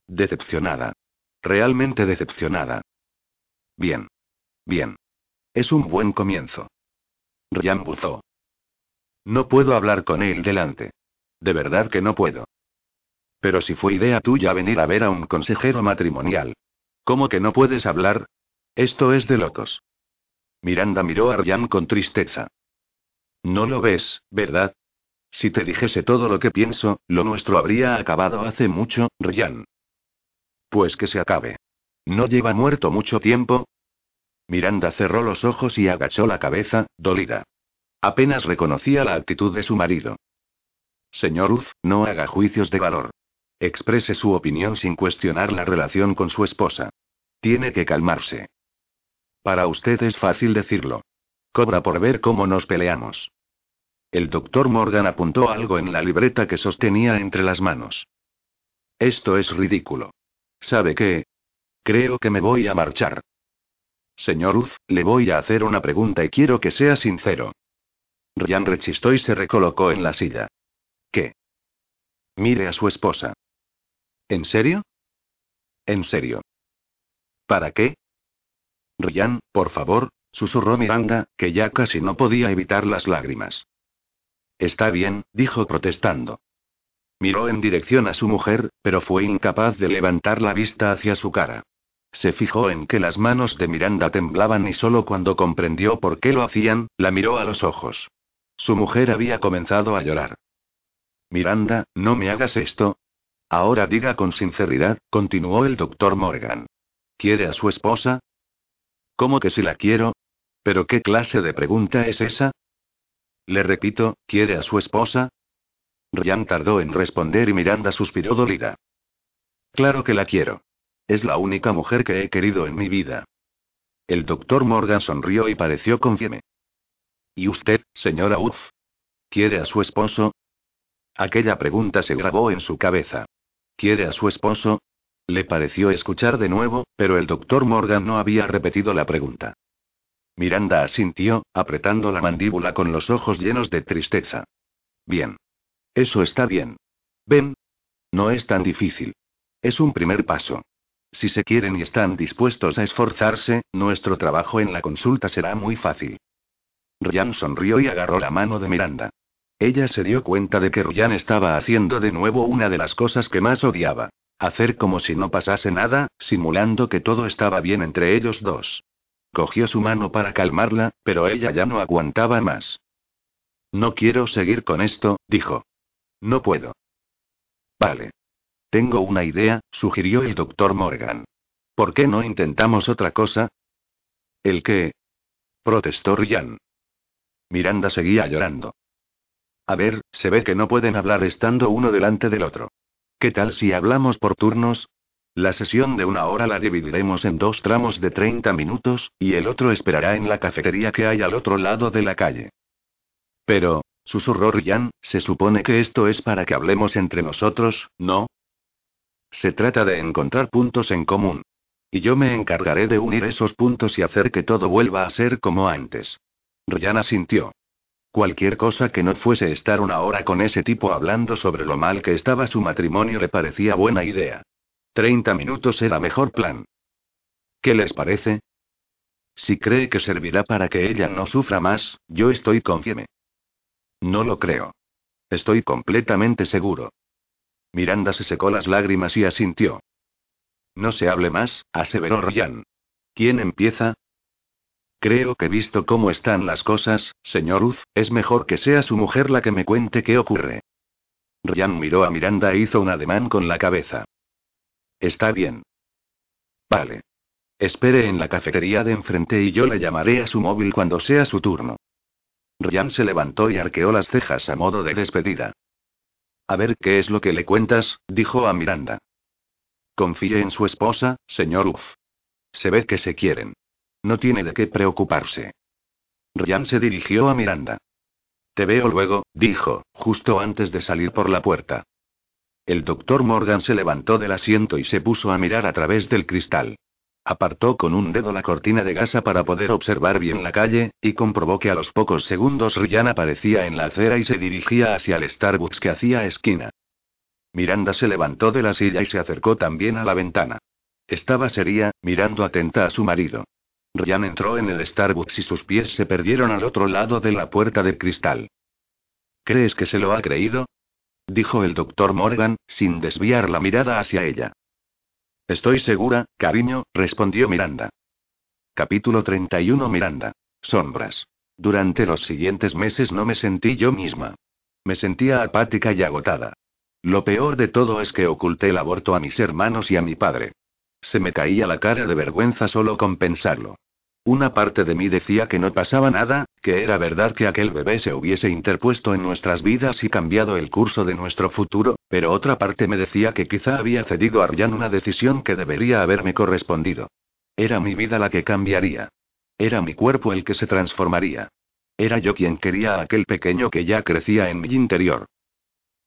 Decepcionada. Realmente decepcionada. Bien. Bien. Es un buen comienzo. Ryan buzó. No puedo hablar con él delante. De verdad que no puedo. Pero si fue idea tuya venir a ver a un consejero matrimonial. ¿Cómo que no puedes hablar? Esto es de locos. Miranda miró a Ryan con tristeza. No lo ves, ¿verdad? Si te dijese todo lo que pienso, lo nuestro habría acabado hace mucho, Ryan. Pues que se acabe. ¿No lleva muerto mucho tiempo? Miranda cerró los ojos y agachó la cabeza, dolida. Apenas reconocía la actitud de su marido. Señor Uz, no haga juicios de valor. Exprese su opinión sin cuestionar la relación con su esposa. Tiene que calmarse. Para usted es fácil decirlo. Cobra por ver cómo nos peleamos. El doctor Morgan apuntó algo en la libreta que sostenía entre las manos. Esto es ridículo. ¿Sabe qué? Creo que me voy a marchar. Señor Uz, le voy a hacer una pregunta y quiero que sea sincero. Ryan rechistó y se recolocó en la silla. ¿Qué? Mire a su esposa. ¿En serio? En serio. ¿Para qué? Ryan, por favor, susurró Miranda, que ya casi no podía evitar las lágrimas. Está bien, dijo protestando. Miró en dirección a su mujer, pero fue incapaz de levantar la vista hacia su cara. Se fijó en que las manos de Miranda temblaban y solo cuando comprendió por qué lo hacían, la miró a los ojos. Su mujer había comenzado a llorar. Miranda, no me hagas esto. Ahora diga con sinceridad, continuó el doctor Morgan. ¿Quiere a su esposa? ¿Cómo que si la quiero? ¿Pero qué clase de pregunta es esa? Le repito, ¿quiere a su esposa? Ryan tardó en responder y Miranda suspiró dolida. Claro que la quiero. Es la única mujer que he querido en mi vida. El doctor Morgan sonrió y pareció confieme. ¿Y usted, señora Uff? ¿Quiere a su esposo? Aquella pregunta se grabó en su cabeza. ¿Quiere a su esposo? Le pareció escuchar de nuevo, pero el doctor Morgan no había repetido la pregunta. Miranda asintió, apretando la mandíbula con los ojos llenos de tristeza. Bien. Eso está bien. Ven. No es tan difícil. Es un primer paso. Si se quieren y están dispuestos a esforzarse, nuestro trabajo en la consulta será muy fácil. Ryan sonrió y agarró la mano de Miranda. Ella se dio cuenta de que Ryan estaba haciendo de nuevo una de las cosas que más odiaba. Hacer como si no pasase nada, simulando que todo estaba bien entre ellos dos. Cogió su mano para calmarla, pero ella ya no aguantaba más. No quiero seguir con esto, dijo. No puedo. Vale. Tengo una idea, sugirió el doctor Morgan. ¿Por qué no intentamos otra cosa? ¿El qué? protestó Ryan. Miranda seguía llorando. A ver, se ve que no pueden hablar estando uno delante del otro. ¿Qué tal si hablamos por turnos? La sesión de una hora la dividiremos en dos tramos de 30 minutos, y el otro esperará en la cafetería que hay al otro lado de la calle. Pero, susurró Ryan, se supone que esto es para que hablemos entre nosotros, ¿no? Se trata de encontrar puntos en común. Y yo me encargaré de unir esos puntos y hacer que todo vuelva a ser como antes. Ryan sintió. Cualquier cosa que no fuese estar una hora con ese tipo hablando sobre lo mal que estaba su matrimonio le parecía buena idea. Treinta minutos era mejor plan. ¿Qué les parece? Si cree que servirá para que ella no sufra más, yo estoy confieme. No lo creo. Estoy completamente seguro. Miranda se secó las lágrimas y asintió. No se hable más, aseveró Ryan. ¿Quién empieza? Creo que visto cómo están las cosas, señor Uz, es mejor que sea su mujer la que me cuente qué ocurre. Ryan miró a Miranda e hizo un ademán con la cabeza. Está bien. Vale. Espere en la cafetería de enfrente y yo le llamaré a su móvil cuando sea su turno. Ryan se levantó y arqueó las cejas a modo de despedida. A ver qué es lo que le cuentas, dijo a Miranda. Confíe en su esposa, señor Uff. Se ve que se quieren. No tiene de qué preocuparse. Ryan se dirigió a Miranda. Te veo luego, dijo, justo antes de salir por la puerta. El doctor Morgan se levantó del asiento y se puso a mirar a través del cristal. Apartó con un dedo la cortina de gasa para poder observar bien la calle, y comprobó que a los pocos segundos Ryan aparecía en la acera y se dirigía hacia el Starbucks que hacía esquina. Miranda se levantó de la silla y se acercó también a la ventana. Estaba seria, mirando atenta a su marido. Ryan entró en el Starbucks y sus pies se perdieron al otro lado de la puerta de cristal. ¿Crees que se lo ha creído? dijo el doctor Morgan, sin desviar la mirada hacia ella. Estoy segura, cariño, respondió Miranda. Capítulo 31 Miranda. Sombras. Durante los siguientes meses no me sentí yo misma. Me sentía apática y agotada. Lo peor de todo es que oculté el aborto a mis hermanos y a mi padre. Se me caía la cara de vergüenza solo con pensarlo. Una parte de mí decía que no pasaba nada, que era verdad que aquel bebé se hubiese interpuesto en nuestras vidas y cambiado el curso de nuestro futuro, pero otra parte me decía que quizá había cedido a Ryan una decisión que debería haberme correspondido. Era mi vida la que cambiaría. Era mi cuerpo el que se transformaría. Era yo quien quería a aquel pequeño que ya crecía en mi interior.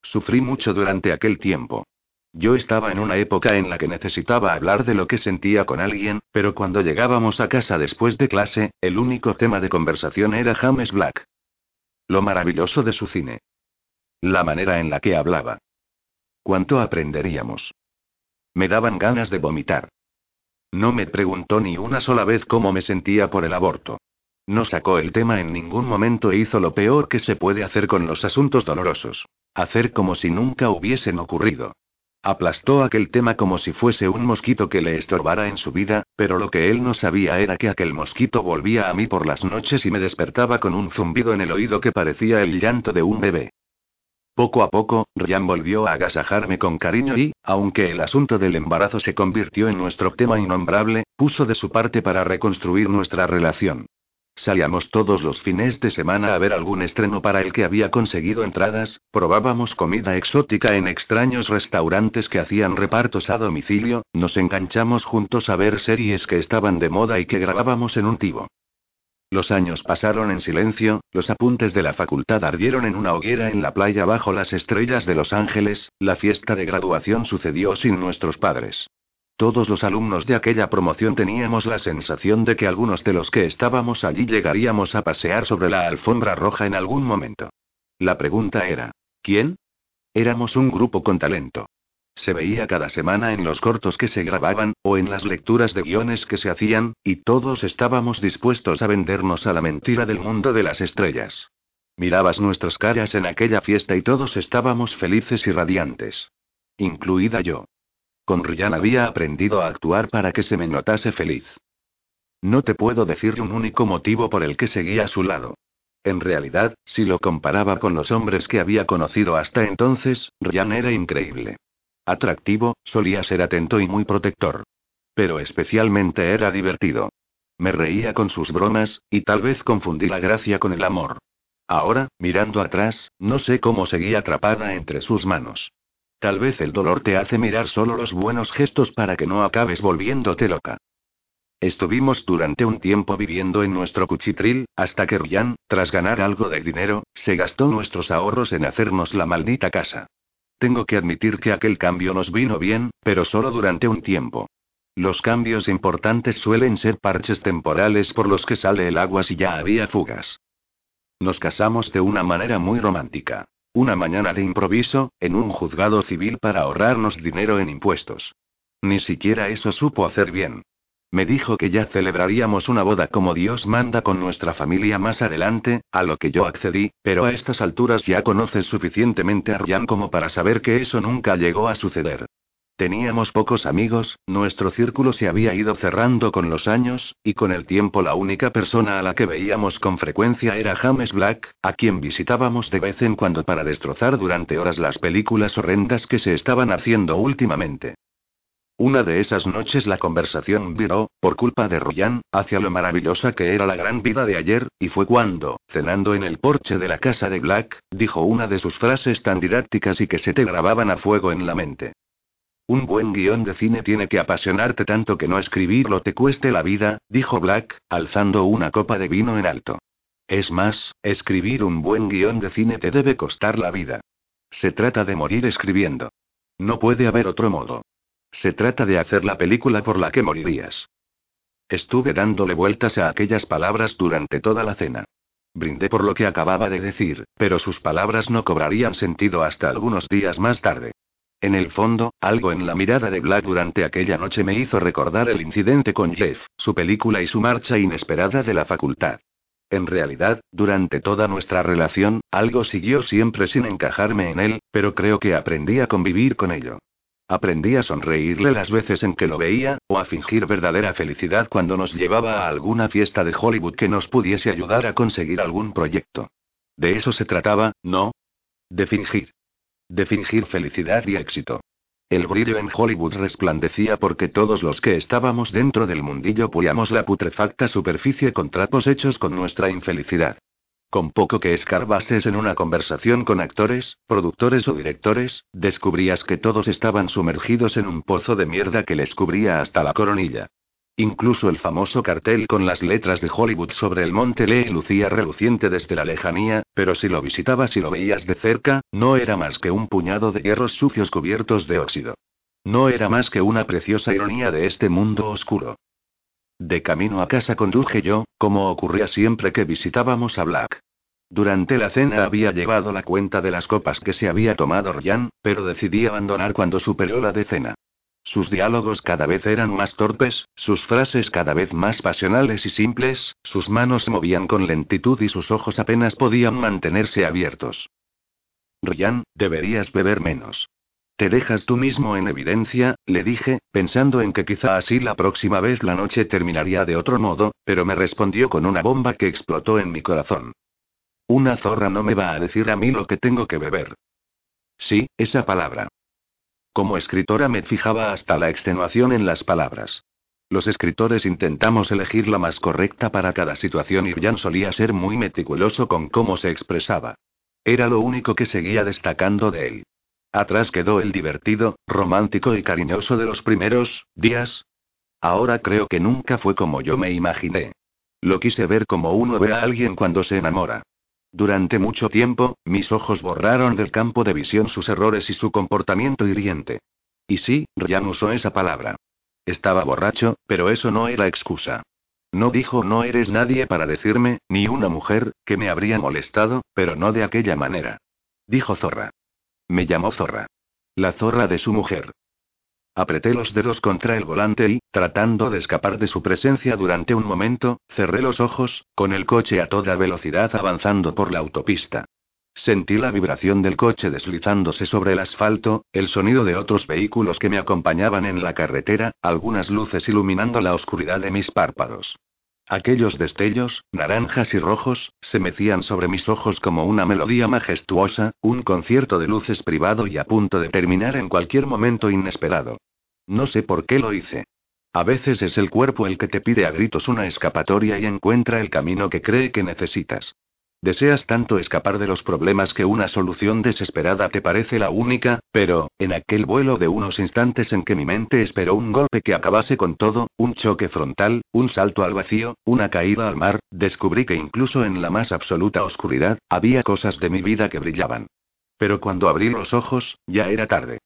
Sufrí mucho durante aquel tiempo. Yo estaba en una época en la que necesitaba hablar de lo que sentía con alguien, pero cuando llegábamos a casa después de clase, el único tema de conversación era James Black. Lo maravilloso de su cine. La manera en la que hablaba. ¿Cuánto aprenderíamos? Me daban ganas de vomitar. No me preguntó ni una sola vez cómo me sentía por el aborto. No sacó el tema en ningún momento e hizo lo peor que se puede hacer con los asuntos dolorosos. Hacer como si nunca hubiesen ocurrido. Aplastó aquel tema como si fuese un mosquito que le estorbara en su vida, pero lo que él no sabía era que aquel mosquito volvía a mí por las noches y me despertaba con un zumbido en el oído que parecía el llanto de un bebé. Poco a poco, Ryan volvió a agasajarme con cariño y, aunque el asunto del embarazo se convirtió en nuestro tema innombrable, puso de su parte para reconstruir nuestra relación. Salíamos todos los fines de semana a ver algún estreno para el que había conseguido entradas, probábamos comida exótica en extraños restaurantes que hacían repartos a domicilio, nos enganchamos juntos a ver series que estaban de moda y que grabábamos en un tibo. Los años pasaron en silencio, los apuntes de la facultad ardieron en una hoguera en la playa bajo las estrellas de Los Ángeles, la fiesta de graduación sucedió sin nuestros padres. Todos los alumnos de aquella promoción teníamos la sensación de que algunos de los que estábamos allí llegaríamos a pasear sobre la alfombra roja en algún momento. La pregunta era, ¿quién? Éramos un grupo con talento. Se veía cada semana en los cortos que se grababan, o en las lecturas de guiones que se hacían, y todos estábamos dispuestos a vendernos a la mentira del mundo de las estrellas. Mirabas nuestras caras en aquella fiesta y todos estábamos felices y radiantes. Incluida yo. Con Ryan había aprendido a actuar para que se me notase feliz. No te puedo decir un único motivo por el que seguía a su lado. En realidad, si lo comparaba con los hombres que había conocido hasta entonces, Ryan era increíble. Atractivo, solía ser atento y muy protector. Pero especialmente era divertido. Me reía con sus bromas, y tal vez confundí la gracia con el amor. Ahora, mirando atrás, no sé cómo seguí atrapada entre sus manos. Tal vez el dolor te hace mirar solo los buenos gestos para que no acabes volviéndote loca. Estuvimos durante un tiempo viviendo en nuestro cuchitril, hasta que Ryan, tras ganar algo de dinero, se gastó nuestros ahorros en hacernos la maldita casa. Tengo que admitir que aquel cambio nos vino bien, pero solo durante un tiempo. Los cambios importantes suelen ser parches temporales por los que sale el agua si ya había fugas. Nos casamos de una manera muy romántica. Una mañana de improviso, en un juzgado civil para ahorrarnos dinero en impuestos. Ni siquiera eso supo hacer bien. Me dijo que ya celebraríamos una boda como Dios manda con nuestra familia más adelante, a lo que yo accedí, pero a estas alturas ya conoces suficientemente a Ryan como para saber que eso nunca llegó a suceder. Teníamos pocos amigos, nuestro círculo se había ido cerrando con los años, y con el tiempo la única persona a la que veíamos con frecuencia era James Black, a quien visitábamos de vez en cuando para destrozar durante horas las películas horrendas que se estaban haciendo últimamente. Una de esas noches la conversación viró, por culpa de Ryan, hacia lo maravillosa que era la gran vida de ayer, y fue cuando, cenando en el porche de la casa de Black, dijo una de sus frases tan didácticas y que se te grababan a fuego en la mente. Un buen guion de cine tiene que apasionarte tanto que no escribirlo te cueste la vida, dijo Black, alzando una copa de vino en alto. Es más, escribir un buen guion de cine te debe costar la vida. Se trata de morir escribiendo. No puede haber otro modo. Se trata de hacer la película por la que morirías. Estuve dándole vueltas a aquellas palabras durante toda la cena. Brindé por lo que acababa de decir, pero sus palabras no cobrarían sentido hasta algunos días más tarde. En el fondo, algo en la mirada de Black durante aquella noche me hizo recordar el incidente con Jeff, su película y su marcha inesperada de la facultad. En realidad, durante toda nuestra relación, algo siguió siempre sin encajarme en él, pero creo que aprendí a convivir con ello. Aprendí a sonreírle las veces en que lo veía, o a fingir verdadera felicidad cuando nos llevaba a alguna fiesta de Hollywood que nos pudiese ayudar a conseguir algún proyecto. De eso se trataba, ¿no? De fingir. De fingir felicidad y éxito. El brillo en Hollywood resplandecía porque todos los que estábamos dentro del mundillo puyamos la putrefacta superficie con trapos hechos con nuestra infelicidad. Con poco que escarbases en una conversación con actores, productores o directores, descubrías que todos estaban sumergidos en un pozo de mierda que les cubría hasta la coronilla. Incluso el famoso cartel con las letras de Hollywood sobre el monte Lee lucía reluciente desde la lejanía, pero si lo visitabas y lo veías de cerca, no era más que un puñado de hierros sucios cubiertos de óxido. No era más que una preciosa ironía de este mundo oscuro. De camino a casa conduje yo, como ocurría siempre que visitábamos a Black. Durante la cena había llevado la cuenta de las copas que se había tomado Ryan, pero decidí abandonar cuando superó la decena. Sus diálogos cada vez eran más torpes, sus frases cada vez más pasionales y simples, sus manos se movían con lentitud y sus ojos apenas podían mantenerse abiertos. Ryan, deberías beber menos. Te dejas tú mismo en evidencia, le dije, pensando en que quizá así la próxima vez la noche terminaría de otro modo, pero me respondió con una bomba que explotó en mi corazón. Una zorra no me va a decir a mí lo que tengo que beber. Sí, esa palabra. Como escritora me fijaba hasta la extenuación en las palabras. Los escritores intentamos elegir la más correcta para cada situación y Jan solía ser muy meticuloso con cómo se expresaba. Era lo único que seguía destacando de él. Atrás quedó el divertido, romántico y cariñoso de los primeros días. Ahora creo que nunca fue como yo me imaginé. Lo quise ver como uno ve a alguien cuando se enamora. Durante mucho tiempo, mis ojos borraron del campo de visión sus errores y su comportamiento hiriente. Y sí, Ryan usó esa palabra. Estaba borracho, pero eso no era excusa. No dijo no eres nadie para decirme, ni una mujer, que me habría molestado, pero no de aquella manera. Dijo Zorra. Me llamó zorra. La zorra de su mujer. Apreté los dedos contra el volante y, tratando de escapar de su presencia durante un momento, cerré los ojos, con el coche a toda velocidad avanzando por la autopista. Sentí la vibración del coche deslizándose sobre el asfalto, el sonido de otros vehículos que me acompañaban en la carretera, algunas luces iluminando la oscuridad de mis párpados. Aquellos destellos, naranjas y rojos, se mecían sobre mis ojos como una melodía majestuosa, un concierto de luces privado y a punto de terminar en cualquier momento inesperado. No sé por qué lo hice. A veces es el cuerpo el que te pide a gritos una escapatoria y encuentra el camino que cree que necesitas. Deseas tanto escapar de los problemas que una solución desesperada te parece la única, pero, en aquel vuelo de unos instantes en que mi mente esperó un golpe que acabase con todo, un choque frontal, un salto al vacío, una caída al mar, descubrí que incluso en la más absoluta oscuridad, había cosas de mi vida que brillaban. Pero cuando abrí los ojos, ya era tarde.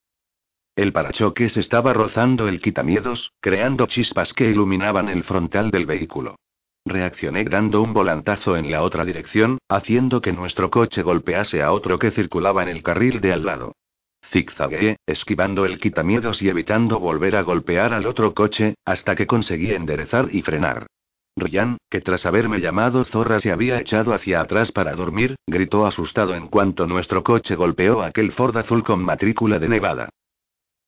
El parachoques estaba rozando el quitamiedos, creando chispas que iluminaban el frontal del vehículo. Reaccioné dando un volantazo en la otra dirección, haciendo que nuestro coche golpease a otro que circulaba en el carril de al lado. Zigzagué, esquivando el quitamiedos y evitando volver a golpear al otro coche, hasta que conseguí enderezar y frenar. Ryan, que tras haberme llamado zorra se había echado hacia atrás para dormir, gritó asustado en cuanto nuestro coche golpeó aquel Ford azul con matrícula de Nevada.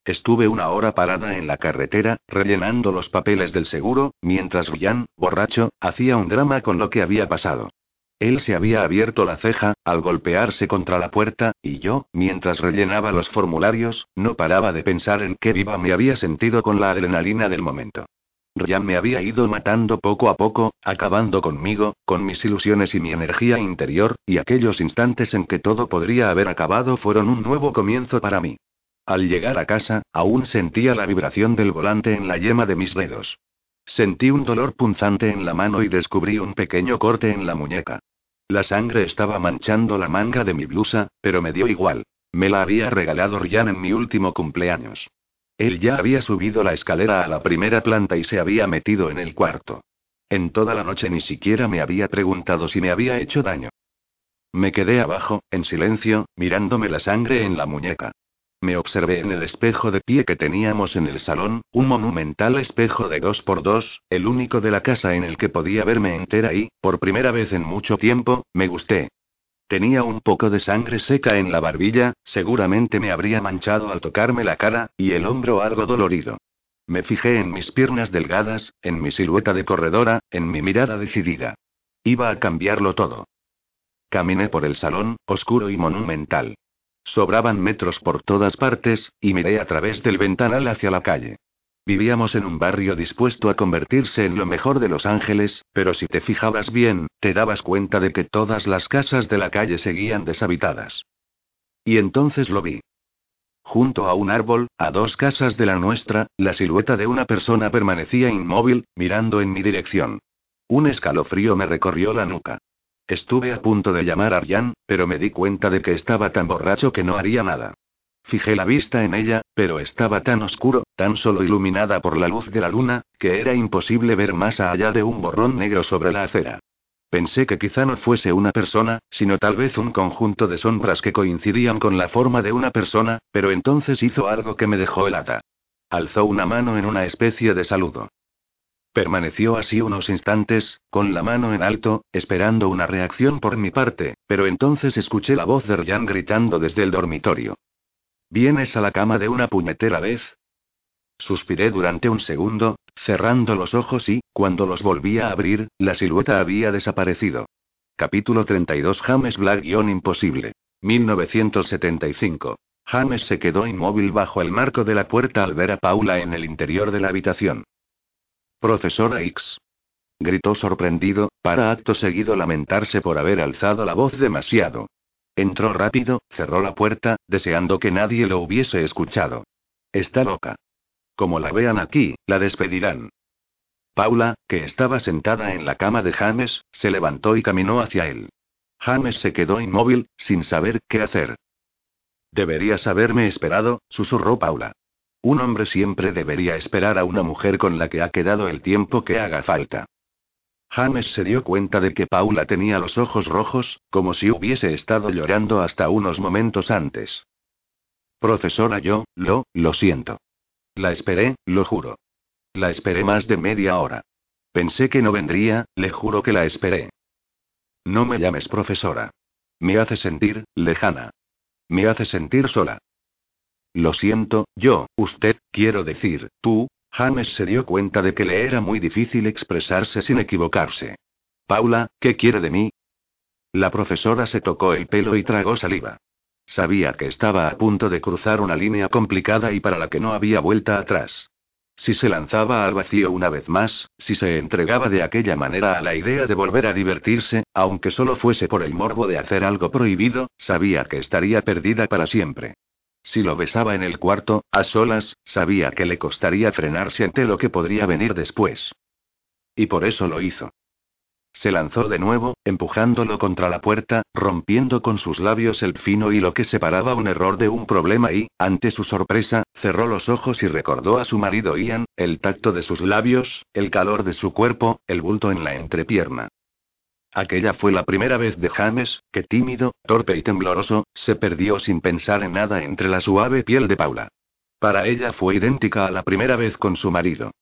Estuve una hora parada en la carretera, rellenando los papeles del seguro, mientras Ryan, borracho, hacía un drama con lo que había pasado. Él se había abierto la ceja, al golpearse contra la puerta, y yo, mientras rellenaba los formularios, no paraba de pensar en qué viva me había sentido con la adrenalina del momento. Ryan me había ido matando poco a poco, acabando conmigo, con mis ilusiones y mi energía interior, y aquellos instantes en que todo podría haber acabado fueron un nuevo comienzo para mí. Al llegar a casa, aún sentía la vibración del volante en la yema de mis dedos. Sentí un dolor punzante en la mano y descubrí un pequeño corte en la muñeca. La sangre estaba manchando la manga de mi blusa, pero me dio igual. Me la había regalado Ryan en mi último cumpleaños. Él ya había subido la escalera a la primera planta y se había metido en el cuarto. En toda la noche ni siquiera me había preguntado si me había hecho daño. Me quedé abajo, en silencio, mirándome la sangre en la muñeca. Me observé en el espejo de pie que teníamos en el salón, un monumental espejo de dos por dos, el único de la casa en el que podía verme entera y, por primera vez en mucho tiempo, me gusté. Tenía un poco de sangre seca en la barbilla, seguramente me habría manchado al tocarme la cara, y el hombro algo dolorido. Me fijé en mis piernas delgadas, en mi silueta de corredora, en mi mirada decidida. Iba a cambiarlo todo. Caminé por el salón, oscuro y monumental. Sobraban metros por todas partes, y miré a través del ventanal hacia la calle. Vivíamos en un barrio dispuesto a convertirse en lo mejor de Los Ángeles, pero si te fijabas bien, te dabas cuenta de que todas las casas de la calle seguían deshabitadas. Y entonces lo vi. Junto a un árbol, a dos casas de la nuestra, la silueta de una persona permanecía inmóvil, mirando en mi dirección. Un escalofrío me recorrió la nuca. Estuve a punto de llamar a Ryan, pero me di cuenta de que estaba tan borracho que no haría nada. Fijé la vista en ella, pero estaba tan oscuro, tan solo iluminada por la luz de la luna, que era imposible ver más allá de un borrón negro sobre la acera. Pensé que quizá no fuese una persona, sino tal vez un conjunto de sombras que coincidían con la forma de una persona, pero entonces hizo algo que me dejó helada. Alzó una mano en una especie de saludo. Permaneció así unos instantes, con la mano en alto, esperando una reacción por mi parte, pero entonces escuché la voz de Ryan gritando desde el dormitorio. ¿Vienes a la cama de una puñetera vez? Suspiré durante un segundo, cerrando los ojos y, cuando los volví a abrir, la silueta había desaparecido. Capítulo 32 James Black-Imposible. 1975. James se quedó inmóvil bajo el marco de la puerta al ver a Paula en el interior de la habitación. Profesora X. Gritó sorprendido, para acto seguido lamentarse por haber alzado la voz demasiado. Entró rápido, cerró la puerta, deseando que nadie lo hubiese escuchado. Está loca. Como la vean aquí, la despedirán. Paula, que estaba sentada en la cama de James, se levantó y caminó hacia él. James se quedó inmóvil, sin saber qué hacer. Deberías haberme esperado, susurró Paula. Un hombre siempre debería esperar a una mujer con la que ha quedado el tiempo que haga falta. James se dio cuenta de que Paula tenía los ojos rojos, como si hubiese estado llorando hasta unos momentos antes. Profesora, yo, lo, lo siento. La esperé, lo juro. La esperé más de media hora. Pensé que no vendría, le juro que la esperé. No me llames profesora. Me hace sentir, lejana. Me hace sentir sola. Lo siento, yo, usted, quiero decir, tú, James se dio cuenta de que le era muy difícil expresarse sin equivocarse. Paula, ¿qué quiere de mí? La profesora se tocó el pelo y tragó saliva. Sabía que estaba a punto de cruzar una línea complicada y para la que no había vuelta atrás. Si se lanzaba al vacío una vez más, si se entregaba de aquella manera a la idea de volver a divertirse, aunque solo fuese por el morbo de hacer algo prohibido, sabía que estaría perdida para siempre. Si lo besaba en el cuarto, a solas, sabía que le costaría frenarse ante lo que podría venir después. Y por eso lo hizo. Se lanzó de nuevo, empujándolo contra la puerta, rompiendo con sus labios el fino hilo que separaba un error de un problema y, ante su sorpresa, cerró los ojos y recordó a su marido Ian, el tacto de sus labios, el calor de su cuerpo, el bulto en la entrepierna. Aquella fue la primera vez de James, que tímido, torpe y tembloroso, se perdió sin pensar en nada entre la suave piel de Paula. Para ella fue idéntica a la primera vez con su marido.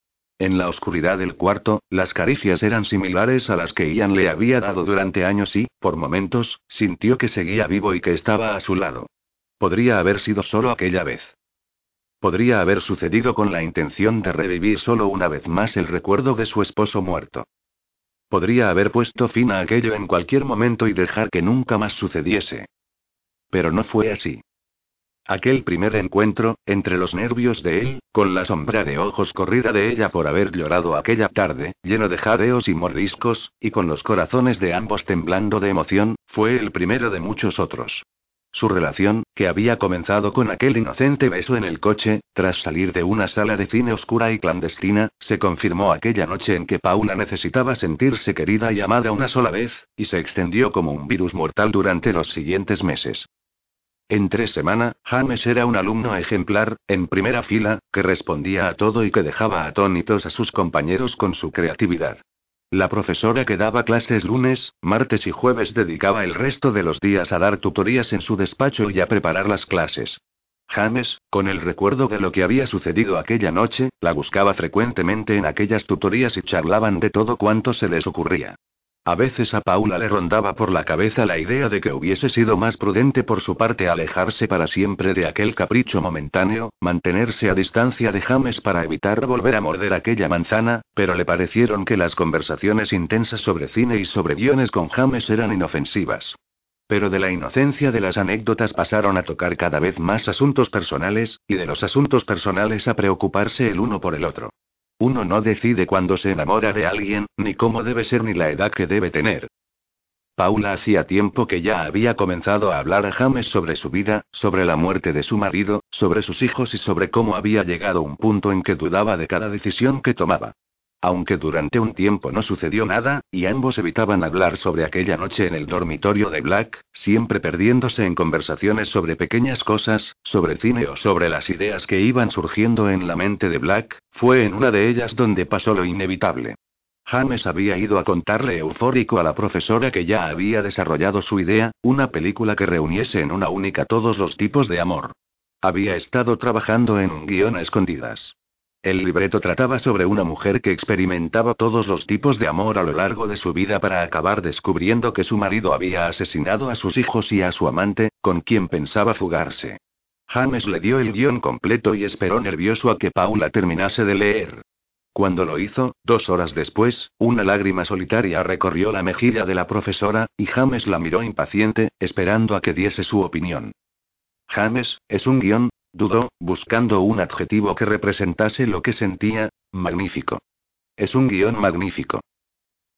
En la oscuridad del cuarto, las caricias eran similares a las que Ian le había dado durante años y, por momentos, sintió que seguía vivo y que estaba a su lado. Podría haber sido solo aquella vez. Podría haber sucedido con la intención de revivir solo una vez más el recuerdo de su esposo muerto. Podría haber puesto fin a aquello en cualquier momento y dejar que nunca más sucediese. Pero no fue así. Aquel primer encuentro, entre los nervios de él, con la sombra de ojos corrida de ella por haber llorado aquella tarde, lleno de jadeos y mordiscos, y con los corazones de ambos temblando de emoción, fue el primero de muchos otros. Su relación, que había comenzado con aquel inocente beso en el coche, tras salir de una sala de cine oscura y clandestina, se confirmó aquella noche en que Paula necesitaba sentirse querida y amada una sola vez, y se extendió como un virus mortal durante los siguientes meses. En tres semanas, James era un alumno ejemplar, en primera fila, que respondía a todo y que dejaba atónitos a sus compañeros con su creatividad. La profesora que daba clases lunes, martes y jueves dedicaba el resto de los días a dar tutorías en su despacho y a preparar las clases. James, con el recuerdo de lo que había sucedido aquella noche, la buscaba frecuentemente en aquellas tutorías y charlaban de todo cuanto se les ocurría. A veces a Paula le rondaba por la cabeza la idea de que hubiese sido más prudente por su parte alejarse para siempre de aquel capricho momentáneo, mantenerse a distancia de James para evitar volver a morder aquella manzana, pero le parecieron que las conversaciones intensas sobre cine y sobre guiones con James eran inofensivas. Pero de la inocencia de las anécdotas pasaron a tocar cada vez más asuntos personales, y de los asuntos personales a preocuparse el uno por el otro. Uno no decide cuándo se enamora de alguien, ni cómo debe ser ni la edad que debe tener. Paula hacía tiempo que ya había comenzado a hablar a James sobre su vida, sobre la muerte de su marido, sobre sus hijos y sobre cómo había llegado un punto en que dudaba de cada decisión que tomaba. Aunque durante un tiempo no sucedió nada, y ambos evitaban hablar sobre aquella noche en el dormitorio de Black, siempre perdiéndose en conversaciones sobre pequeñas cosas, sobre cine o sobre las ideas que iban surgiendo en la mente de Black, fue en una de ellas donde pasó lo inevitable. James había ido a contarle eufórico a la profesora que ya había desarrollado su idea, una película que reuniese en una única todos los tipos de amor. Había estado trabajando en un guion a escondidas. El libreto trataba sobre una mujer que experimentaba todos los tipos de amor a lo largo de su vida para acabar descubriendo que su marido había asesinado a sus hijos y a su amante, con quien pensaba fugarse. James le dio el guion completo y esperó nervioso a que Paula terminase de leer. Cuando lo hizo, dos horas después, una lágrima solitaria recorrió la mejilla de la profesora, y James la miró impaciente, esperando a que diese su opinión. James, es un guion, Dudó, buscando un adjetivo que representase lo que sentía, magnífico. Es un guion magnífico.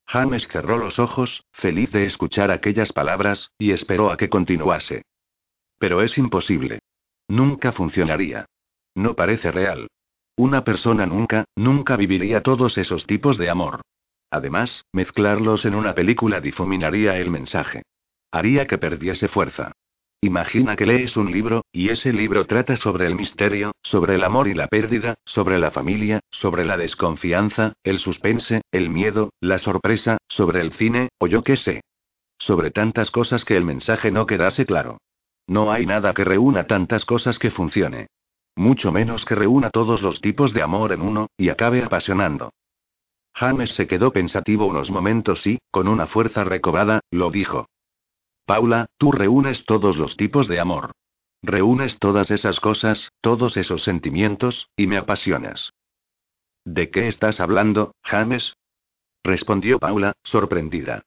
James cerró los ojos, feliz de escuchar aquellas palabras, y esperó a que continuase. Pero es imposible. Nunca funcionaría. No parece real. Una persona nunca, nunca viviría todos esos tipos de amor. Además, mezclarlos en una película difuminaría el mensaje. Haría que perdiese fuerza. Imagina que lees un libro, y ese libro trata sobre el misterio, sobre el amor y la pérdida, sobre la familia, sobre la desconfianza, el suspense, el miedo, la sorpresa, sobre el cine, o yo qué sé. Sobre tantas cosas que el mensaje no quedase claro. No hay nada que reúna tantas cosas que funcione. Mucho menos que reúna todos los tipos de amor en uno, y acabe apasionando. James se quedó pensativo unos momentos y, con una fuerza recobrada, lo dijo. Paula, tú reúnes todos los tipos de amor. Reúnes todas esas cosas, todos esos sentimientos, y me apasionas. ¿De qué estás hablando, James? respondió Paula, sorprendida.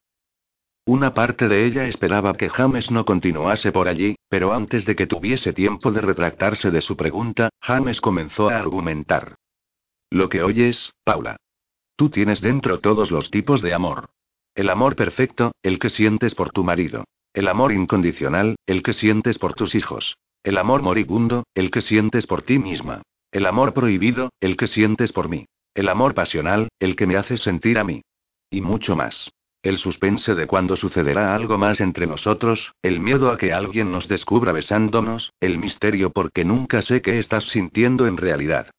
Una parte de ella esperaba que James no continuase por allí, pero antes de que tuviese tiempo de retractarse de su pregunta, James comenzó a argumentar. Lo que oyes, Paula. Tú tienes dentro todos los tipos de amor. El amor perfecto, el que sientes por tu marido. El amor incondicional, el que sientes por tus hijos. El amor moribundo, el que sientes por ti misma. El amor prohibido, el que sientes por mí. El amor pasional, el que me hace sentir a mí. Y mucho más. El suspense de cuando sucederá algo más entre nosotros, el miedo a que alguien nos descubra besándonos, el misterio porque nunca sé qué estás sintiendo en realidad.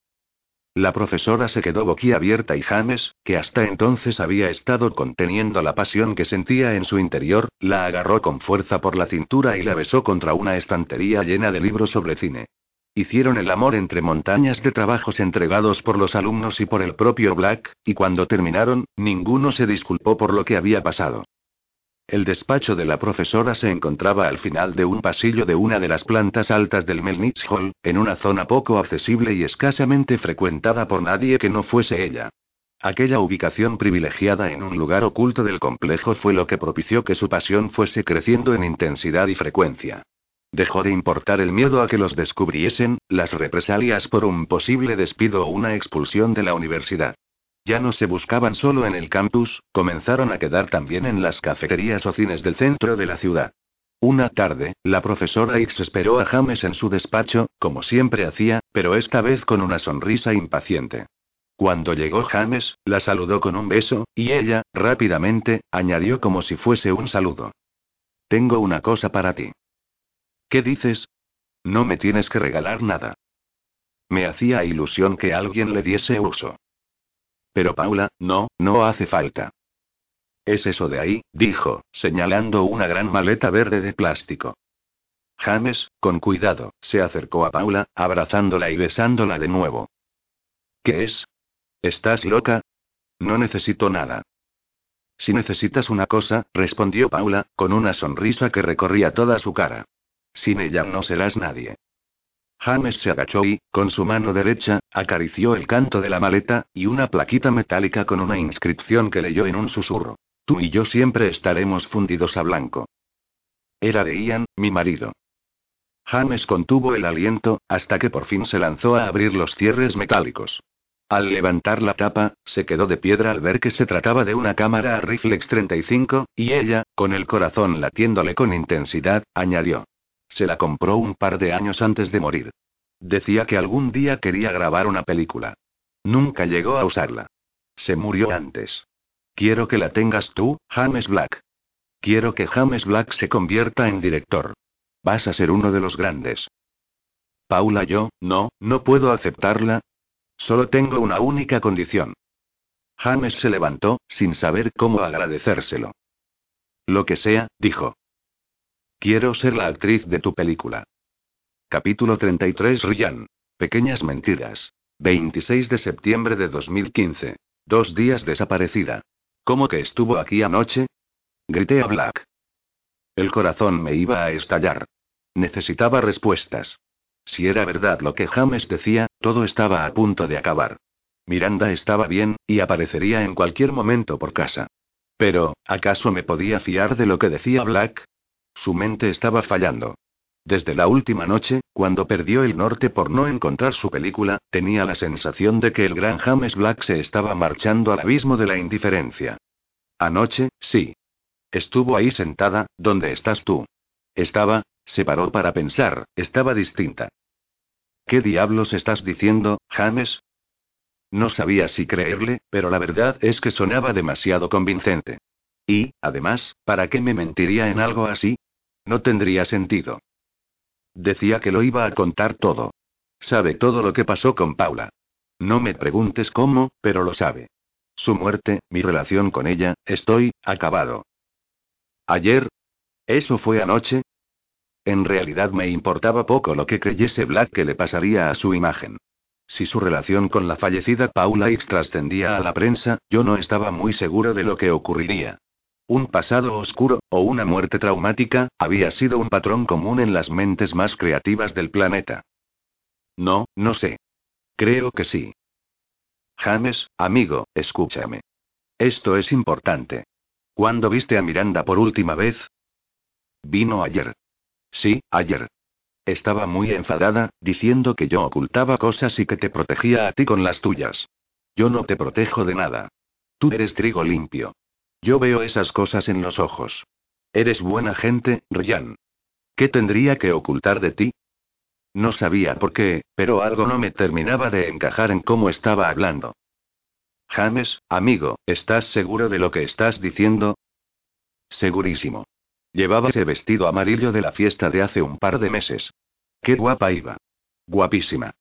La profesora se quedó boquiabierta y James, que hasta entonces había estado conteniendo la pasión que sentía en su interior, la agarró con fuerza por la cintura y la besó contra una estantería llena de libros sobre cine. Hicieron el amor entre montañas de trabajos entregados por los alumnos y por el propio Black, y cuando terminaron, ninguno se disculpó por lo que había pasado. El despacho de la profesora se encontraba al final de un pasillo de una de las plantas altas del Melnitz Hall, en una zona poco accesible y escasamente frecuentada por nadie que no fuese ella. Aquella ubicación privilegiada en un lugar oculto del complejo fue lo que propició que su pasión fuese creciendo en intensidad y frecuencia. Dejó de importar el miedo a que los descubriesen, las represalias por un posible despido o una expulsión de la universidad. Ya no se buscaban solo en el campus, comenzaron a quedar también en las cafeterías o cines del centro de la ciudad. Una tarde, la profesora X esperó a James en su despacho, como siempre hacía, pero esta vez con una sonrisa impaciente. Cuando llegó James, la saludó con un beso, y ella, rápidamente, añadió como si fuese un saludo. Tengo una cosa para ti. ¿Qué dices? No me tienes que regalar nada. Me hacía ilusión que alguien le diese uso. Pero Paula, no, no hace falta. Es eso de ahí, dijo, señalando una gran maleta verde de plástico. James, con cuidado, se acercó a Paula, abrazándola y besándola de nuevo. ¿Qué es? ¿Estás loca? No necesito nada. Si necesitas una cosa, respondió Paula, con una sonrisa que recorría toda su cara. Sin ella no serás nadie. James se agachó y, con su mano derecha, acarició el canto de la maleta, y una plaquita metálica con una inscripción que leyó en un susurro. Tú y yo siempre estaremos fundidos a blanco. Era de Ian, mi marido. James contuvo el aliento, hasta que por fin se lanzó a abrir los cierres metálicos. Al levantar la tapa, se quedó de piedra al ver que se trataba de una cámara Reflex 35, y ella, con el corazón latiéndole con intensidad, añadió. Se la compró un par de años antes de morir. Decía que algún día quería grabar una película. Nunca llegó a usarla. Se murió antes. Quiero que la tengas tú, James Black. Quiero que James Black se convierta en director. Vas a ser uno de los grandes. Paula, yo, no, no puedo aceptarla. Solo tengo una única condición. James se levantó, sin saber cómo agradecérselo. Lo que sea, dijo. Quiero ser la actriz de tu película. Capítulo 33 Ryan. Pequeñas mentiras. 26 de septiembre de 2015. Dos días desaparecida. ¿Cómo que estuvo aquí anoche? Grité a Black. El corazón me iba a estallar. Necesitaba respuestas. Si era verdad lo que James decía, todo estaba a punto de acabar. Miranda estaba bien, y aparecería en cualquier momento por casa. Pero, ¿acaso me podía fiar de lo que decía Black? Su mente estaba fallando. Desde la última noche, cuando perdió el norte por no encontrar su película, tenía la sensación de que el gran James Black se estaba marchando al abismo de la indiferencia. Anoche, sí. Estuvo ahí sentada, donde estás tú. Estaba, se paró para pensar, estaba distinta. ¿Qué diablos estás diciendo, James? No sabía si creerle, pero la verdad es que sonaba demasiado convincente. Y, además, ¿para qué me mentiría en algo así? No tendría sentido. Decía que lo iba a contar todo. Sabe todo lo que pasó con Paula. No me preguntes cómo, pero lo sabe. Su muerte, mi relación con ella, estoy, acabado. Ayer. ¿Eso fue anoche? En realidad me importaba poco lo que creyese Black que le pasaría a su imagen. Si su relación con la fallecida Paula X trascendía a la prensa, yo no estaba muy seguro de lo que ocurriría. Un pasado oscuro, o una muerte traumática, había sido un patrón común en las mentes más creativas del planeta. No, no sé. Creo que sí. James, amigo, escúchame. Esto es importante. ¿Cuándo viste a Miranda por última vez? Vino ayer. Sí, ayer. Estaba muy enfadada, diciendo que yo ocultaba cosas y que te protegía a ti con las tuyas. Yo no te protejo de nada. Tú eres trigo limpio. Yo veo esas cosas en los ojos. Eres buena gente, Ryan. ¿Qué tendría que ocultar de ti? No sabía por qué, pero algo no me terminaba de encajar en cómo estaba hablando. James, amigo, ¿estás seguro de lo que estás diciendo? Segurísimo. Llevaba ese vestido amarillo de la fiesta de hace un par de meses. Qué guapa iba. Guapísima.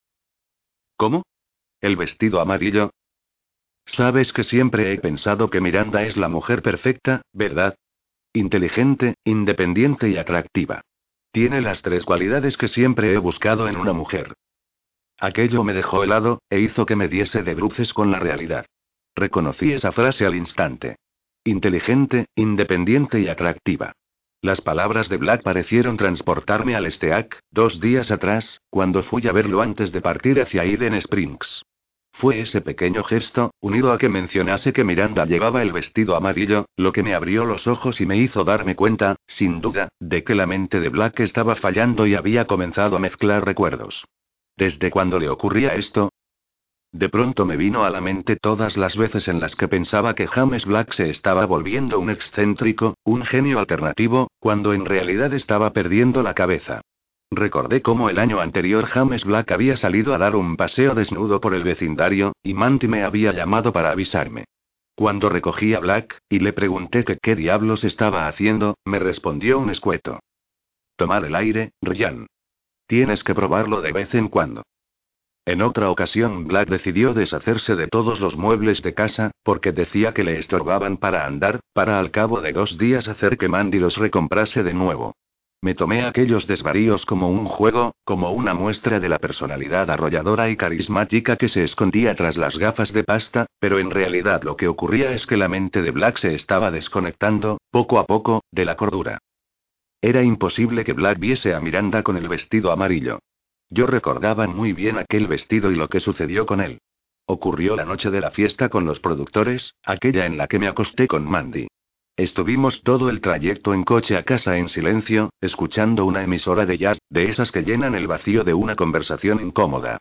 ¿Cómo? ¿El vestido amarillo? Sabes que siempre he pensado que Miranda es la mujer perfecta, ¿verdad? Inteligente, independiente y atractiva. Tiene las tres cualidades que siempre he buscado en una mujer. Aquello me dejó helado, e hizo que me diese de bruces con la realidad. Reconocí esa frase al instante. Inteligente, independiente y atractiva. Las palabras de Black parecieron transportarme al Steak, dos días atrás, cuando fui a verlo antes de partir hacia Eden Springs. Fue ese pequeño gesto, unido a que mencionase que Miranda llevaba el vestido amarillo, lo que me abrió los ojos y me hizo darme cuenta, sin duda, de que la mente de Black estaba fallando y había comenzado a mezclar recuerdos. ¿Desde cuándo le ocurría esto? De pronto me vino a la mente todas las veces en las que pensaba que James Black se estaba volviendo un excéntrico, un genio alternativo, cuando en realidad estaba perdiendo la cabeza. Recordé cómo el año anterior James Black había salido a dar un paseo desnudo por el vecindario, y Manty me había llamado para avisarme. Cuando recogí a Black, y le pregunté que qué diablos estaba haciendo, me respondió un escueto. Tomar el aire, Ryan. Tienes que probarlo de vez en cuando. En otra ocasión Black decidió deshacerse de todos los muebles de casa, porque decía que le estorbaban para andar, para al cabo de dos días hacer que Mandy los recomprase de nuevo. Me tomé aquellos desvaríos como un juego, como una muestra de la personalidad arrolladora y carismática que se escondía tras las gafas de pasta, pero en realidad lo que ocurría es que la mente de Black se estaba desconectando, poco a poco, de la cordura. Era imposible que Black viese a Miranda con el vestido amarillo. Yo recordaba muy bien aquel vestido y lo que sucedió con él. Ocurrió la noche de la fiesta con los productores, aquella en la que me acosté con Mandy. Estuvimos todo el trayecto en coche a casa en silencio, escuchando una emisora de jazz, de esas que llenan el vacío de una conversación incómoda.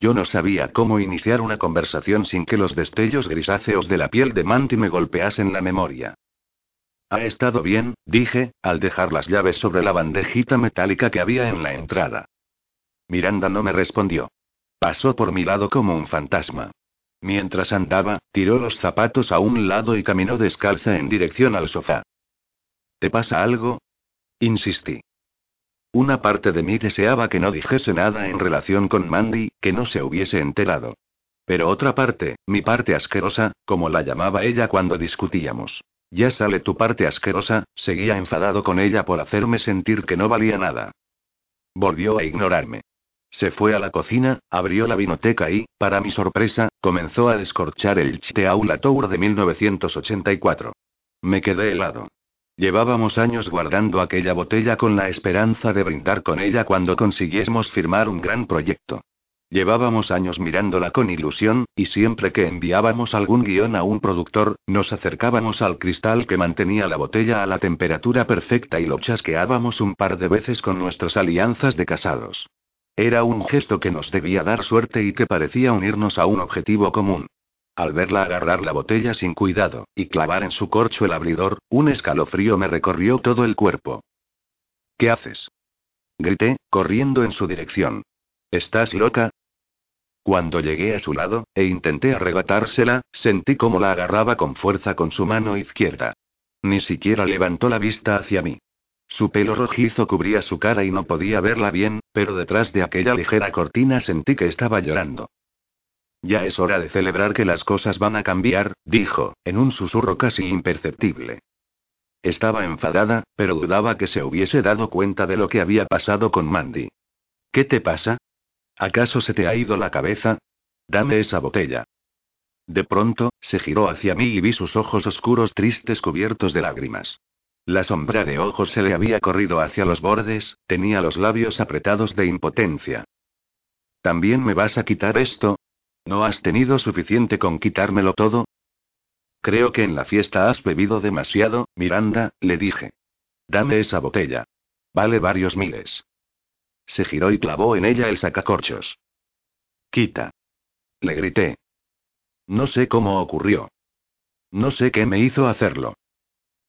Yo no sabía cómo iniciar una conversación sin que los destellos grisáceos de la piel de Manti me golpeasen la memoria. Ha estado bien, dije, al dejar las llaves sobre la bandejita metálica que había en la entrada. Miranda no me respondió. Pasó por mi lado como un fantasma. Mientras andaba, tiró los zapatos a un lado y caminó descalza en dirección al sofá. ¿Te pasa algo? Insistí. Una parte de mí deseaba que no dijese nada en relación con Mandy, que no se hubiese enterado. Pero otra parte, mi parte asquerosa, como la llamaba ella cuando discutíamos. Ya sale tu parte asquerosa, seguía enfadado con ella por hacerme sentir que no valía nada. Volvió a ignorarme. Se fue a la cocina, abrió la vinoteca y, para mi sorpresa, comenzó a descorchar el Chiteaula Tour de 1984. Me quedé helado. Llevábamos años guardando aquella botella con la esperanza de brindar con ella cuando consiguiésemos firmar un gran proyecto. Llevábamos años mirándola con ilusión, y siempre que enviábamos algún guion a un productor, nos acercábamos al cristal que mantenía la botella a la temperatura perfecta y lo chasqueábamos un par de veces con nuestras alianzas de casados. Era un gesto que nos debía dar suerte y que parecía unirnos a un objetivo común. Al verla agarrar la botella sin cuidado, y clavar en su corcho el abridor, un escalofrío me recorrió todo el cuerpo. ¿Qué haces? Grité, corriendo en su dirección. ¿Estás loca? Cuando llegué a su lado, e intenté arrebatársela, sentí cómo la agarraba con fuerza con su mano izquierda. Ni siquiera levantó la vista hacia mí. Su pelo rojizo cubría su cara y no podía verla bien, pero detrás de aquella ligera cortina sentí que estaba llorando. Ya es hora de celebrar que las cosas van a cambiar, dijo, en un susurro casi imperceptible. Estaba enfadada, pero dudaba que se hubiese dado cuenta de lo que había pasado con Mandy. ¿Qué te pasa? ¿Acaso se te ha ido la cabeza? Dame esa botella. De pronto, se giró hacia mí y vi sus ojos oscuros tristes cubiertos de lágrimas. La sombra de ojos se le había corrido hacia los bordes, tenía los labios apretados de impotencia. ¿También me vas a quitar esto? ¿No has tenido suficiente con quitármelo todo? Creo que en la fiesta has bebido demasiado, Miranda, le dije. Dame esa botella. Vale varios miles. Se giró y clavó en ella el sacacorchos. Quita. Le grité. No sé cómo ocurrió. No sé qué me hizo hacerlo.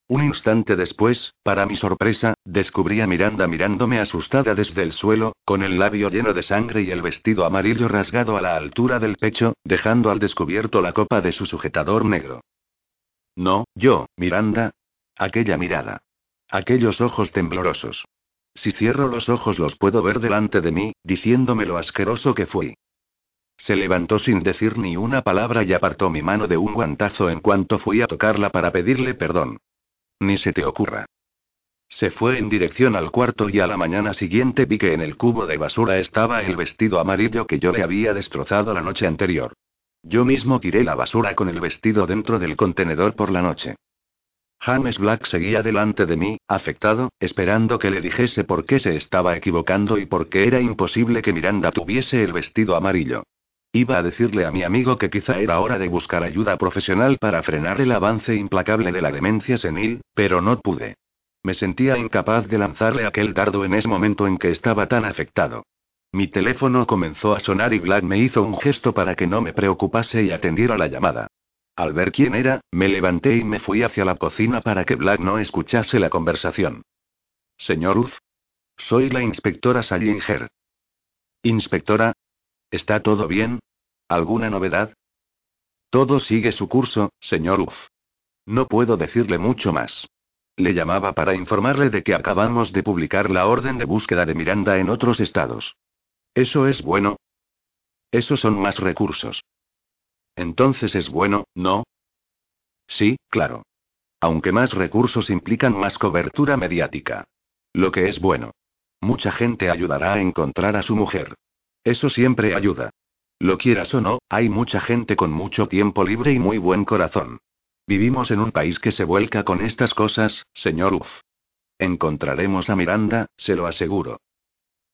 Un instante después, para mi sorpresa, descubrí a Miranda mirándome asustada desde el suelo, con el labio lleno de sangre y el vestido amarillo rasgado a la altura del pecho, dejando al descubierto la copa de su sujetador negro. No, yo, Miranda. Aquella mirada. Aquellos ojos temblorosos. Si cierro los ojos los puedo ver delante de mí, diciéndome lo asqueroso que fui. Se levantó sin decir ni una palabra y apartó mi mano de un guantazo en cuanto fui a tocarla para pedirle perdón. Ni se te ocurra. Se fue en dirección al cuarto y a la mañana siguiente vi que en el cubo de basura estaba el vestido amarillo que yo le había destrozado la noche anterior. Yo mismo tiré la basura con el vestido dentro del contenedor por la noche. James Black seguía delante de mí, afectado, esperando que le dijese por qué se estaba equivocando y por qué era imposible que Miranda tuviese el vestido amarillo. Iba a decirle a mi amigo que quizá era hora de buscar ayuda profesional para frenar el avance implacable de la demencia senil, pero no pude. Me sentía incapaz de lanzarle aquel dardo en ese momento en que estaba tan afectado. Mi teléfono comenzó a sonar y Black me hizo un gesto para que no me preocupase y atendiera la llamada. Al ver quién era, me levanté y me fui hacia la cocina para que Black no escuchase la conversación. Señor Uff. Soy la inspectora Salinger. Inspectora, ¿Está todo bien? ¿Alguna novedad? Todo sigue su curso, señor Uff. No puedo decirle mucho más. Le llamaba para informarle de que acabamos de publicar la orden de búsqueda de Miranda en otros estados. ¿Eso es bueno? Esos son más recursos. Entonces es bueno, ¿no? Sí, claro. Aunque más recursos implican más cobertura mediática. Lo que es bueno. Mucha gente ayudará a encontrar a su mujer. Eso siempre ayuda. Lo quieras o no, hay mucha gente con mucho tiempo libre y muy buen corazón. Vivimos en un país que se vuelca con estas cosas, señor Uff. Encontraremos a Miranda, se lo aseguro.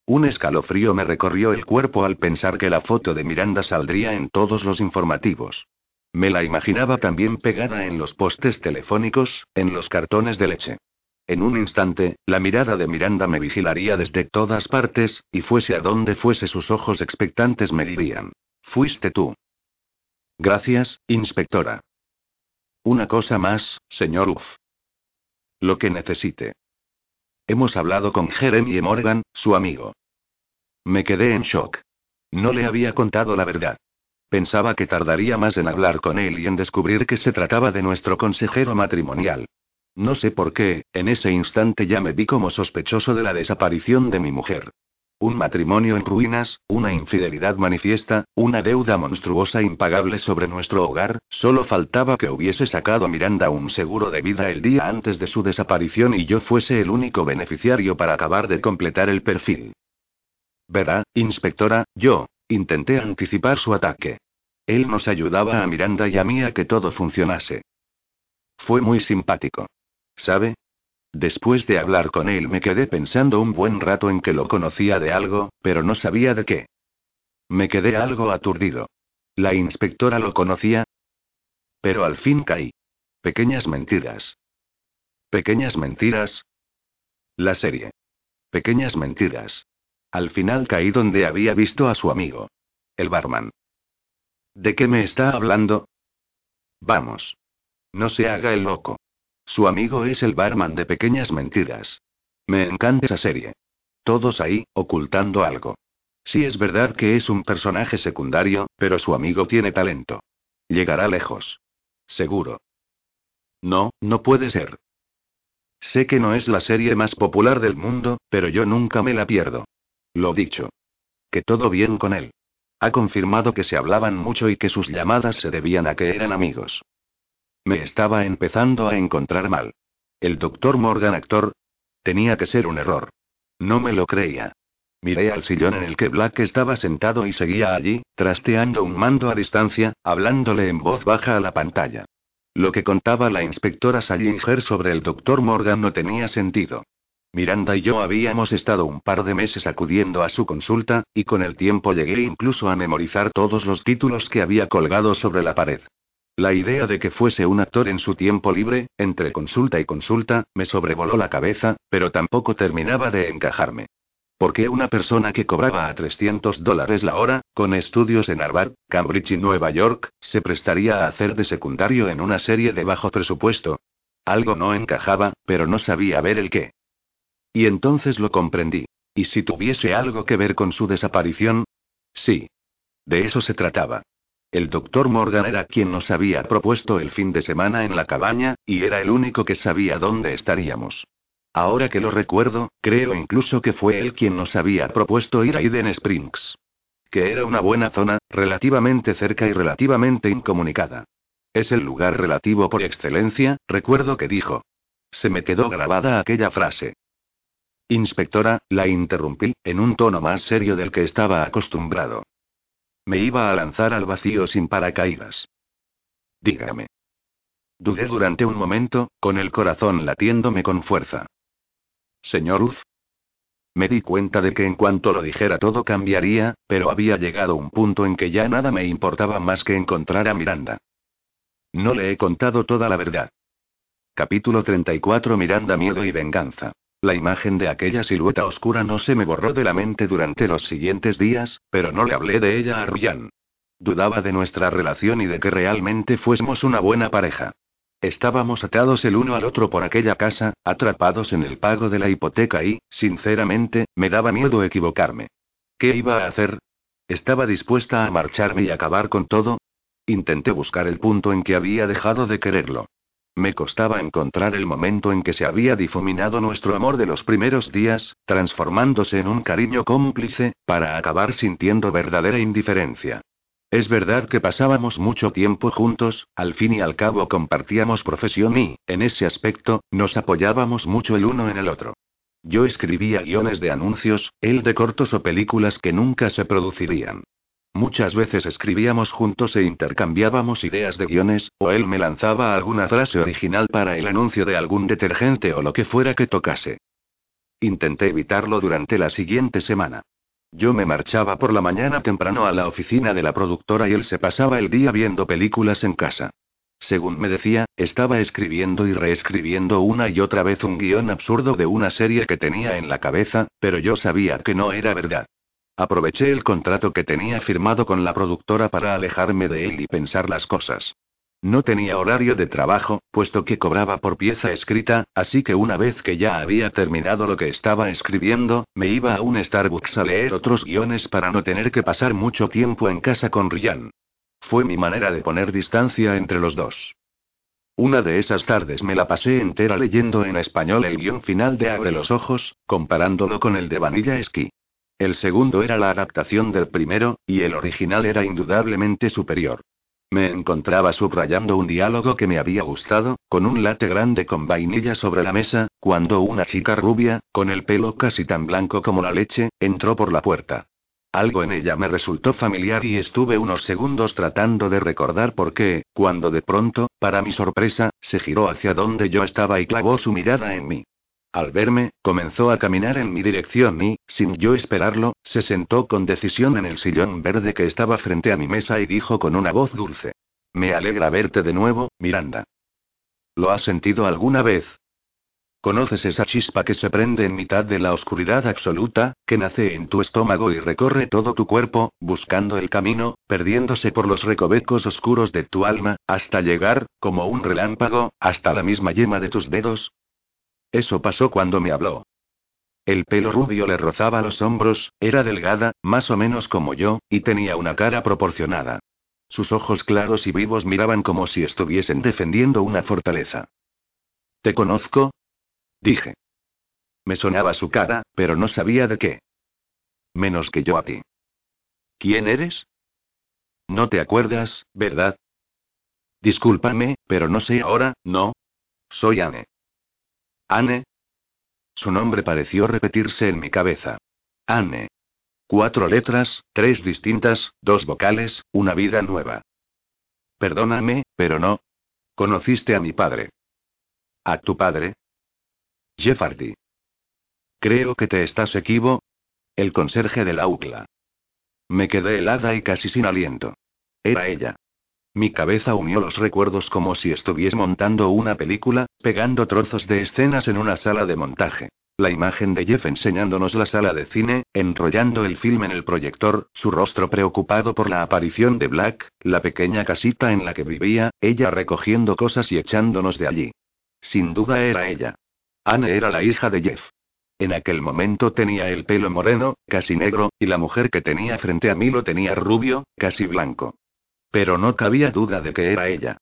Un escalofrío me recorrió el cuerpo al pensar que la foto de Miranda saldría en todos los informativos. Me la imaginaba también pegada en los postes telefónicos, en los cartones de leche. En un instante, la mirada de Miranda me vigilaría desde todas partes, y fuese a donde fuese sus ojos expectantes me dirían. Fuiste tú. Gracias, inspectora. Una cosa más, señor Uff. Lo que necesite. Hemos hablado con Jeremy Morgan, su amigo. Me quedé en shock. No le había contado la verdad. Pensaba que tardaría más en hablar con él y en descubrir que se trataba de nuestro consejero matrimonial. No sé por qué, en ese instante ya me vi como sospechoso de la desaparición de mi mujer. Un matrimonio en ruinas, una infidelidad manifiesta, una deuda monstruosa impagable sobre nuestro hogar, solo faltaba que hubiese sacado a Miranda un seguro de vida el día antes de su desaparición y yo fuese el único beneficiario para acabar de completar el perfil. Verá, inspectora, yo, intenté anticipar su ataque. Él nos ayudaba a Miranda y a mí a que todo funcionase. Fue muy simpático. ¿Sabe? Después de hablar con él me quedé pensando un buen rato en que lo conocía de algo, pero no sabía de qué. Me quedé algo aturdido. ¿La inspectora lo conocía? Pero al fin caí. Pequeñas mentiras. Pequeñas mentiras. La serie. Pequeñas mentiras. Al final caí donde había visto a su amigo. El barman. ¿De qué me está hablando? Vamos. No se haga el loco. Su amigo es el barman de Pequeñas Mentiras. Me encanta esa serie. Todos ahí, ocultando algo. Sí es verdad que es un personaje secundario, pero su amigo tiene talento. Llegará lejos. Seguro. No, no puede ser. Sé que no es la serie más popular del mundo, pero yo nunca me la pierdo. Lo dicho. Que todo bien con él. Ha confirmado que se hablaban mucho y que sus llamadas se debían a que eran amigos. Me estaba empezando a encontrar mal. El doctor Morgan actor. Tenía que ser un error. No me lo creía. Miré al sillón en el que Black estaba sentado y seguía allí, trasteando un mando a distancia, hablándole en voz baja a la pantalla. Lo que contaba la inspectora Salinger sobre el doctor Morgan no tenía sentido. Miranda y yo habíamos estado un par de meses acudiendo a su consulta, y con el tiempo llegué incluso a memorizar todos los títulos que había colgado sobre la pared. La idea de que fuese un actor en su tiempo libre, entre consulta y consulta, me sobrevoló la cabeza, pero tampoco terminaba de encajarme. ¿Por qué una persona que cobraba a 300 dólares la hora, con estudios en Harvard, Cambridge y Nueva York, se prestaría a hacer de secundario en una serie de bajo presupuesto? Algo no encajaba, pero no sabía ver el qué. Y entonces lo comprendí. ¿Y si tuviese algo que ver con su desaparición? Sí. De eso se trataba. El doctor Morgan era quien nos había propuesto el fin de semana en la cabaña, y era el único que sabía dónde estaríamos. Ahora que lo recuerdo, creo incluso que fue él quien nos había propuesto ir a Eden Springs. Que era una buena zona, relativamente cerca y relativamente incomunicada. Es el lugar relativo por excelencia, recuerdo que dijo. Se me quedó grabada aquella frase. Inspectora, la interrumpí, en un tono más serio del que estaba acostumbrado. Me iba a lanzar al vacío sin paracaídas. Dígame. Dudé durante un momento, con el corazón latiéndome con fuerza. Señor Uz. Me di cuenta de que en cuanto lo dijera todo cambiaría, pero había llegado un punto en que ya nada me importaba más que encontrar a Miranda. No le he contado toda la verdad. Capítulo 34 Miranda Miedo y Venganza. La imagen de aquella silueta oscura no se me borró de la mente durante los siguientes días, pero no le hablé de ella a Ryan. Dudaba de nuestra relación y de que realmente fuésemos una buena pareja. Estábamos atados el uno al otro por aquella casa, atrapados en el pago de la hipoteca y, sinceramente, me daba miedo equivocarme. ¿Qué iba a hacer? ¿Estaba dispuesta a marcharme y acabar con todo? Intenté buscar el punto en que había dejado de quererlo. Me costaba encontrar el momento en que se había difuminado nuestro amor de los primeros días, transformándose en un cariño cómplice, para acabar sintiendo verdadera indiferencia. Es verdad que pasábamos mucho tiempo juntos, al fin y al cabo compartíamos profesión y, en ese aspecto, nos apoyábamos mucho el uno en el otro. Yo escribía guiones de anuncios, él de cortos o películas que nunca se producirían. Muchas veces escribíamos juntos e intercambiábamos ideas de guiones, o él me lanzaba alguna frase original para el anuncio de algún detergente o lo que fuera que tocase. Intenté evitarlo durante la siguiente semana. Yo me marchaba por la mañana temprano a la oficina de la productora y él se pasaba el día viendo películas en casa. Según me decía, estaba escribiendo y reescribiendo una y otra vez un guion absurdo de una serie que tenía en la cabeza, pero yo sabía que no era verdad. Aproveché el contrato que tenía firmado con la productora para alejarme de él y pensar las cosas. No tenía horario de trabajo, puesto que cobraba por pieza escrita, así que una vez que ya había terminado lo que estaba escribiendo, me iba a un Starbucks a leer otros guiones para no tener que pasar mucho tiempo en casa con Ryan. Fue mi manera de poner distancia entre los dos. Una de esas tardes me la pasé entera leyendo en español el guion final de Abre los Ojos, comparándolo con el de Vanilla Ski. El segundo era la adaptación del primero, y el original era indudablemente superior. Me encontraba subrayando un diálogo que me había gustado, con un latte grande con vainilla sobre la mesa, cuando una chica rubia, con el pelo casi tan blanco como la leche, entró por la puerta. Algo en ella me resultó familiar y estuve unos segundos tratando de recordar por qué, cuando de pronto, para mi sorpresa, se giró hacia donde yo estaba y clavó su mirada en mí. Al verme, comenzó a caminar en mi dirección y, sin yo esperarlo, se sentó con decisión en el sillón verde que estaba frente a mi mesa y dijo con una voz dulce. Me alegra verte de nuevo, Miranda. ¿Lo has sentido alguna vez? ¿Conoces esa chispa que se prende en mitad de la oscuridad absoluta, que nace en tu estómago y recorre todo tu cuerpo, buscando el camino, perdiéndose por los recovecos oscuros de tu alma, hasta llegar, como un relámpago, hasta la misma yema de tus dedos? Eso pasó cuando me habló. El pelo rubio le rozaba los hombros, era delgada, más o menos como yo, y tenía una cara proporcionada. Sus ojos claros y vivos miraban como si estuviesen defendiendo una fortaleza. ¿Te conozco? Dije. Me sonaba su cara, pero no sabía de qué. Menos que yo a ti. ¿Quién eres? No te acuerdas, ¿verdad? Discúlpame, pero no sé ahora, no. Soy Anne. Anne. Su nombre pareció repetirse en mi cabeza. Anne. Cuatro letras, tres distintas, dos vocales, una vida nueva. Perdóname, pero no. Conociste a mi padre. ¿A tu padre? Jeff Creo que te estás equivo. El conserje del UCLA. Me quedé helada y casi sin aliento. Era ella. Mi cabeza unió los recuerdos como si estuviese montando una película, pegando trozos de escenas en una sala de montaje. La imagen de Jeff enseñándonos la sala de cine, enrollando el film en el proyector, su rostro preocupado por la aparición de Black, la pequeña casita en la que vivía, ella recogiendo cosas y echándonos de allí. Sin duda era ella. Anne era la hija de Jeff. En aquel momento tenía el pelo moreno, casi negro, y la mujer que tenía frente a mí lo tenía rubio, casi blanco. Pero no cabía duda de que era ella.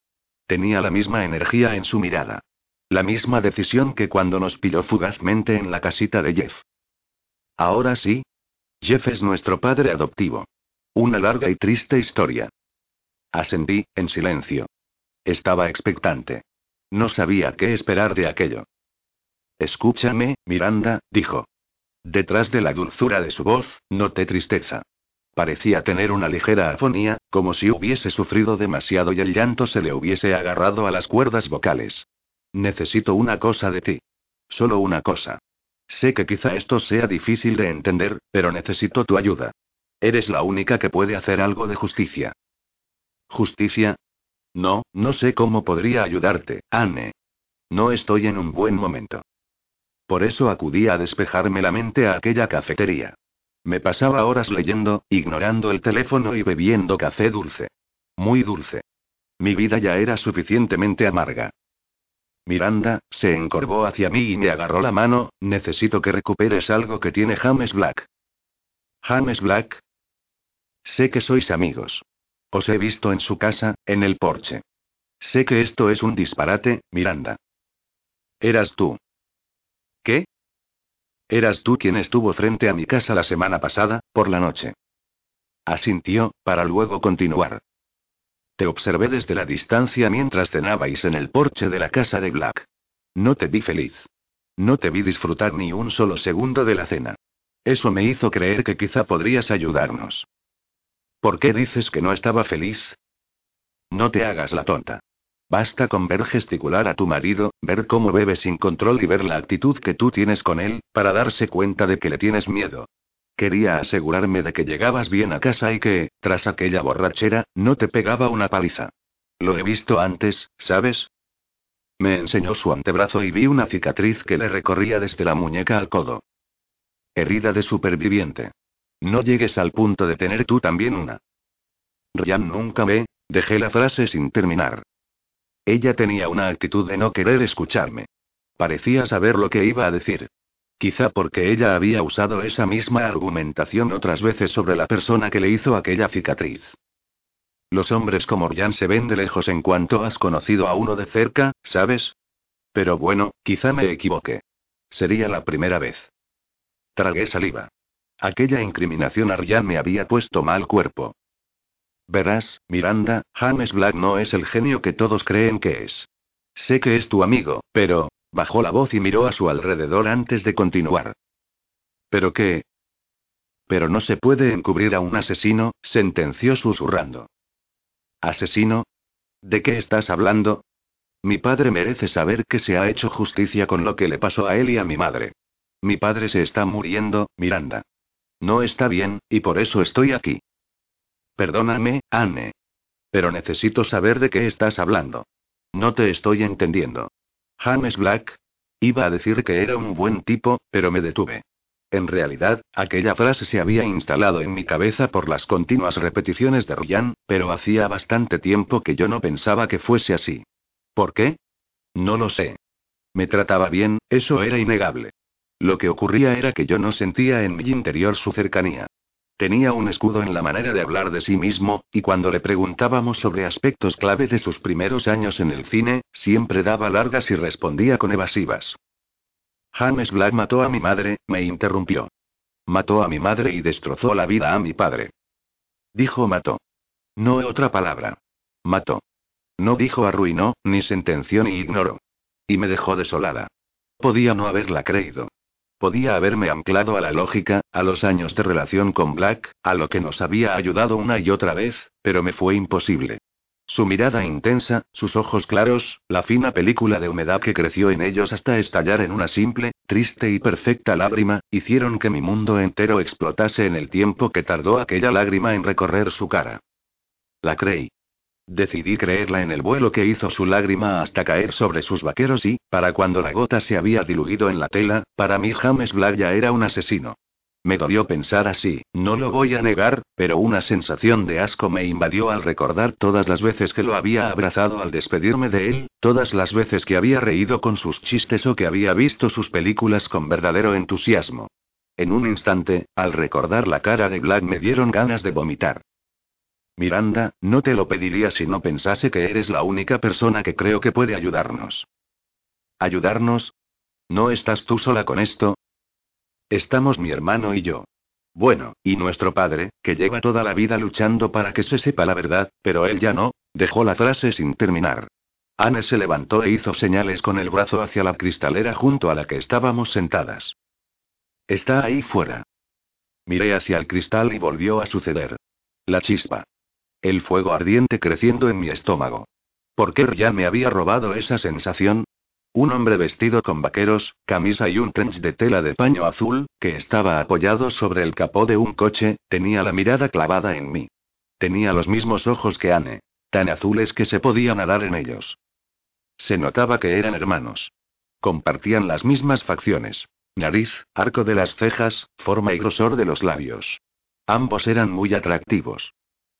Tenía la misma energía en su mirada. La misma decisión que cuando nos pilló fugazmente en la casita de Jeff. Ahora sí. Jeff es nuestro padre adoptivo. Una larga y triste historia. Asentí, en silencio. Estaba expectante. No sabía qué esperar de aquello. Escúchame, Miranda, dijo. Detrás de la dulzura de su voz, noté tristeza. Parecía tener una ligera afonía, como si hubiese sufrido demasiado y el llanto se le hubiese agarrado a las cuerdas vocales. Necesito una cosa de ti. Solo una cosa. Sé que quizá esto sea difícil de entender, pero necesito tu ayuda. Eres la única que puede hacer algo de justicia. ¿Justicia? No, no sé cómo podría ayudarte, Anne. No estoy en un buen momento. Por eso acudí a despejarme la mente a aquella cafetería. Me pasaba horas leyendo, ignorando el teléfono y bebiendo café dulce. Muy dulce. Mi vida ya era suficientemente amarga. Miranda, se encorvó hacia mí y me agarró la mano, necesito que recuperes algo que tiene James Black. James Black. Sé que sois amigos. Os he visto en su casa, en el porche. Sé que esto es un disparate, Miranda. Eras tú. ¿Qué? Eras tú quien estuvo frente a mi casa la semana pasada, por la noche. Asintió, para luego continuar. Te observé desde la distancia mientras cenabais en el porche de la casa de Black. No te vi feliz. No te vi disfrutar ni un solo segundo de la cena. Eso me hizo creer que quizá podrías ayudarnos. ¿Por qué dices que no estaba feliz? No te hagas la tonta. Basta con ver gesticular a tu marido, ver cómo bebe sin control y ver la actitud que tú tienes con él, para darse cuenta de que le tienes miedo. Quería asegurarme de que llegabas bien a casa y que, tras aquella borrachera, no te pegaba una paliza. Lo he visto antes, ¿sabes? Me enseñó su antebrazo y vi una cicatriz que le recorría desde la muñeca al codo. Herida de superviviente. No llegues al punto de tener tú también una. Ryan nunca me. Dejé la frase sin terminar. Ella tenía una actitud de no querer escucharme. Parecía saber lo que iba a decir. Quizá porque ella había usado esa misma argumentación otras veces sobre la persona que le hizo aquella cicatriz. Los hombres como Ryan se ven de lejos en cuanto has conocido a uno de cerca, ¿sabes? Pero bueno, quizá me equivoque. Sería la primera vez. Tragué saliva. Aquella incriminación a me había puesto mal cuerpo. Verás, Miranda, James Black no es el genio que todos creen que es. Sé que es tu amigo, pero... Bajó la voz y miró a su alrededor antes de continuar. ¿Pero qué? Pero no se puede encubrir a un asesino, sentenció susurrando. ¿Asesino? ¿De qué estás hablando? Mi padre merece saber que se ha hecho justicia con lo que le pasó a él y a mi madre. Mi padre se está muriendo, Miranda. No está bien, y por eso estoy aquí. Perdóname, Anne. Pero necesito saber de qué estás hablando. No te estoy entendiendo. James Black. Iba a decir que era un buen tipo, pero me detuve. En realidad, aquella frase se había instalado en mi cabeza por las continuas repeticiones de Ryan, pero hacía bastante tiempo que yo no pensaba que fuese así. ¿Por qué? No lo sé. Me trataba bien, eso era innegable. Lo que ocurría era que yo no sentía en mi interior su cercanía. Tenía un escudo en la manera de hablar de sí mismo, y cuando le preguntábamos sobre aspectos clave de sus primeros años en el cine, siempre daba largas y respondía con evasivas. James Black mató a mi madre, me interrumpió. Mató a mi madre y destrozó la vida a mi padre. Dijo mató. No otra palabra. Mató. No dijo arruinó, ni sentenció ni ignoró. Y me dejó desolada. Podía no haberla creído. Podía haberme anclado a la lógica, a los años de relación con Black, a lo que nos había ayudado una y otra vez, pero me fue imposible. Su mirada intensa, sus ojos claros, la fina película de humedad que creció en ellos hasta estallar en una simple, triste y perfecta lágrima, hicieron que mi mundo entero explotase en el tiempo que tardó aquella lágrima en recorrer su cara. La creí. Decidí creerla en el vuelo que hizo su lágrima hasta caer sobre sus vaqueros y, para cuando la gota se había diluido en la tela, para mí James Black ya era un asesino. Me dolió pensar así, no lo voy a negar, pero una sensación de asco me invadió al recordar todas las veces que lo había abrazado al despedirme de él, todas las veces que había reído con sus chistes o que había visto sus películas con verdadero entusiasmo. En un instante, al recordar la cara de Black me dieron ganas de vomitar. Miranda, no te lo pediría si no pensase que eres la única persona que creo que puede ayudarnos. ¿Ayudarnos? ¿No estás tú sola con esto? Estamos mi hermano y yo. Bueno, y nuestro padre, que lleva toda la vida luchando para que se sepa la verdad, pero él ya no, dejó la frase sin terminar. Anne se levantó e hizo señales con el brazo hacia la cristalera junto a la que estábamos sentadas. Está ahí fuera. Miré hacia el cristal y volvió a suceder. La chispa. El fuego ardiente creciendo en mi estómago. ¿Por qué ya me había robado esa sensación? Un hombre vestido con vaqueros, camisa y un trench de tela de paño azul, que estaba apoyado sobre el capó de un coche, tenía la mirada clavada en mí. Tenía los mismos ojos que Anne, tan azules que se podía nadar en ellos. Se notaba que eran hermanos. Compartían las mismas facciones. Nariz, arco de las cejas, forma y grosor de los labios. Ambos eran muy atractivos.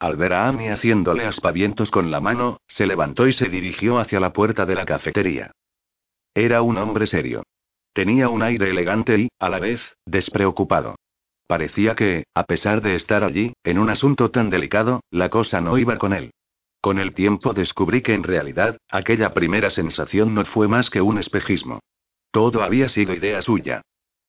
Al ver a Amy haciéndole aspavientos con la mano, se levantó y se dirigió hacia la puerta de la cafetería. Era un hombre serio. Tenía un aire elegante y, a la vez, despreocupado. Parecía que, a pesar de estar allí, en un asunto tan delicado, la cosa no iba con él. Con el tiempo descubrí que en realidad, aquella primera sensación no fue más que un espejismo. Todo había sido idea suya.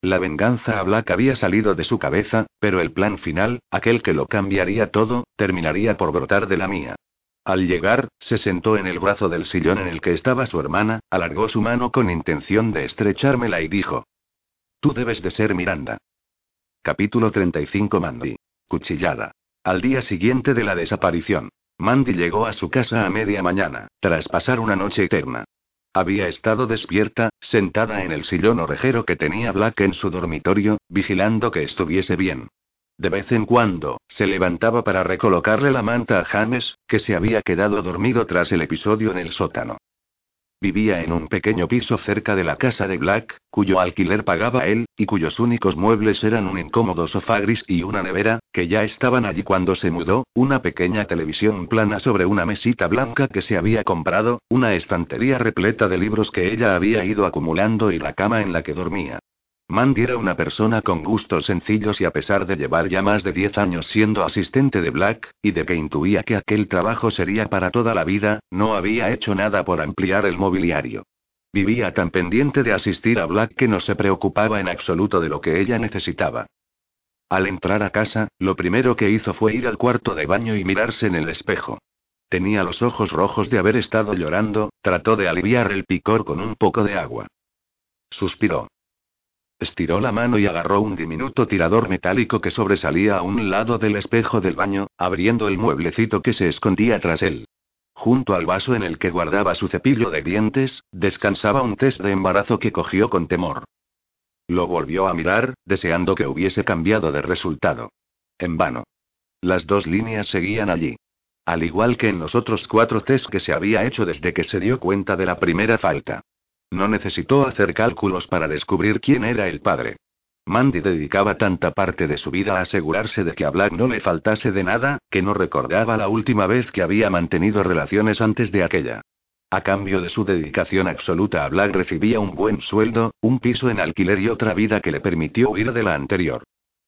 La venganza a Black había salido de su cabeza, pero el plan final, aquel que lo cambiaría todo, terminaría por brotar de la mía. Al llegar, se sentó en el brazo del sillón en el que estaba su hermana, alargó su mano con intención de estrechármela y dijo: Tú debes de ser Miranda. Capítulo 35 Mandy. Cuchillada. Al día siguiente de la desaparición, Mandy llegó a su casa a media mañana, tras pasar una noche eterna. Había estado despierta, sentada en el sillón orejero que tenía Black en su dormitorio, vigilando que estuviese bien. De vez en cuando, se levantaba para recolocarle la manta a James, que se había quedado dormido tras el episodio en el sótano. Vivía en un pequeño piso cerca de la casa de Black, cuyo alquiler pagaba él, y cuyos únicos muebles eran un incómodo sofá gris y una nevera, que ya estaban allí cuando se mudó, una pequeña televisión plana sobre una mesita blanca que se había comprado, una estantería repleta de libros que ella había ido acumulando y la cama en la que dormía. Mandy era una persona con gustos sencillos y a pesar de llevar ya más de 10 años siendo asistente de Black, y de que intuía que aquel trabajo sería para toda la vida, no había hecho nada por ampliar el mobiliario. Vivía tan pendiente de asistir a Black que no se preocupaba en absoluto de lo que ella necesitaba. Al entrar a casa, lo primero que hizo fue ir al cuarto de baño y mirarse en el espejo. Tenía los ojos rojos de haber estado llorando, trató de aliviar el picor con un poco de agua. Suspiró. Estiró la mano y agarró un diminuto tirador metálico que sobresalía a un lado del espejo del baño, abriendo el mueblecito que se escondía tras él. Junto al vaso en el que guardaba su cepillo de dientes, descansaba un test de embarazo que cogió con temor. Lo volvió a mirar, deseando que hubiese cambiado de resultado. En vano. Las dos líneas seguían allí. Al igual que en los otros cuatro test que se había hecho desde que se dio cuenta de la primera falta. No necesitó hacer cálculos para descubrir quién era el padre. Mandy dedicaba tanta parte de su vida a asegurarse de que a Black no le faltase de nada, que no recordaba la última vez que había mantenido relaciones antes de aquella. A cambio de su dedicación absoluta a Black recibía un buen sueldo, un piso en alquiler y otra vida que le permitió huir de la anterior.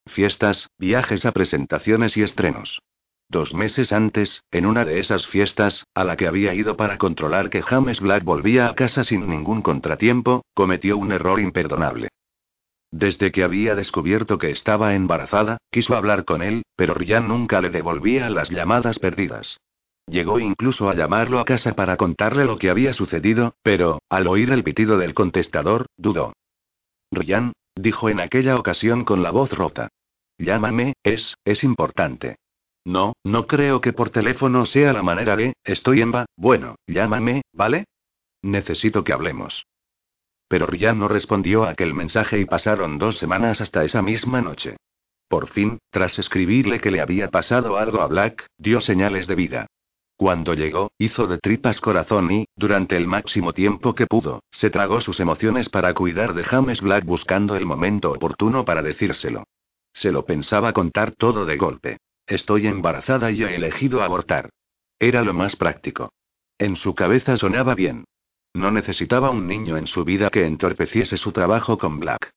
Fiestas, viajes a presentaciones y estrenos. Dos meses antes, en una de esas fiestas, a la que había ido para controlar que James Black volvía a casa sin ningún contratiempo, cometió un error imperdonable. Desde que había descubierto que estaba embarazada, quiso hablar con él, pero Ryan nunca le devolvía las llamadas perdidas. Llegó incluso a llamarlo a casa para contarle lo que había sucedido, pero, al oír el pitido del contestador, dudó. Ryan, dijo en aquella ocasión con la voz rota. Llámame, es, es importante. No, no creo que por teléfono sea la manera de, estoy en va, bueno, llámame, ¿vale? Necesito que hablemos. Pero Ryan no respondió a aquel mensaje y pasaron dos semanas hasta esa misma noche. Por fin, tras escribirle que le había pasado algo a Black, dio señales de vida. Cuando llegó, hizo de tripas corazón y, durante el máximo tiempo que pudo, se tragó sus emociones para cuidar de James Black buscando el momento oportuno para decírselo. Se lo pensaba contar todo de golpe. Estoy embarazada y he elegido abortar. Era lo más práctico. En su cabeza sonaba bien. No necesitaba un niño en su vida que entorpeciese su trabajo con Black.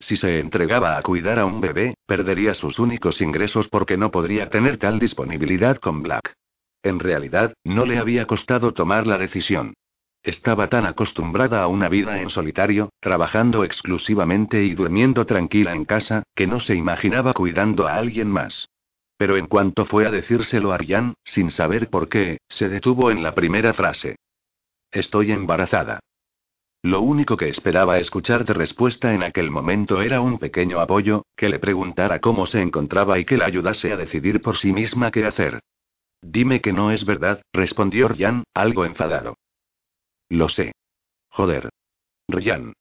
Si se entregaba a cuidar a un bebé, perdería sus únicos ingresos porque no podría tener tal disponibilidad con Black. En realidad, no le había costado tomar la decisión. Estaba tan acostumbrada a una vida en solitario, trabajando exclusivamente y durmiendo tranquila en casa, que no se imaginaba cuidando a alguien más. Pero en cuanto fue a decírselo a Ryan, sin saber por qué, se detuvo en la primera frase. Estoy embarazada. Lo único que esperaba escuchar de respuesta en aquel momento era un pequeño apoyo, que le preguntara cómo se encontraba y que la ayudase a decidir por sí misma qué hacer. Dime que no es verdad, respondió Ryan, algo enfadado. Lo sé. Joder. Ryan.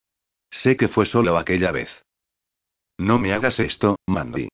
Sé que fue solo aquella vez. No me hagas esto, Mandy.